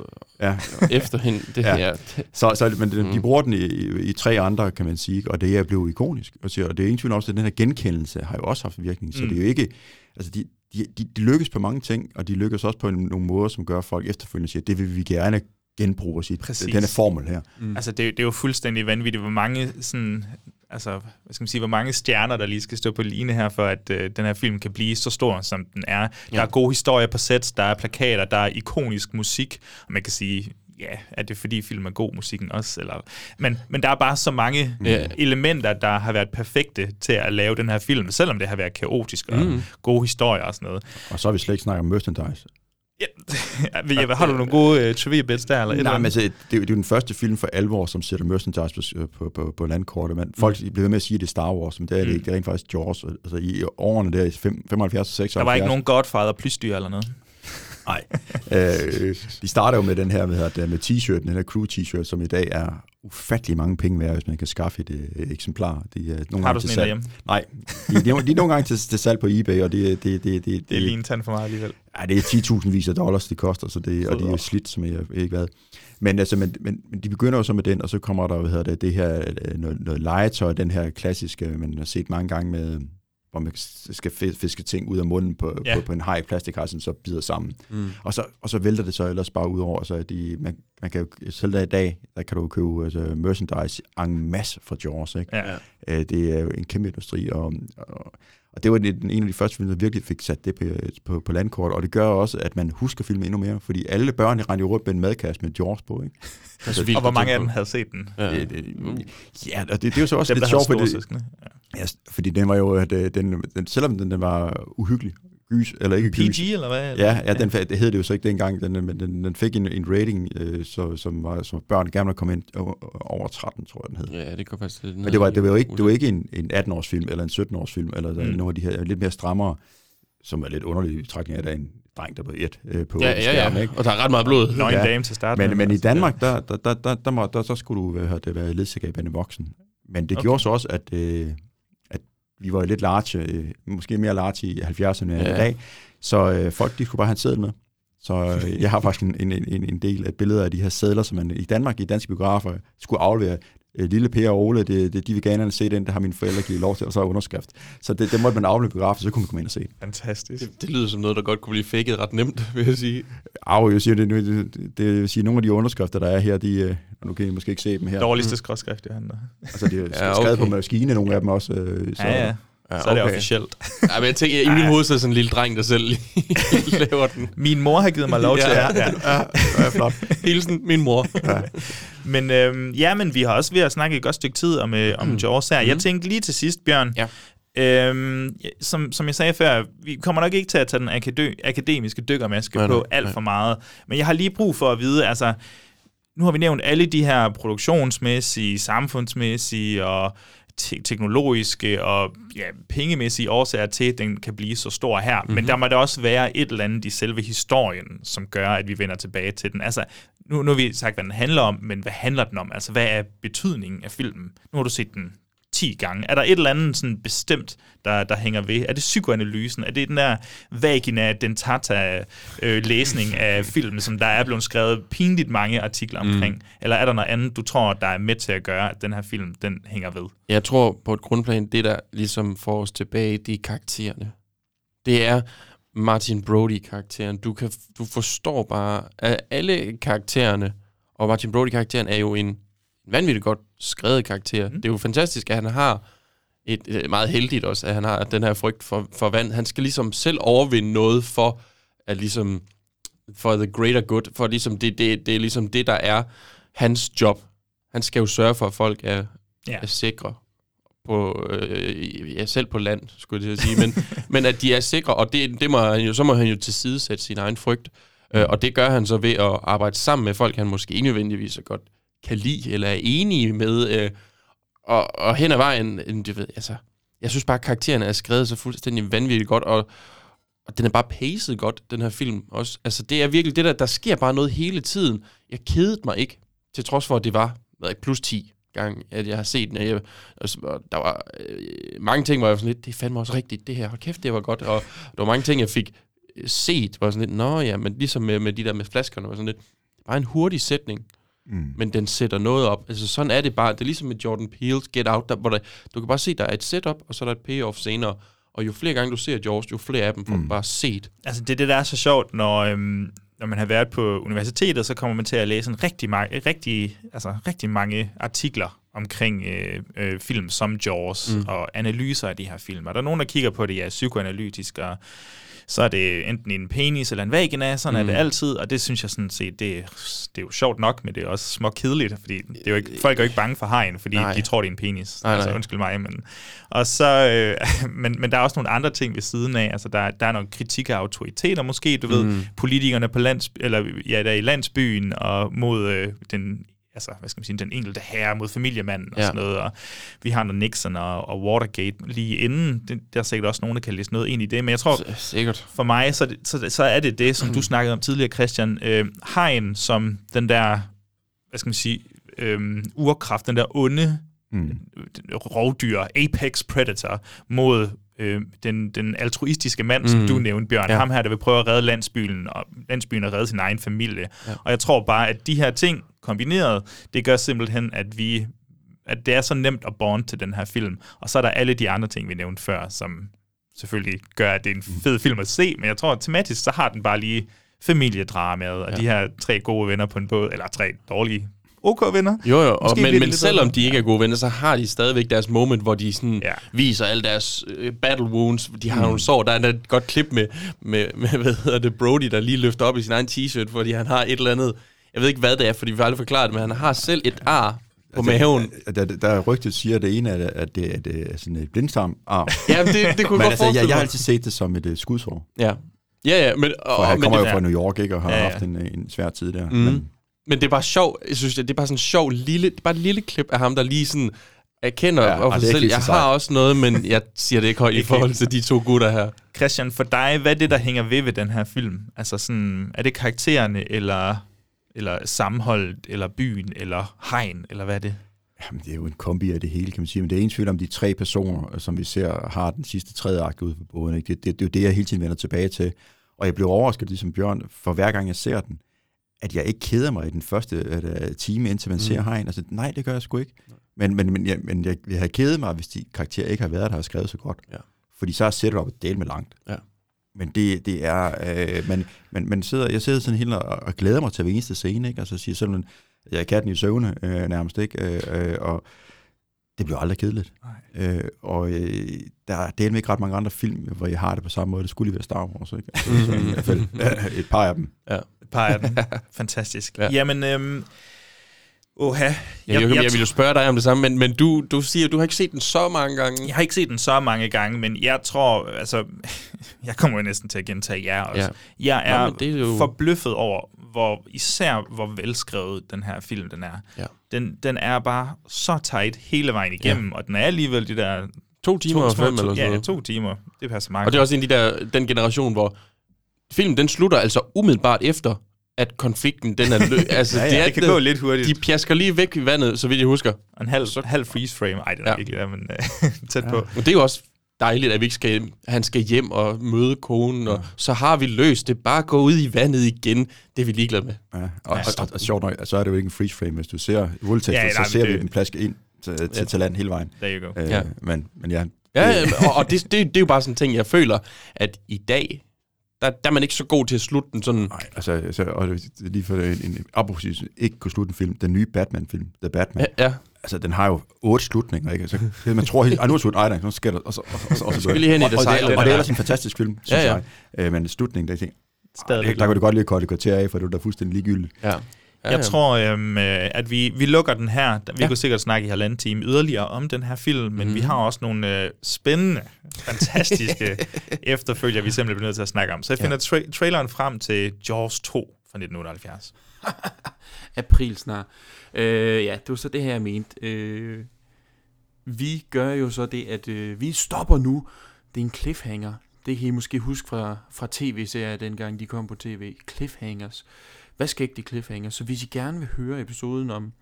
Ja, efter hende. Det, Ja. ja. så, så, men de, Mm. de bruger den i, i, i tre andre, kan man sige, og det er blevet ikonisk. Og, og det er ingen tvivl om, at den her genkendelse har jo også haft virkning. Så Mm. det er jo ikke... Altså, de, de, de, de lykkes på mange ting, og de lykkes også på en, nogle måder, som gør, at folk efterfølgende siger, det vil vi gerne genbruge og sige, Præcis. den her formel her. Mm. Altså, det, det er jo fuldstændig vanvittigt, hvor mange sådan, altså, hvad skal man sige, hvor mange stjerner, der lige skal stå på line her, for at øh, den her film kan blive så stor, som den er. Der Ja. er gode historier på sets, der er plakater, der er ikonisk musik, og man kan sige, ja, er det fordi film er god musikken også? Eller, men, men der er bare så mange Ja. elementer, der har været perfekte til at lave den her film, selvom det har været kaotisk og Mm. mm. gode historier og sådan noget. Og så har vi slet ikke snakket om merchandise. Ja, Jeppe, har du nogle gode uh, trivia bits der? Eller Nej, men altså, det, er jo- det er jo den første film for alvor, som sætter merchandise på, på, på, på landkortet. Men folk bliver ved med at sige, at det er Star Wars, men det er det Mm. ikke. Det er rent faktisk Jaws. Altså i årene der, i fem- 75 og 76. der var ikke nogen Godfather plysdyr eller noget. Nej. øh, de starter jo med den her med, med t-shirten, den her crew t-shirt, som i dag er ufattelig mange penge værd, hvis man kan skaffe et, øh, eksemplar. De er nogle Har gange du til sådan en derhjemme? Nej, de, de, de er nogle gange til, til salg på eBay, og det, det, det, det, Det er lige en tand for meget alligevel. Ja, det er 10.000 vis af dollars, det koster, så det, og de er slidt, som jeg ved ikke hvad. Men, altså, men, men, men de begynder jo så med den, og så kommer der hvad hedder det, det her øh, noget, noget legetøj, den her klassiske, man har set mange gange med hvor man skal fi- fiske ting ud af munden på, Ja. ja. på, på en haj plastikar, som så bider sammen. Mm. Og, så, og så vælter det så ellers bare ud over, så at de, man, man kan jo, selv der i dag, der kan du købe altså, merchandise en masse fra Jaws, ikke? Ja. Øh, det er jo en kæmpe industri, og, og, og det var den, en af de første film, der virkelig fik sat det på, på, på landkort, og det gør også, at man husker filmen endnu mere, fordi alle børn rendte rundt med en madkasse med Jaws på, ikke? Så Og hvor mange af dem havde set den? Ja. Det, det, ja, og det, det er jo så også Dem, lidt sjovt, fordi. Ja. ja, fordi den var jo, at øh, den, den, selvom den, den var uhyggelig, gys, eller ikke gys, PG, eller hvad? Ja, ja, den, det hed det jo så ikke dengang, den, men den, den fik en, en rating, øh, så, som, var, som børn gerne ville komme ind over, over 13, tror jeg, den hed. Ja, det går faktisk lidt Men det var, det var jo ikke, det var ikke en, en 18-års film, eller en 17-års film, eller Mm. nogle af de her lidt mere strammere, som er lidt underlige betragtning af, at der er en dreng, der blev et øh, på Ja, ja, skærmen, ja. ikke? Og der er ret meget blod. Nøgen Ja. dame til start. med, Men, men i altså, Danmark, der, der, der, der, der, må, der, så skulle du hedder det, være ledsager en voksen. Men det Okay. gjorde så også, at, øh, at vi var lidt large, øh, måske mere large i 70'erne end Ja. i dag, så øh, folk de skulle bare have en seddel med. Så øh, jeg har faktisk en, en, en, en del af billeder af de her sædler, som man i Danmark, i danske biografer, skulle aflevere. Øh, Lille Per og Ole, det, det, de vil gerne se den, der har mine forældre givet lov til, og så er underskrift. Så det, det måtte man i biografen, så kunne man komme ind og se det. Fantastisk. Det, det lyder som noget, der godt kunne blive faked ret nemt, vil jeg sige. Au, jeg siger, det, det, det, det vil sige, nogle af de underskrifter, der er her, de, øh, nu kan I måske ikke se dem her. Dårligste skråskrift, Johan. Altså, de er Ja, ja, skrevet okay. på maskine, nogle af dem også. Øh, så, Ja, ja. Ja, Så er det officielt. Ja, men jeg tænker, i min hoved så er sådan en lille dreng, der selv lige laver den. Min mor har givet mig lov til Ja. det. Ja. Ja, ja, flot. Hilsen, min mor. Men, øhm, ja, men vi har også ved at snakke et godt stykke tid om, øh, om Jaws her. Jeg Mm. tænkte lige til sidst, Bjørn, Ja. Øhm, ja, som, som jeg sagde før, vi kommer nok ikke til at tage den akadø- akademiske dykkermaske Nej, på nej, alt nej. for meget. Men jeg har lige brug for at vide, altså, nu har vi nævnt alle de her produktionsmæssige, samfundsmæssige og te- teknologiske og ja, pengemæssige årsager til, at den kan blive så stor her. Mm-hmm. Men der må der også være et eller andet i selve historien, som gør, at vi vender tilbage til den. Altså, nu, nu har vi sagt, hvad den handler om, men hvad handler den om? Altså, hvad er betydningen af filmen? Nu har du set den 10 gange. Er der et eller andet sådan bestemt, der, der hænger ved? Er det psykoanalysen? Er det den der vagina dentata øh, læsning af filmen, som der er blevet skrevet pinligt mange artikler omkring? Mm. Eller er der noget andet, du tror, der er med til at gøre, at den her film, den hænger ved? Jeg tror på et grundplan, det der ligesom får os tilbage, det er karaktererne. Det er Martin Brody-karakteren. Du, kan, du forstår bare, at alle karaktererne, og Martin Brody-karakteren er jo en vanvittigt godt skrevet karakter. Mm. Det er jo fantastisk, at han har et, et meget heldigt også, at han har den her frygt for, for vand. Han skal ligesom selv overvinde noget for at ligesom for the greater good, for ligesom det, det, det er ligesom det, der er hans job. Han skal jo sørge for, at folk er, Ja. er sikre på, øh, ja, selv på land, skulle jeg sige, men, men at de er sikre, og det, det må han jo, så må han jo tilsidesætte sin egen frygt, øh, og det gør han så ved at arbejde sammen med folk, han måske ikke nødvendigvis så godt kan lide, eller er enige med, øh, og, og hen ad vejen, du ved, altså, jeg synes bare, at karaktererne er skrevet så fuldstændig vanvittigt godt, og, og den er bare paced godt, den her film også. Altså, det er virkelig det der, der sker bare noget hele tiden. Jeg kedede mig ikke, til trods for, at det var hvad, plus 10 gang, at jeg har set den. og Jeg, og der var øh, mange ting, hvor jeg var sådan lidt, det fandt fandme også rigtigt, det her. Hold kæft, det var godt. Og der var mange ting, jeg fik øh, set, hvor jeg sådan lidt, nå ja, men ligesom med, med de der med flaskerne, var sådan lidt, bare en hurtig sætning, Mm. men den sætter noget op. Altså sådan er det bare. Det er ligesom med Jordan Peele's Get Out, der, hvor der, du kan bare se, der er et setup, og så er der et payoff senere. Og jo flere gange du ser Jaws, jo flere af dem får mm. bare set. Altså, det er det, der er så sjovt, når, øhm, når man har været på universitetet, så kommer man til at læse en rigtig, ma- rigtig, altså, rigtig mange artikler omkring øh, øh, film som Jaws mm. og analyser af de her film. Og der er nogen, der kigger på det, ja, psykoanalytisk, og så er det enten en penis eller en vagina, sådan mm. er det altid, og det synes jeg sådan set, det, det er jo sjovt nok, men det er også små kedeligt, fordi det er jo ikke, folk er jo ikke bange for hajen, fordi Nej. de tror, det er en penis. Nej, altså, nej. undskyld mig, men... Og så, øh, men, men der er også nogle andre ting ved siden af, altså der, der er noget kritik af autoriteter måske, du mm. ved, politikerne på lands, eller ja, der er i landsbyen og mod øh, den altså, hvad skal man sige, den enkelte herre mod familiemanden og Ja. sådan noget, og vi har noget Nixon og, og Watergate lige inden, det, der er sikkert også nogen, der kan læse noget ind i det, men jeg tror, S- Sikkert. for mig, så, er det- så, så er det det, som du snakkede om tidligere, Christian. Øh, hegn som den der, hvad skal man sige, øh, urkraft, den der onde Mm. rovdyr, apex predator, mod øh, den, den altruistiske mand, mm. som Mm. du nævnte, Bjørn. Ja. Ham her, der vil prøve at redde landsbyen, og landsbyen og redde sin egen familie. Ja. Og jeg tror bare, at de her ting kombineret, det gør simpelthen, at vi at det er så nemt at bonde til den her film. Og så er der alle de andre ting, vi nævnte før, som selvfølgelig gør, at det er en fed film at se, men jeg tror, at tematisk, så har den bare lige familiedramaet, og ja. de her tre gode venner på en båd, eller tre dårlige OK venner. Jo, jo, og, men, men selvom de ikke er gode venner, så har de stadigvæk deres moment, hvor de sådan Ja. viser alle deres øh, battle wounds. De har mm. nogle sår. Der er et godt klip med, med, med, hvad hedder det, Brody, der lige løfter op i sin egen t-shirt, fordi han har et eller andet, jeg ved ikke, hvad det er, fordi vi har aldrig forklaret det, men han har selv et ar på maven. Der, der, der er rygtet siger, at det ene er, at det, at det er sådan et blindtarm-arm. Ja, det, det kunne Men jeg godt altså, jeg, jeg har altid set det som et uh, skudsår. Ja. Ja, ja, men, og, For han men, kommer det, jo fra New York, ikke, og har ja, ja. haft en, en svær tid der. Mm. Men, men det er bare sjovt, jeg synes, det er bare sådan en sjov lille, det er bare et lille klip af ham, der lige sådan erkender Ja, og det sig selv, jeg har også noget, men jeg siger det ikke højt i forhold til de to gutter her. Christian, for dig, hvad er det, der hænger ved ved den her film? Altså sådan, er det karaktererne, eller, eller sammenholdet, eller byen, eller hegn, eller hvad er det? Jamen, det er jo en kombi af det hele, kan man sige. Men det er ingen tvivl om de tre personer, som vi ser, har den sidste tredje akt ude på båden. Ikke? Det, det, det, er jo det, jeg hele tiden vender tilbage til. Og jeg blev overrasket, ligesom Bjørn, for hver gang jeg ser den, at jeg ikke keder mig i den første uh, time, indtil man mm. ser hegn. Altså, nej, det gør jeg sgu ikke. Men, men, men, jeg, men jeg, jeg har kedet mig, hvis de karakterer ikke har været der og har skrevet så godt. Ja. Fordi så er setup del med langt. Ja. Men det, det er, øh, man, man, man sidder, jeg sidder sådan helt og, og glæder mig til hver eneste scene, ikke? Altså siger sådan, jeg er katten i søvne øh, nærmest, ikke? Øh, øh, og det bliver aldrig kedeligt. Øh, og øh, der er delt ikke ret mange andre film, hvor jeg har det på samme måde. Det skulle lige være Star Wars, ikke? Altså, så, i hvert fald et par af dem. Ja. Af dem. Fantastisk. Ja. Ja. Jamen, øhm, oha. Jeg, jeg, jeg, jeg vil jo spørge dig om det samme, men, men du, du siger, at du har ikke set den så mange gange. Jeg har ikke set den så mange gange, men jeg tror, altså, jeg kommer jo næsten til at gentage jer også. Ja. Jeg er, Nå, det er jo- forbløffet over, hvor især hvor velskrevet den her film den er. Ja. Den, den er bare så tight hele vejen igennem, ja. og den er alligevel de der... To timer og små- fem to, eller sådan Ja, noget. to timer. Det passer meget Og det er også en af de der, den generation, hvor filmen den slutter altså umiddelbart efter, at konflikten den er lø... altså, Ja, ja, det, er, det kan gå lidt hurtigt. De pjasker lige væk i vandet, så vidt jeg husker. Og en halv, så, halv freeze frame. Ej, det er Ja. ikke det, men uh, tæt ja. på. Og det er jo også dejligt, at vi ikke skal, han skal hjem og møde konen, og så har vi løst det. Bare gå ud i vandet igen. Det er vi ligeglade med. Ja, og, og, og, og sjovt nok, så er det jo ikke en freeze frame. Hvis du ser rulletekster, Ja, ja, nej, så men ser det- vi den plaske ind til, til, Ja. til land hele vejen. There you go. Øh, Ja. men, men ja, Ja, det- ja, og, og det, det, det er jo bare sådan en ting, jeg føler, at i dag, der, der er man ikke så god til at slutte den sådan... Nej, altså, altså og det lige for en, en apropos ikke kunne slutte en film, den nye Batman-film, The Batman, Ja, ja. altså den har jo otte slutninger, ikke? Altså, det, man tror helt, ej, nu er det slut, ej, nej, nu sker der, og så, og, og, og, og så Skal vi lige hen i og, det og, og, den og det er ellers en fantastisk film, synes Ja, ja. jeg. Øh, men slutningen, der tænker Stadig der, der kunne det godt lige korte et kvarter af, for det var da fuldstændig ligegyldigt. Ja. Ja, Jeg ja. tror, øhm, øh, at vi, vi lukker den her. Vi Ja. kunne sikkert snakke i halvanden time yderligere om den her film, men mm. vi Mhm. har også nogle øh, spændende, fantastiske efterfølger, vi simpelthen bliver nødt til at snakke om. Så jeg finder tra- traileren frem til Jaws 2 fra 1978. april snart. Øh, ja, det var så det her, jeg mente. Øh, vi gør jo så det, at øh, vi stopper nu. Det er en cliffhanger. Det kan I måske huske fra, fra tv-serier, dengang de kom på tv. Cliffhangers. Hvad skal ikke de cliffhanger? Så hvis I gerne vil høre episoden om,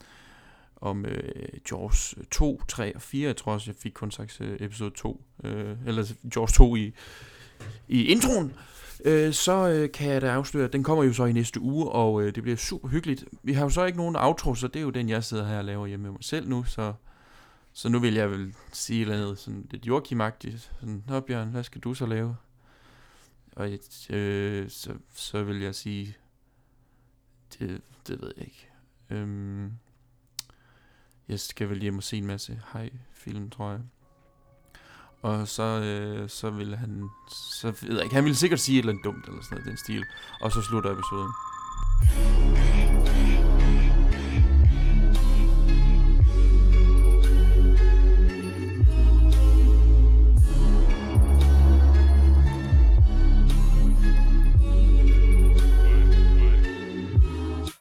om øh, Jaws øh, 2, 3 og 4, jeg tror også, jeg fik kun sagt øh, episode 2, øh, eller Jaws 2 i, i introen, øh, så øh, kan jeg da afsløre, at den kommer jo så i næste uge, og øh, det bliver super hyggeligt. Vi har jo så ikke nogen outro, så det er jo den, jeg sidder her og laver hjemme med mig selv nu, så, så nu vil jeg vel sige et eller andet sådan lidt joachim Sådan, Nå Bjørn, hvad skal du så lave? Og øh, så, så vil jeg sige, det, det ved jeg ikke. Øhm, jeg skal vel hjem og se en masse hej-film, tror jeg. Og så, øh, så vil han, så ved jeg ikke, han ville sikkert sige et eller andet dumt, eller sådan noget, i den stil. Og så slutter episoden.